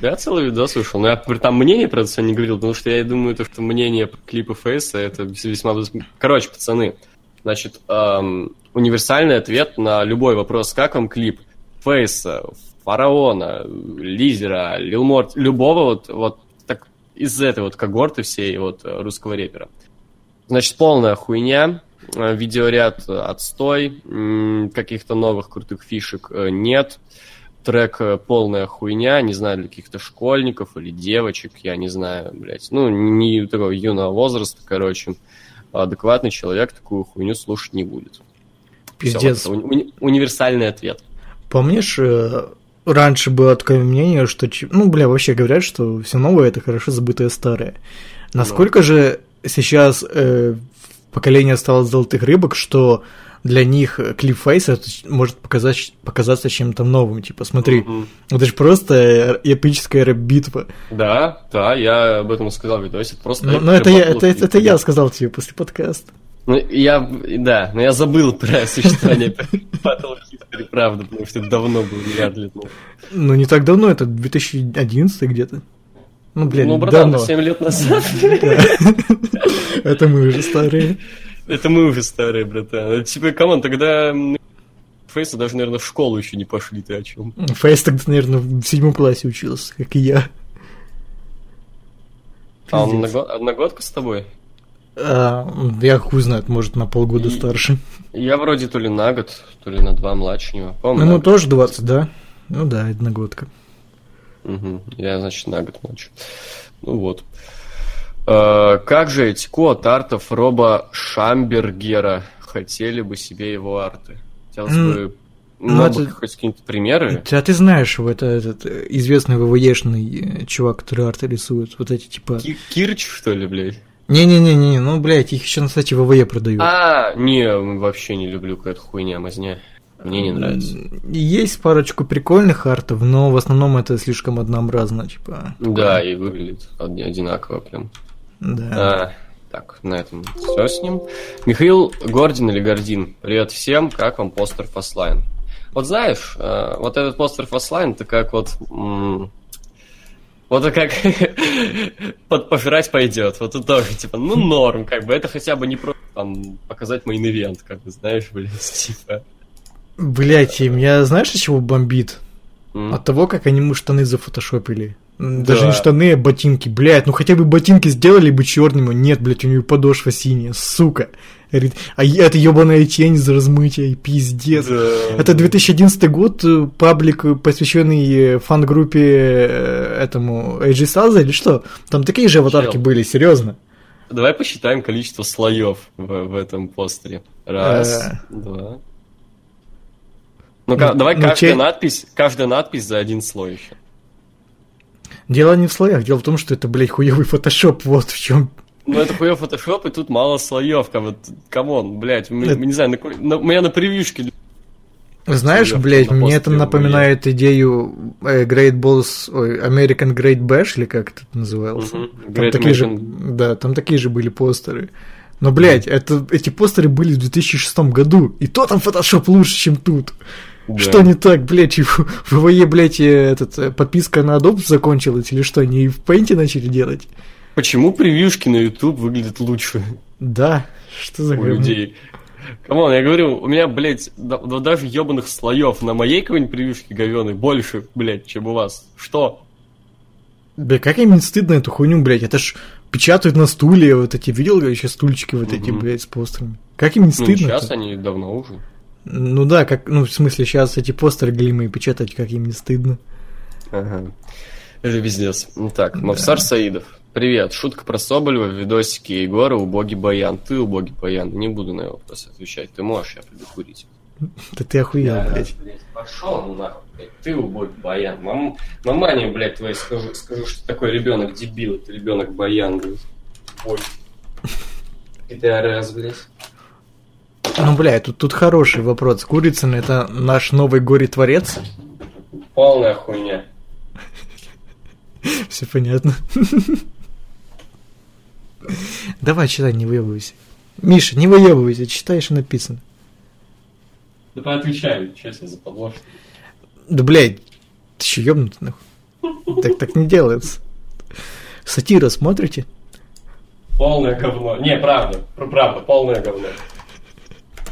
Я целый видос вышел, но я там мнение про это не говорил, потому что я думаю, то, что мнение по клипу Фейса это весьма... Короче, пацаны, значит, эм, универсальный ответ на любой вопрос, как вам клип Фейса, Фараона, Лизера, Лилморт, любого вот, вот так, из этой вот когорты всей вот э, русского репера. Значит, полная хуйня, э, видеоряд э, отстой, каких-то новых крутых фишек нет, трек полная хуйня, не знаю, для каких-то школьников или девочек, я не знаю, блядь. Ну, не такого юного возраста, короче. Адекватный человек такую хуйню слушать не будет. Пиздец. вот это уни- универсальный ответ. Помнишь, э, раньше было такое мнение, что... Ну, бля, вообще говорят, что все новое — это хорошо забытое старое. Насколько же сейчас э, поколение стало золотых рыбок, что для них клип Фейса это ч- может показать, показаться чем-то новым. Типа, смотри, Мгм. это же просто эпическая рэп-битва. Да, да, я об этом сказал в видосе. Это просто... Но, эпик но это, я, батл. это, это я сказал тебе после подкаста. Ну, я, да, но я забыл про существование Battle History, правда, потому что это давно было вряд ли. ну. Ну, не так давно, это 2011 где-то. Ну, блин, Ну, братан, давно. 7 лет назад. Это мы уже старые. Это мы уже старые, братан. Типа, come on, тогда Фейса даже, наверное, в школу еще не пошли, ты о чем? Фейс тогда, наверное, в седьмом классе учился, как и я. А он одного- одногодка с тобой? А, я хуй знает, может, на полгода И- старше. Я вроде то ли на год, то ли на два младше него. Ну, ему на год. тоже 20, да? Ну да, одногодка. Мгм. Я, значит, на год младше. Ну вот. Э, как же Тико, Тартов, Роба Шамбергера хотели бы себе его арты? Хотелось М, бы... ну, Ну, это- хоть какие-нибудь примеры? А ты знаешь, вот этот э, известный ВВЕшный э, чувак, который арты рисует, вот эти типа... Ки- Кирч, что ли, блядь? Не-не-не, ну, блядь, их еще на сайте ВВЕ продают. А, не, вообще не люблю какая-то хуйня, мазня. Мне не нравится. Есть парочку прикольных артов, но в основном это слишком однообразно, типа. Да, и выглядит од- одинаково прям. Да. А, так, на этом все с ним. Михаил Гордин или Гордин, привет всем, как вам постер Fastlane? Вот знаешь, э, вот этот постер Fastlane, это как вот... Вот как под пожрать пойдет. Вот это тоже, типа, ну норм, как бы. Это хотя бы не просто там показать main event, как бы, знаешь, блин, типа. Блять, им я знаешь, от чего бомбит? М. От того, как они ему штаны зафотошопили. Даже Да. не штаны, а ботинки. Блять, ну хотя бы ботинки сделали бы черными. Нет, блять, у него подошва синяя, сука. Говорит, а это ебаная тень за размытие, пиздец. Да. Это 2011 год, э, паблик, э, посвященный э, фан-группе этому AJ Styles или что? Там такие же аватарки Чел. были, серьезно. Давай посчитаем количество слоев в, в этом постере. Раз, Э. два. Ну-ка, Ну, давай ну, каждая че- надпись, каждая надпись за один слой еще. Дело не в слоях, дело в том, что это, блядь, хуевый фотошоп, вот в чем. Ну, это хуёв фотошоп, и тут мало слоев. Как вот, come on, блядь, мы, Это- не знаю, на, на- у меня на превьюшке... Знаешь, Слоёв блядь, мне это напоминает идею э, Great Balls, ой, American Great Bash, или как это назывался. Мгм. Там Great такие же, да, там такие же были постеры. Но, блядь, это, эти постеры были в 2006 году, и то там фотошоп лучше, чем тут. Да. Что не так, блядь, и в ВВЕ, блядь, этот, э, подписка на Adobe закончилась, или что, они и в Paint начали делать? Почему превьюшки на YouTube выглядят лучше Да, что за у говно? людей? Come on, я говорю, у меня, блядь, да- да даже ебаных слоев на моей какой-нибудь превьюшке говёной больше, блядь, чем у вас. Что? Бля, как им не стыдно эту хуйню, блядь, это ж печатают на стуле, вот эти, видел еще стульчики вот эти, Мгм. блядь, с постерами? Как им не Ну, стыдно? сейчас они давно уже. Ну да, как, ну, в смысле, сейчас эти постеры голимые печатать, как им не стыдно. Ага. Это пиздец. Ну Так, Мавсар Саидов. Привет. Шутка про Соболева в видосике Егора «Убогий Баян». Ты убогий Баян. Не буду на его вопрос отвечать. Ты можешь, я приду курить. Да ты охуел, блядь. Пошел ну нахуй, блядь. Ты убогий Баян. Мам... Мамане, блядь, твоей скажу, скажу, что такой ребенок дебил. Это ребенок Баян, блядь. Ой. Раз, блядь. Ну, бля, тут, тут хороший вопрос. Курицын это наш новый горе-творец? Полная хуйня. Все понятно. Давай, читай, не выебывайся. Миша, не выебывайся, читай, что написано. Да поотвечай, что тебе за подложка? Да, блядь, ты че ёбнутый, нахуй? Так так не делается. Сатира смотрите? Полное говно. Не, правда. Правда, полное говно.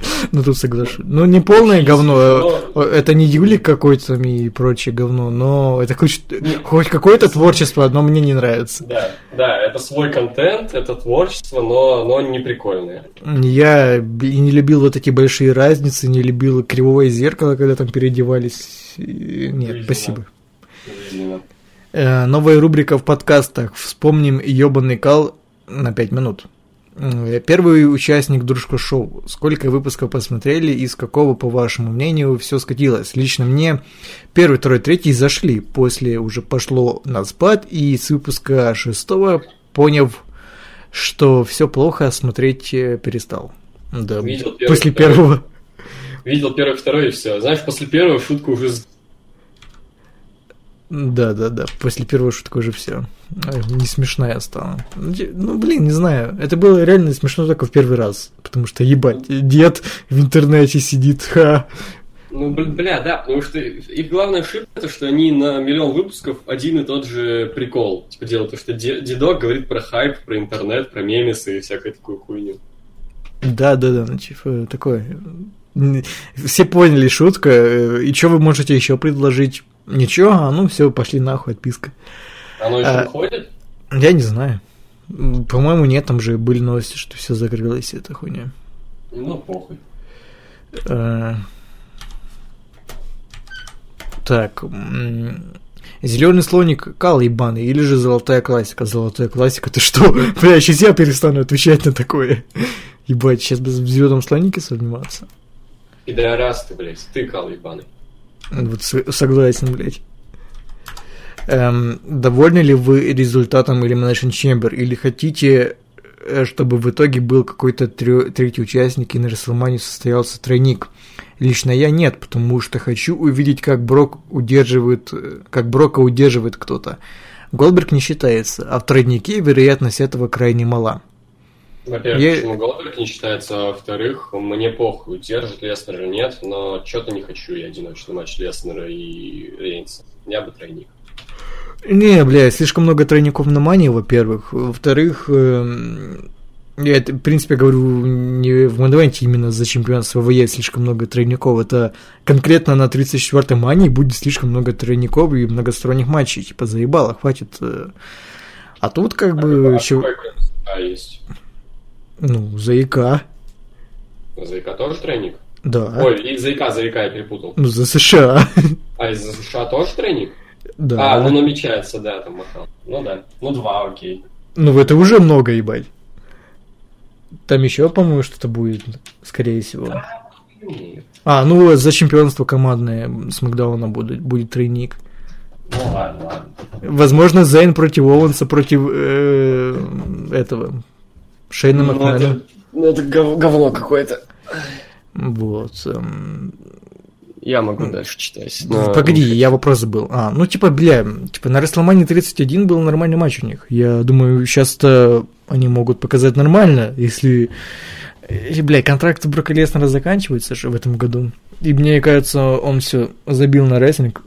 Ну, тут соглашусь. Ну, не полное говно, Но- э, это не Юлик какой-то и прочее говно, но это хоть, какое-то творчество, но мне не нравится. Да, да, это свой контент, это творчество, но, но не прикольное. Я и не любил вот эти большие разницы, не любил кривое зеркало, когда там переодевались. Нет, спасибо. Э, Новая рубрика в подкастах. Вспомним ебаный кал на 5 минут. Первый участник Дружко Шоу. Сколько выпусков посмотрели и с какого, по вашему мнению, все скатилось? Лично мне первый, второй, третий зашли. После уже пошло на спад, и с выпуска шестого, поняв, что все плохо, смотреть э, перестал. Да, Видел первый, после второй. первого. Видел первый, второй и все. Знаешь, после первого шутка уже... Да, да, да. После первого шутка уже все. Не смешная стала. Ну, Ну, блин, не знаю. Это было реально смешно только в первый раз. Потому что, ебать, дед в интернете сидит, ха. Ну, бл- бля, да, потому что их главная ошибка, это что они на миллион выпусков один и тот же прикол типа делают. То, что де- дедок говорит про хайп, про интернет, про мемесы и всякую такую хуйню. Да, да, да, ну, типа, такое. Все поняли шутка. э, И что вы можете еще предложить? Ничего, а ну все, пошли нахуй, отписка. Оно еще А. выходит? Я не знаю. По-моему, нет, там же были новости, что все закрылось, эта хуйня. Ну, похуй. Э, Так. Зеленый слоник кал ебаный или же золотая классика? Золотая классика, ты что? Бля, сейчас я перестану отвечать на такое. Ебать, сейчас бы в звездном слонике заниматься. Пидорас ты, блядь, стыкал ебаный. Вот согласен, блядь. Эм, довольны ли вы результатом Elimination Chamber? Или хотите, э, чтобы в итоге был какой-то трё- третий участник и на WrestleMania состоялся тройник? Лично я нет, потому что хочу увидеть, как Брок удерживает, э, как Брока удерживает кто-то. Голдберг не считается, а в тройнике вероятность этого крайне мала. Во-первых, Я- почему Голдберг не считается, а во-вторых, мне похуй, держит Леснера или нет, но что-то не хочу я одиночный матч Леснера и Рейнса. Я бы тройник. Не, бля, слишком много тройников на мании, во-первых. Во-вторых, эм, я это, в принципе, говорю не в Мадвенте именно за чемпионство ВВЕ слишком много тройников. Это конкретно на 34-й мании будет слишком много тройников и многосторонних матчей. Типа, заебало, хватит. э. А тут как бы... а чё- какой КСК есть? Ну, заика. ЗАИКа тоже тройник? Да. Ой, и ЗАИКа, ЗАИКа я перепутал. Ну, за США. А из США тоже тройник? Да. А, ну намечается, да, там махал. Ну да. Ну два, окей. Ну, это уже много, ебать. Там еще, по-моему, что-то будет, скорее всего. А, ну за чемпионство командное Смакдауна будет, будет тройник. Ну ладно, ладно. Возможно, Зейн против Оуэнса против э, этого Шейна Ну, это, ну, это гов- говно какое-то. Вот. эм, Я могу дальше читать. но- Погоди, я вопрос забыл. А, ну типа, бля, типа на Расселмане 31 был нормальный матч у них. Я думаю, сейчас-то они могут показать нормально, если... э, Бля, контракт у Брока Леснера заканчивается же в этом году. И мне кажется, он все забил на рестлинг.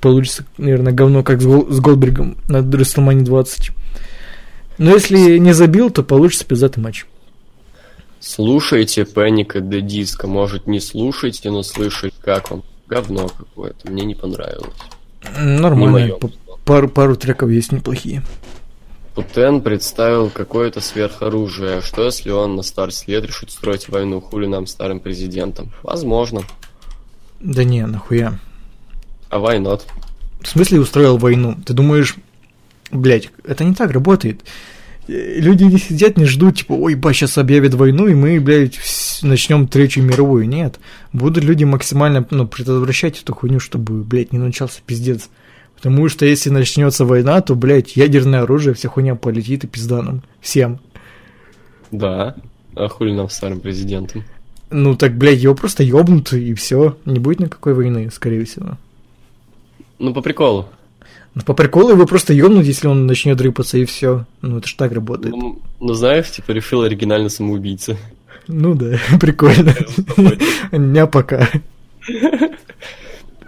Получится, наверное, говно, как с, Гол- с Голдбергом на Рестлмании 20. Но если не забил, то получится пиздатый матч. Слушайте Panic! At the Disco. Может, не слушайте, но слышать, как вам. Говно какое-то. Мне не понравилось. Не Нормально. моё. П- Пару, пару треков есть неплохие. Путин представил какое-то сверхоружие. Что если он на старости лет решит строить войну хули нам старым президентом? Возможно. Да не, нахуя. А why not? В смысле устроил войну? Ты думаешь, блядь, это не так работает. Э, Люди не сидят, не ждут, типа, ой, ба, сейчас объявят войну, и мы, блядь, начнем Третью мировую. Нет. Будут люди максимально, ну, предотвращать эту хуйню, чтобы, блядь, не начался пиздец. Потому что если начнется война, то, блядь, ядерное оружие, вся хуйня полетит и пизда нам. Всем. Да. А хули нам старым президентом? Ну, так, блядь, его просто ёбнут, и все. Не будет никакой войны, скорее всего. Ну, по приколу. Ну, по приколу его просто ёбнут, если он начнет рыпаться, и все. Ну, это ж так работает. Ну, ну, знаешь, типа решил оригинально самоубийца. Ну да, прикольно. Не пока.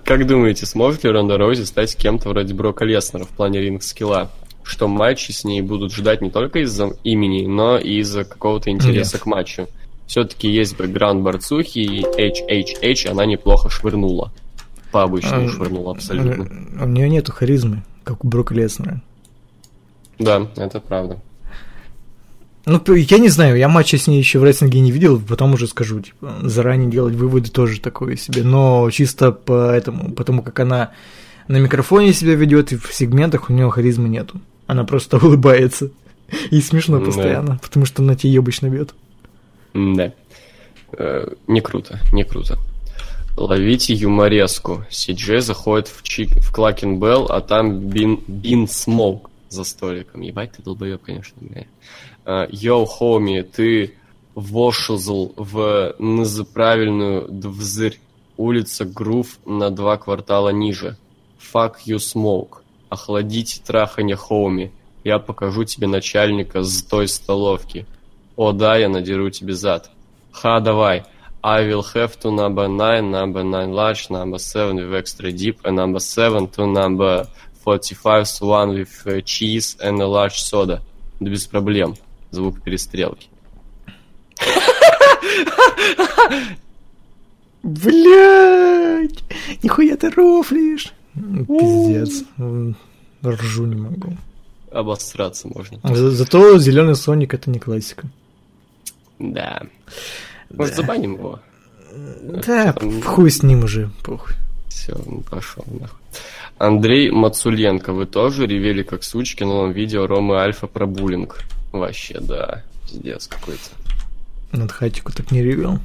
Как думаете, сможет ли Ронда Роузи стать кем-то вроде Брока Леснера в плане ринг-скилла? Что матчи с ней будут ждать не только из-за имени, но и из-за какого-то интереса Нет. к матчу. Все-таки есть бэкграунд борцухи, и HHH она неплохо швырнула. По обычному А, швырнула абсолютно. Э, У нее нету харизмы, как у Брока Леснера. Да, это правда. Ну, я не знаю, я матча с ней еще в рестлинге не видел, потом уже скажу, типа, заранее делать выводы тоже такое себе, но чисто по этому, потому как она на микрофоне себя ведет и в сегментах у нее харизмы нету. Она просто улыбается. И смешно Да. постоянно, потому что она тебе обычно бьет. Да. Э, не круто, не круто. Ловите юмореску. CJ заходит в, чик... в Cluckin' Bell, а там Big, Big Smoke за столиком. Ебать ты долбоеб, конечно. Э, Yo, homie, ты вошизл в правильную двзырь. Улица Грув на два квартала ниже. Fuck you smoke. Охладите траханье, хоми. Я покажу тебе начальника с той столовки. О, да, я надеру тебе зад. Ха, давай. I will have to number 9, number 9 large, number 7 with extra deep, and number 7 to number 45 с one with uh, cheese and a large soda. Да без проблем. Звук перестрелки. Блять! Нихуя ты рофлишь! Пиздец. Ржу не могу. Обосраться можно. За- Зато зеленый Соник это не классика. Да. Может, забаним его? Да, Там- хуй с ним уже, похуй. Все, ну пошел нахуй. Андрей Мацуленко, вы тоже ревели как сучки на новом видео Ромы Альфа про буллинг? Вообще, да. Пиздец какой-то. Над хатику так не ревел.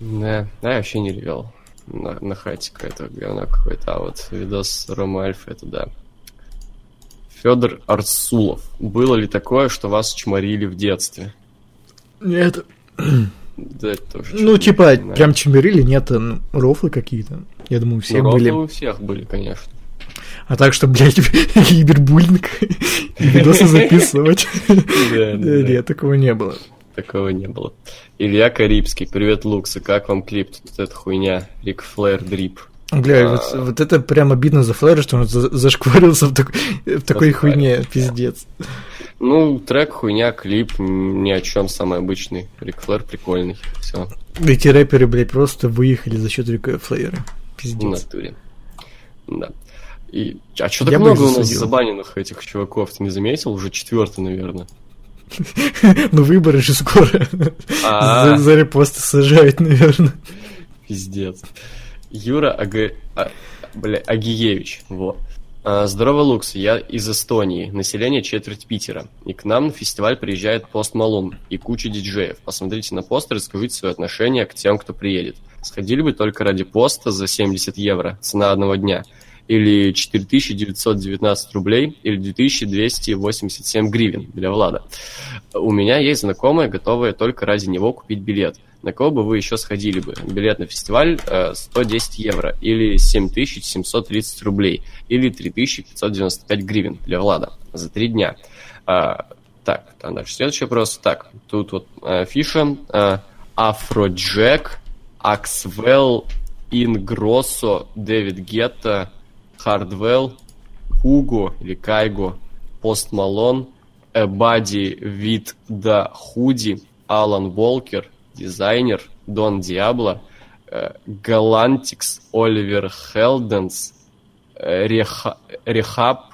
Да, да, я вообще не ревел на, на хатика, это говно какой-то, а вот видос Рома Альфа, это да. Федор Арсулов. Было ли такое, что вас чморили в детстве? Нет. Да, это тоже Ну, типа, знаю. прям чмирили, нет, ну, рофлы какие-то. Я думаю, у Ну, были. у всех были, конечно. А так, что, блядь, кибербуллинг и видосы записывать. Да, да, да. Нет, такого не было. Такого не было. Илья Карибский. Привет, Луксы. Как вам клип? Тут эта хуйня. Рик Флэр Дрип. Бля, А. вот, вот это прям обидно за Флэра, что он за- зашкварился в, такой- в такой хуйне, пиздец. Ну, трек, хуйня, клип, ни о чем, самый обычный. Рик Флэр прикольный. Все, Эти рэперы, блядь, просто выехали за счет Рика Флэра. в Пиздец. натуре. Да. И, а что Я так бы много у нас забаненных этих чуваков? Ты не заметил? Уже четвертый, наверное. Ну, выборы же скоро. А. За репосты сажают, наверное. Пиздец. Юра Аг... а, бля, Агиевич, вот. А, Здорово, Лукс, я из Эстонии, население четверть Питера. И к нам на фестиваль приезжает Пост Малон и куча диджеев. Посмотрите на постер и скажите свое отношение к тем, кто приедет. Сходили бы только ради поста за 70 евро, цена одного дня. Или 4919 рублей, или 2287 гривен для Влада. У меня есть знакомая, готовая только ради него купить билет. На кого бы вы еще сходили бы? Билет на фестиваль э, 110 евро, или 7730 рублей, или 3595 гривен для Влада за три дня. А, так, там дальше следующий вопрос. Так, тут вот э, фиша. Э, Afrojack, Axwell, Ingrosso, David Guetta, Hardwell, Хуго или Kygo, Post Malone, A Boogie wit da Hoodie, Alan Walker, Desiigner, Don Diablo, э, Galantis, Oliver Heldens, э, Реха- R3hab,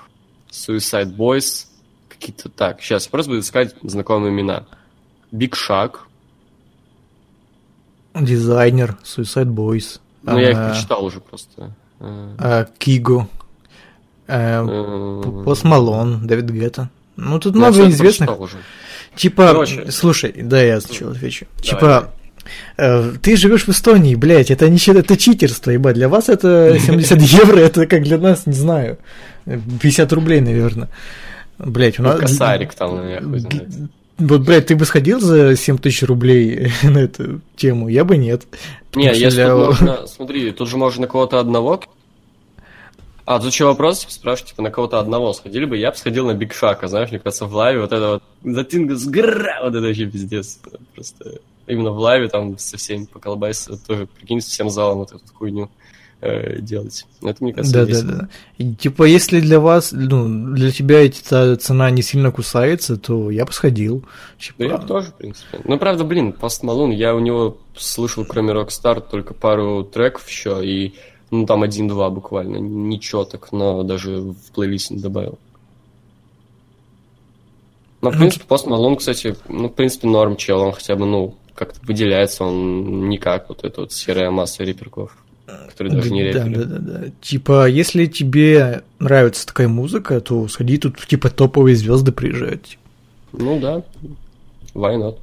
Suicide Boys, какие-то так. Сейчас я просто буду искать знакомые имена. Биг Шаг, Дизайнер, Suicide Boys. ну я их а, прочитал уже просто. Э, а, Киго. э, э, Пост Малон, Дэвид Гетта. Ну, тут ну, много известных. Типа, Короче. слушай, да, я сначала отвечу. Давай, Типа, э, ты живешь в Эстонии, блядь, это не это читерство, ебать. Для вас это 70 евро, это как для нас, не знаю, 50 рублей, наверное. Блять, у Ну, нас... косарик там, наверное. Вот, блядь, ты бы сходил за 7 тысяч рублей на эту тему? Я бы нет. Не, если для- можно, смотри, тут же можно кого-то одного. А, тут еще вопрос, типа, спрашивают, типа, на кого-то одного сходили бы, я бы сходил на Big Shaq 'а, знаешь, мне кажется, в лайве вот это вот the ting goes skrra, вот это вообще пиздец. Просто именно в лайве там со всеми поколбаситься, тоже, прикинь, со всем залом вот эту хуйню э, делать. Это, мне кажется, Да, да, весело. да. И, типа, если для вас, ну, для тебя эта цена не сильно кусается, то я бы сходил. Типа, Да я бы тоже, в принципе. Ну, правда, блин, Пост Малон, я у него слышал, кроме Rockstar, только пару треков еще, и, ну, там один-два буквально, ничего так, но даже в плейлист не добавил. Но, в Ну, принципе, Пост Малон, кстати, ну, в принципе, норм чел, он хотя бы, ну, как-то выделяется, он не как вот эта вот серая масса рэперков, которые даже не да, рэперы. да, да, да. Типа, если тебе нравится такая музыка, то сходи тут, типа, топовые звезды приезжают. Ну да, why not?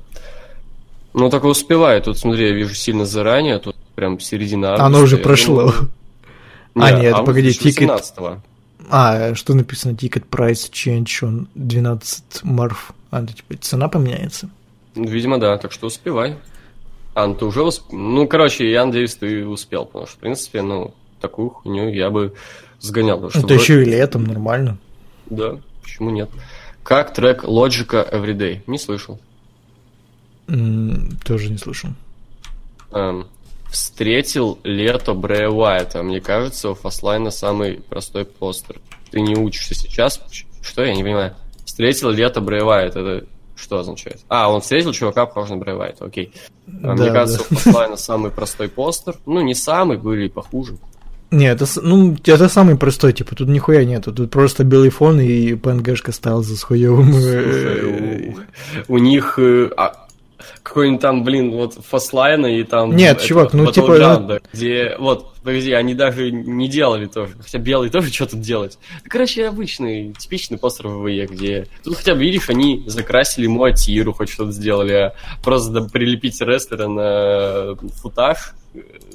Ну, только успеваю. Тут, смотри, я вижу сильно заранее, тут прям середина августа. Оно уже прошло. думаю- А, нет, август погоди, тикет- 2018-го. А, что написано? Ticket price change on 12 марф. А, типа, цена поменяется. Ну, Видимо, да, так что успевай. А, ну ты уже усп... Ну, короче, я надеюсь, ты успел, потому что, в принципе, ну, такую хуйню я бы сгонял. Это вроде- еще и летом, нормально. Да, почему нет? Как трек Logica Everyday? Не слышал. М, Тоже не слышал. Эм, встретил лето Брэя Уайта. Мне кажется, у Фаслайна самый простой постер. Ты не учишься сейчас? Что? Я не понимаю. Встретил лето Брэя Уайта. Это что означает? А, он встретил чувака, похожего на Брэя Уайта. Окей. А, Мне Да, кажется, да. у Фаслайна самый простой постер. Ну, не самый, были и похуже. Не, это, ну, это самый простой, типа, тут нихуя нету. Тут просто белый фон и PNG-шка стал за с э, Слушай, у, у них... э, а, какой-нибудь там, блин, вот Фастлайна и там... Нет, чувак, ну, типа, Battleground, Где, вот, погоди, они даже не делали тоже, хотя белый тоже что тут делать. Ну, короче, обычный, типичный постер ВВЕ, где... Тут хотя бы, видишь, они закрасили Муатиру, хоть что-то сделали, а просто прилепить рестлера на футаж,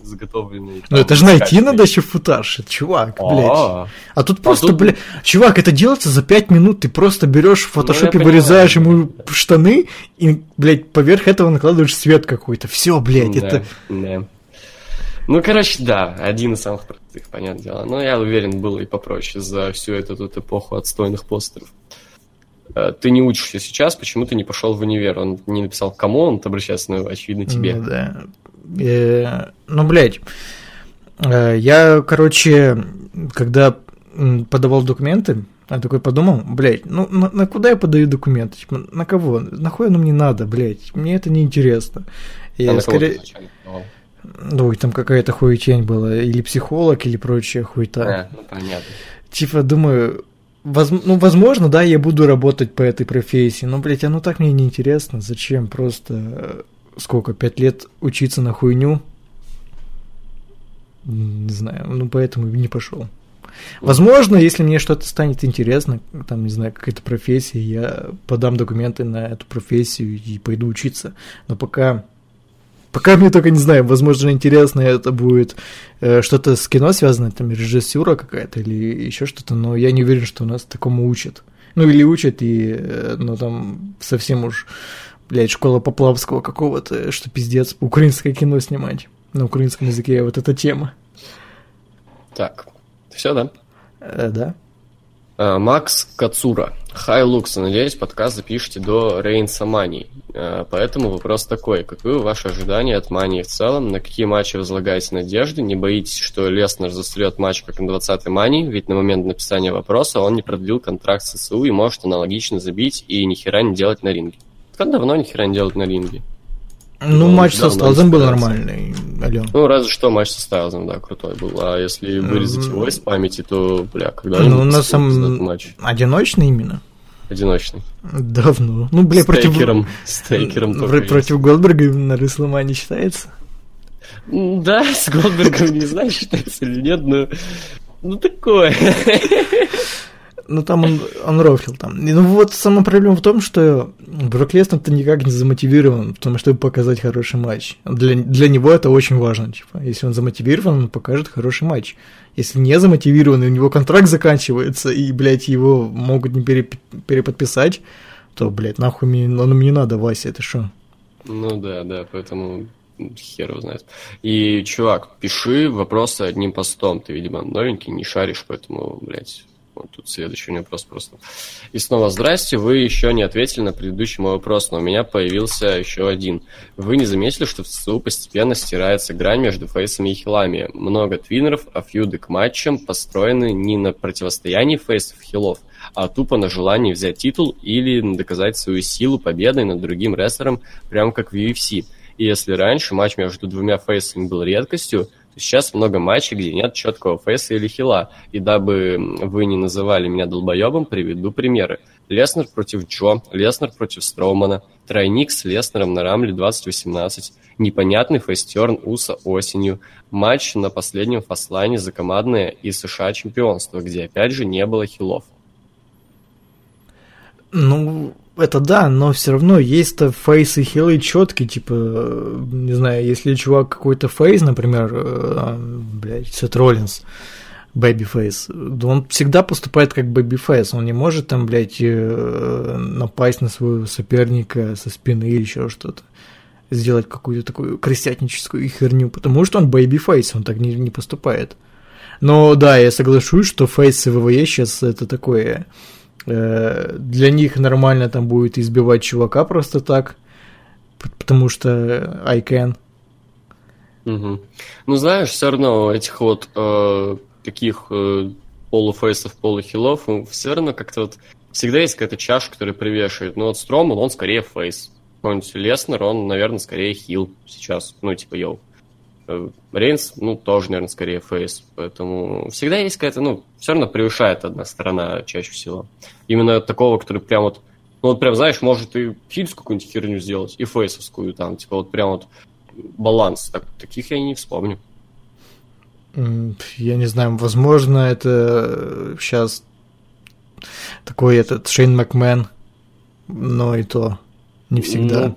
заготовленный. Ну это же найти надо еще футаж, чувак, блядь. А, А тут просто, тут- блядь, чувак, это делается за 5 минут, ты просто берешь в фотошопе, Ну, я вырезаешь ему штаны и, блядь, поверх этого накладываешь свет какой-то. Все, блядь, это... Ну, короче, да, один из самых простых, понятное дело. Но я уверен, было и попроще за всю эту тут эпоху отстойных постеров. Э, Ты не учишься сейчас, почему ты не пошел в универ? Он не написал, кому он обращается, ну, очевидно, тебе. Ну, да. Э, Ну, блядь, э, я, короче, когда подавал документы, я такой подумал, блядь, ну на, на куда я подаю документы? Типа, на кого? Нахуй оно мне надо, блядь? Мне это не интересно. А Я ты скорее... Ну, и там какая-то хуетень была, или психолог, или прочая хуета. А, ну, понятно. Типа, думаю, воз- ну, возможно, да, я буду работать по этой профессии, но, блядь, оно так мне не интересно. Зачем просто сколько, пять лет учиться на хуйню? Не знаю, ну, поэтому не пошел. Возможно, если мне что-то станет интересно, там, не знаю, какая-то профессия, я подам документы на эту профессию и пойду учиться. Но пока Пока мне только не знаю, возможно, интересно это будет э, что-то с кино связано, там режиссура какая-то или еще что-то, но я не уверен, что у нас такому учат. Ну или учат, и, э, ну там совсем уж, блядь, школа Поплавского какого-то, что пиздец, украинское кино снимать на украинском языке, вот эта тема. Так, все, да? Э, да? А, Макс Кацура. Хай, Лукс, надеюсь, подкаст запишете до Рейнса Мании. А, Поэтому вопрос такой. Каковы ваши ожидания от Мании в целом? На какие матчи возлагаете надежды? Не боитесь, что Леснер застрет матч, как на 20-й Мании? Ведь на момент написания вопроса он не продлил контракт с СУ и может аналогично забить и ни хера не делать на ринге. Как давно ни хера не делать на ринге? Ну, он матч со давно Сталзом был нормальный, Ален. Ну, разве что матч со Стайлзом, да, крутой был. А если вырезать его из памяти, то, бля, когда-нибудь Ну, на самом... матч Одиночный именно? одиночный. Давно. Ну, бля, с против... Тейкером. С Тейкером. Против Голдберга на Рестлмане считается? Да, с Голдбергом не знаю, считается или нет, но... Ну, такое. Ну, там он, он рофлил там. Ну, вот сама проблема в том, что Брок Леснер-то никак не замотивирован, потому чтобы показать хороший матч. Для, для него это очень важно, типа. Если он замотивирован, он покажет хороший матч. Если не замотивирован, и у него контракт заканчивается, и, блядь, его могут не переп- переподписать, то, блядь, нахуй мне, оно мне не надо, Вася, это что? Ну да, да, поэтому хер его знает. И, чувак, пиши вопросы одним постом. Ты, видимо, новенький, не шаришь, поэтому, блядь, вот тут следующий у меня вопрос просто. И снова здрасте, вы еще не ответили на предыдущий мой вопрос, но у меня появился еще один. Вы не заметили, что в ЦСУ постепенно стирается грань между фейсами и хилами? Много твиннеров, а фьюды к матчам построены не на противостоянии фейсов и хилов, а тупо на желании взять титул или доказать свою силу победой над другим рестлером, прям как в UFC. И если раньше матч между двумя фейсами был редкостью, сейчас много матчей, где нет четкого фейса или хила. И дабы вы не называли меня долбоебом, приведу примеры. Леснер против Джо, Леснер против Строумана, тройник с Леснером на Рамле 2018, непонятный фейстерн Уса осенью, матч на последнем фастлайне за командное и США чемпионство, где опять же не было хилов. Ну, это да, но все равно есть-то фейсы хилы четкие, типа, э, не знаю, если чувак какой-то фейс, например, э, блядь, Сет Роллинс, babyface, да он всегда поступает как babyface, он не может там, блядь, э, напасть на своего соперника со спины или еще что-то, сделать какую-то такую крысятническую херню, потому что он babyface, он так не, не поступает. Но да, я соглашусь, что фейсы ВВЕ сейчас это такое для них нормально там будет избивать чувака просто так, потому что I can. Мгм. Ну, знаешь, все равно этих вот э, таких э, полуфейсов, полухилов, все равно как-то вот всегда есть какая-то чаша, которая перевешивает. Ну, вот Строман, он скорее фейс. Какой-нибудь Леснер, он, наверное, скорее хил сейчас. Ну, типа, yo. Э, Рейнс, ну, тоже, наверное, скорее фейс. Поэтому всегда есть какая-то, ну, все равно превышает одна сторона чаще всего. Именно такого, который прям вот Ну вот прям, знаешь, может и фильмскую какую-нибудь херню сделать, и фейсовскую там, типа вот прям вот баланс. Так, таких я и не вспомню. Я не знаю, возможно, это сейчас такой этот Шейн Макмен, но и то не всегда. Ну,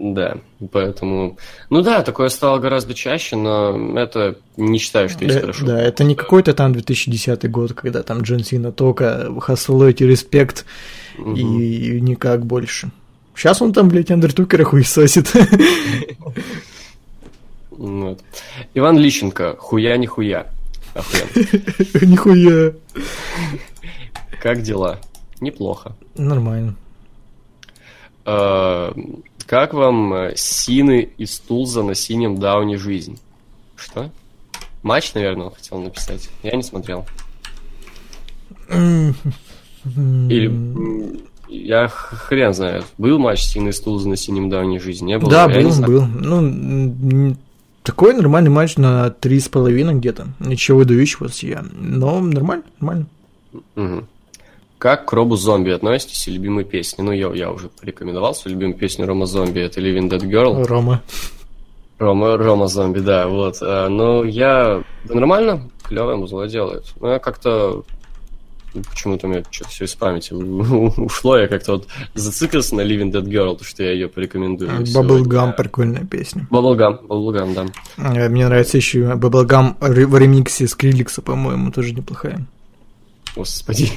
да, поэтому... Ну да, такое стало гораздо чаще, но это не считаю, что есть Э, хорошо. Да, это не какой-то там 2010 год, когда там Джон Сина только Хасселойте респект Мгм. и никак больше. Сейчас он там, блядь, Андертукера хуесосит. Вот. Иван Лищенко, хуя не хуя. Нихуя. Как дела? Неплохо. Нормально. Как вам э, Сины из Тулза на синем дауне жизнь? Что? Матч, наверное, он хотел написать. Я не смотрел. Или я хрен знает. Был матч Сины из Тулза на синем дауне жизнь? Не было? Да, Я был, знаю. был. Ну, такой нормальный матч на три с половиной где-то. Ничего выдающего я. Но нормально, нормально. Мгм. Как к Робу Зомби относитесь и любимые песни? Ну, я, я уже порекомендовал свою любимую песню Рома Зомби. Это Living Dead Girl. Рома. Рома, Рома Зомби, да, вот. А, Ну, я... Да нормально, клевое музло делает. Но я как-то... ну, Почему-то у меня что-то все из памяти ушло. Я как-то вот зациклился на Living Dead Girl, то что я ее порекомендую. Bubblegum, прикольная песня. Bubblegum, Bubblegum, да. Э, Мне нравится еще Bubblegum в ремиксе Скриликса, по-моему, тоже неплохая. Господи.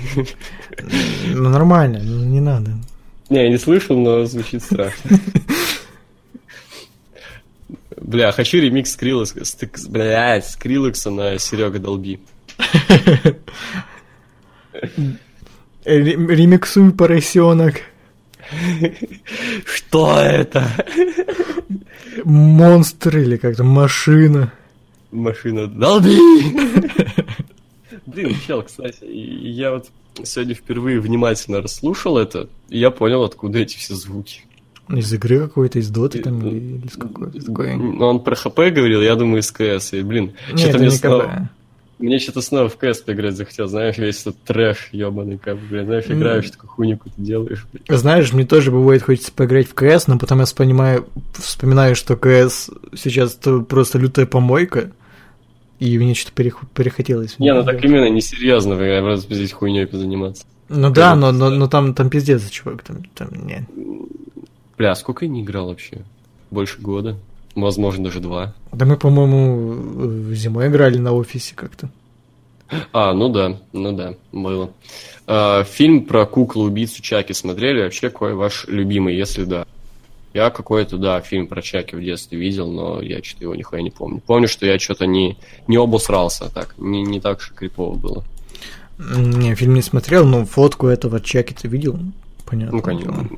Ну, нормально, ну, не надо. Не, я не слышал, но звучит страшно. Бля, хочу ремикс Скриллекса, стык- блядь, Скриллекса на Серега Долби. Э, рем- Ремиксуй, поросенок. Что это? Монстр или как-то машина. Машина Долби! Блин, чел, кстати, и- я вот сегодня впервые внимательно расслушал это, и я понял, откуда эти все звуки. Из игры какой-то, из доты там или, или с какой такой. Ну, он про ХП говорил, я думаю, из КС, и, блин, что-то мне не снова... Мне что-то снова в КС поиграть захотел, знаешь, весь этот трэш ебаный, как, блин, знаешь, играешь, такую хуйню какую-то делаешь, блин. Знаешь, мне тоже бывает хочется поиграть в КС, но потом я вспоминаю, вспоминаю, что КС сейчас то просто лютая помойка, и мне что-то перех- перехотелось. Не, ну так именно несерьезно, просто здесь хуйней позаниматься. Ну да, но, но, но там, там пиздец, чувак, там, там не. Бля, сколько я не играл вообще? Больше года? Возможно, даже два. Да мы, по-моему, э, зимой играли на офисе как-то. А, ну да, ну да, было. А, фильм про куклу-убийцу Чаки смотрели? Вообще, какой ваш любимый, если да? Я какой-то, да, фильм про Чаки в детстве видел, но я что-то его нихуя не помню. Помню, что я что-то не, не обосрался так, не, не так же крипово было. Не, фильм не смотрел, но фотку этого чеки ты видел? Понятно. Ну, конечно.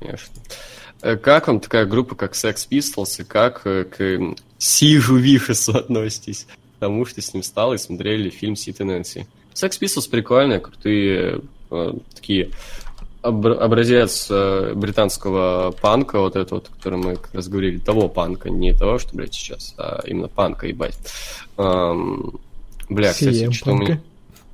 конечно. Э, Как вам такая группа, как Sex Pistols, и как э, к Сижу Вишесу относитесь? Потому что с ним стало и смотрели фильм Сит и Нэнси. Sex Pistols прикольные, крутые, э, такие образец э, британского панка, вот это вот, о котором мы как раз говорили, того панка, не того, что, блядь, сейчас, а именно панка, ебать. Эм, бля, кстати, CM что у меня...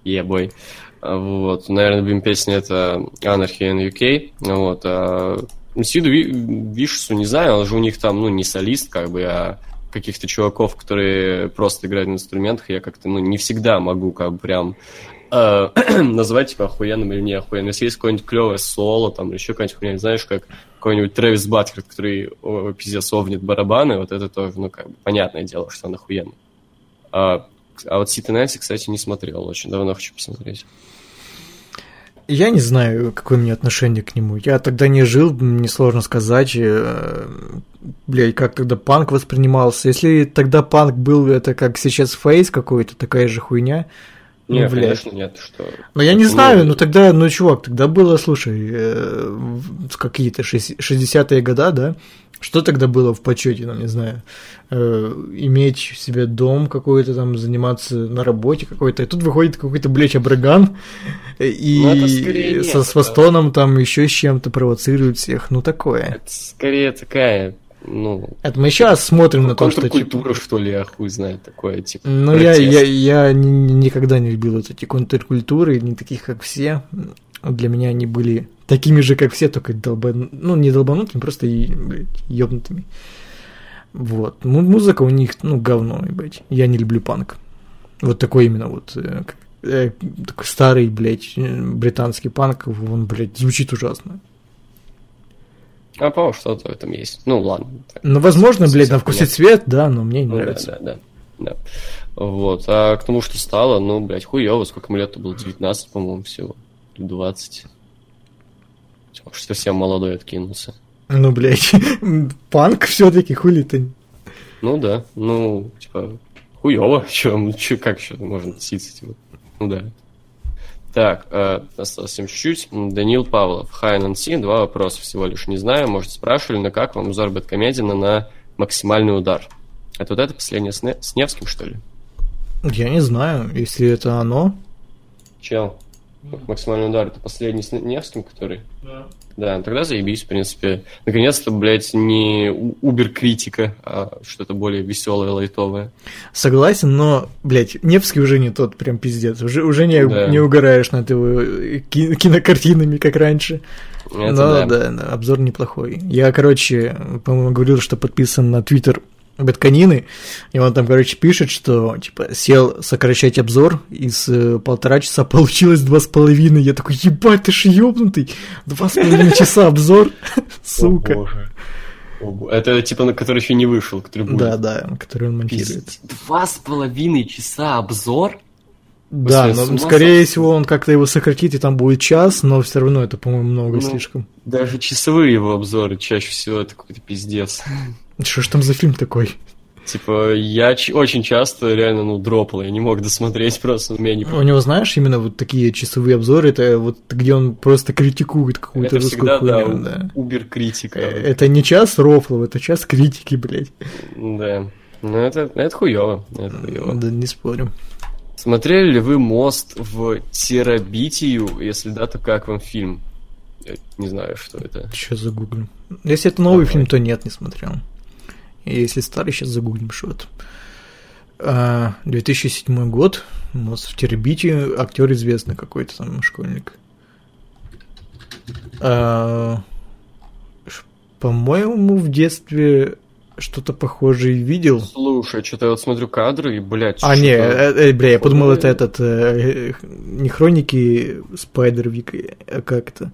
Ебой. А, Вот, наверное, любимая песня это Anarchy in UK. Вот, а Сиду Ви- Вишесу не знаю, он же у них там, ну, не солист, как бы, а каких-то чуваков, которые просто играют на инструментах, я как-то, ну, не всегда могу, как бы, прям э, назвать, типа, охуенным или не охуенным. Если есть какое-нибудь клевое соло, там, или еще какая-нибудь хуйня, знаешь, как какой-нибудь Трэвис Баткер, который о, пиздец овнит барабаны, вот это тоже, ну, как бы, понятное дело, что он охуенный. А, а вот Сити Нэнси, кстати, не смотрел, очень давно хочу посмотреть. Я не знаю, какое у меня отношение к нему. Я тогда не жил, мне сложно сказать. э, Блядь, как тогда панк воспринимался. Если тогда панк был, это как сейчас фейс какой-то, такая же хуйня. Ну, Не, блядь. конечно, нет, что... Но я не Ну, знаю, ну тогда, ну, чувак, тогда было, слушай, э, в- какие-то шесть- 60-е года, да? Что тогда было в почете, ну, не знаю, э, иметь себе дом какой-то там, заниматься на работе какой-то, и тут выходит какой-то, блядь, Абраган, и Ну, нет, со, с это- Востоном там еще с чем-то провоцирует всех, ну, такое. Это скорее такая, ну... Это мы сейчас смотрим на то, что... типа, контркультура, что ли, я хуй знает, такое, типа... Ну, я, протест. я, я ни- никогда не любил вот эти контркультуры, не таких, как все. для меня они были такими же, как все, только долбан... ну, не долбанутыми, просто ёбнутыми. Вот. Му- музыка у них, ну, говно, блядь. Я не люблю панк. Вот такой именно вот э, э, такой старый, блядь, э, британский панк, он, блядь, звучит ужасно. А, по что-то в этом есть. Ну, ладно. Ну, возможно, блядь, Совсем на вкус и цвет, да, но мне не Ну, да, нравится. да, да, да. Вот. А к тому, что стало, ну, блядь, хуёво. Сколько мне лет-то было? 19, по-моему, всего. Или 20. Что совсем молодой откинулся. Ну, блядь, панк все таки хули ты. Ну да, ну, типа, хуёво, чё, чё, как еще можно относиться, типа, ну да. Так, э, осталось совсем чуть-чуть. М, Даниил Павлов, High NC, два вопроса всего лишь. Не знаю, может, спрашивали, но как вам узор Бэткомедина на максимальный удар? Это вот это последнее с, Не- с Невским, что ли? Я не знаю, если это оно. Чел, максимальный удар, это последний с Невским, который? Да, тогда заебись, в принципе. Наконец-то, блядь, не убер-критика, а что-то более веселое, лайтовое. Согласен, но, блядь, Невский уже не тот прям пиздец. Уже, уже не, Да. не угораешь над его э, ки- кинокартинами, как раньше. Это но да. да. да, обзор неплохой. Я, короче, по-моему, говорил, что подписан на твиттер Бэтканины, и он там, короче, пишет, что, типа, сел сокращать обзор, из э, полтора часа получилось два с половиной. Я такой, ебать, ты ж ёбнутый, два с половиной часа обзор, сука. Это типа, на который еще не вышел, который будет. Да, да, который он монтирует. Два с половиной часа обзор? Да, но скорее всего он как-то его сократит, и там будет час, но все равно это, по-моему, много Ну, слишком. Даже часовые его обзоры чаще всего это какой-то пиздец. Что ж там за фильм такой? Типа, я очень часто реально, ну, дропал, я не мог досмотреть просто, у меня не... У него, знаешь, именно вот такие часовые обзоры, это вот где он просто критикует какую-то Это русскую всегда, да, да. убер-критика. Э, Это не час рофлов, это час критики, блядь. Да. Ну, это, это хуево, это хуево. Да, не спорю. Смотрели ли вы «Мост в Терабитию»? Если да, то как вам фильм? Я не знаю, что это. Сейчас загуглю. Если это новый Давай. фильм, то нет, не смотрел. Если старый, сейчас загуглим, что это. А, 2007 год, мост в Теребите, актер известный какой-то там школьник. А, по-моему, в детстве что-то похожее видел. Слушай, что-то я вот смотрю кадры и, блядь, А, не, э, э, бля, я подумал, это этот, э, э, не хроники Спайдервика, а как это?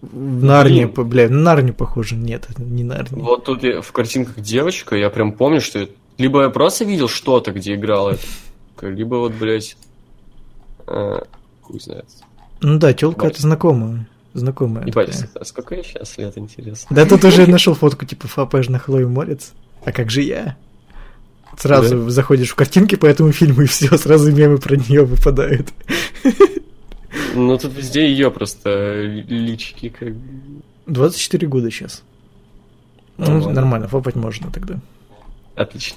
По- бля, в Нарнию похоже, нет, не Нарния. Вот тут я- в картинках девочка, я прям помню, что это- либо я просто видел что-то, где играла либо вот, блядь, э, хуй знает. Ну да, телка это знакомая, знакомая. Ебать, а сколько я сейчас лет, интересно? Да тут уже нашел фотку, типа, фапаешь на Хлою Морец, а как же я? Сразу заходишь в картинки по этому фильму, и все, сразу мемы про нее выпадают. Ну, тут везде ее просто личики как бы. 24 года сейчас. Ну, Нормально. нормально, фапать можно тогда. Отлично.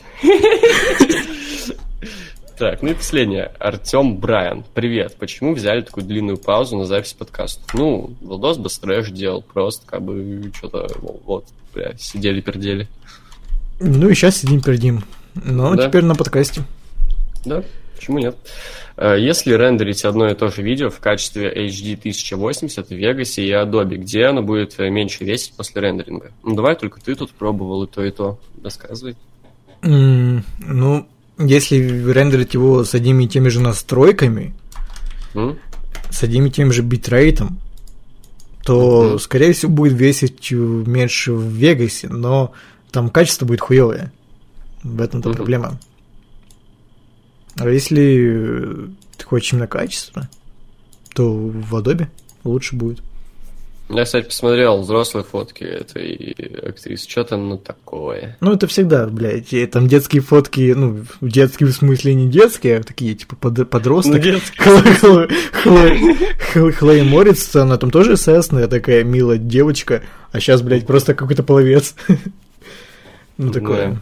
Так, ну и последнее. Артем Брайан. Привет. Почему взяли такую длинную паузу на запись подкаста? Ну, Владос Бастрэш делал просто, как бы, что-то, вот, бля, сидели-пердели. Ну и сейчас сидим пердим. Но Да. теперь на подкасте. Да, почему нет? Э, Если рендерить одно и то же видео в качестве HD 1080 в Вегасе и Adobe, где оно будет э, меньше весить после рендеринга? Ну, давай только ты тут пробовал и то, и то. Рассказывай. М, Ну, если рендерить его с одними и теми же настройками, М? с одним и тем же битрейтом, то, Мгм. скорее всего, будет весить э, меньше в Вегасе, но там качество будет хуевое. В этом-то Мгм. проблема. А если э, ты хочешь именно качество, то в Adobe лучше будет. Я, кстати, посмотрел взрослые фотки этой актрисы. Что там ну такое? Ну, это всегда, блядь, там детские фотки, ну, детские в смысле не детские, а такие, типа, под- подросток. Хлоя Морец, она там тоже эсэсная, такая милая девочка, а сейчас, блядь, просто какой-то половец. Ну, такое.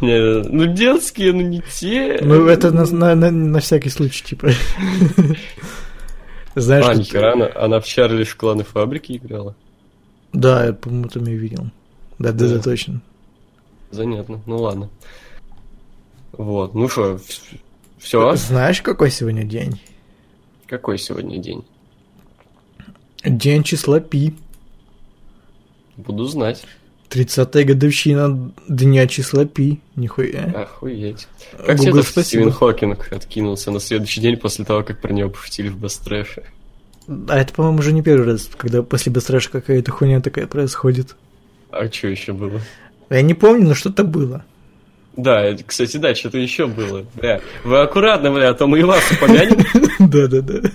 Ну, детские, ну, не те. Ну, это на, на- на- всякий случай, типа. Знаешь, А, нихера, она, она в Чарли в кланы фабрики играла? Да, я, по-моему, там я видел. Да, да, да, Да. точно. Занятно, ну ладно. Вот, ну что, все? Знаешь, какой сегодня день? Какой сегодня день? День числа Пи. Буду знать. 30-я годовщина дня числа Пи. Нихуя. Охуеть. Как Google, тебе то, что спасибо. Стивен Хокинг откинулся на следующий день после того, как про него пошутили в Бастрэше? А это, по-моему, уже не первый раз, когда после Бастрэша какая-то хуйня такая происходит. А что еще было? Я не помню, но что-то было. Да, это, кстати, да, что-то еще было. Бля, вы аккуратно, бля, а то мы и вас упомянем Да-да-да.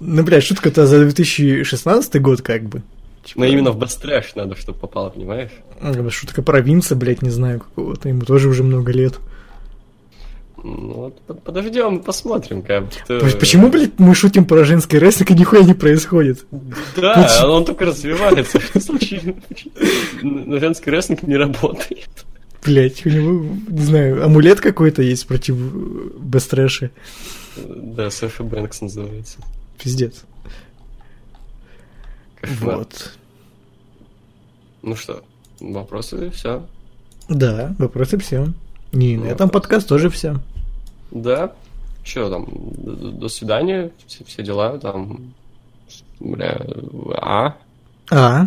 Ну, блядь, шутка-то за 2016 год как бы. Типа, Но именно в Бастрэш надо, чтобы попало, понимаешь? э, Шутка провинция, блядь, не знаю какого-то. Ему тоже уже много лет. Ну, вот под- подождем, посмотрим, как То есть Почему, блядь, мы шутим про женский рестлинг и нихуя не происходит? Да, он только развивается. На женский рестлинг не работает. Блядь, у него, не знаю, амулет какой-то есть против э, Бестрэша. Да, Софи Бэнкс называется. Пиздец. Вот. Ну что, вопросы, все. Да, вопросы все. Не, на Ну, этом подкаст тоже все. Да. Че там, до, свидания, все дела, там, бля, а, А,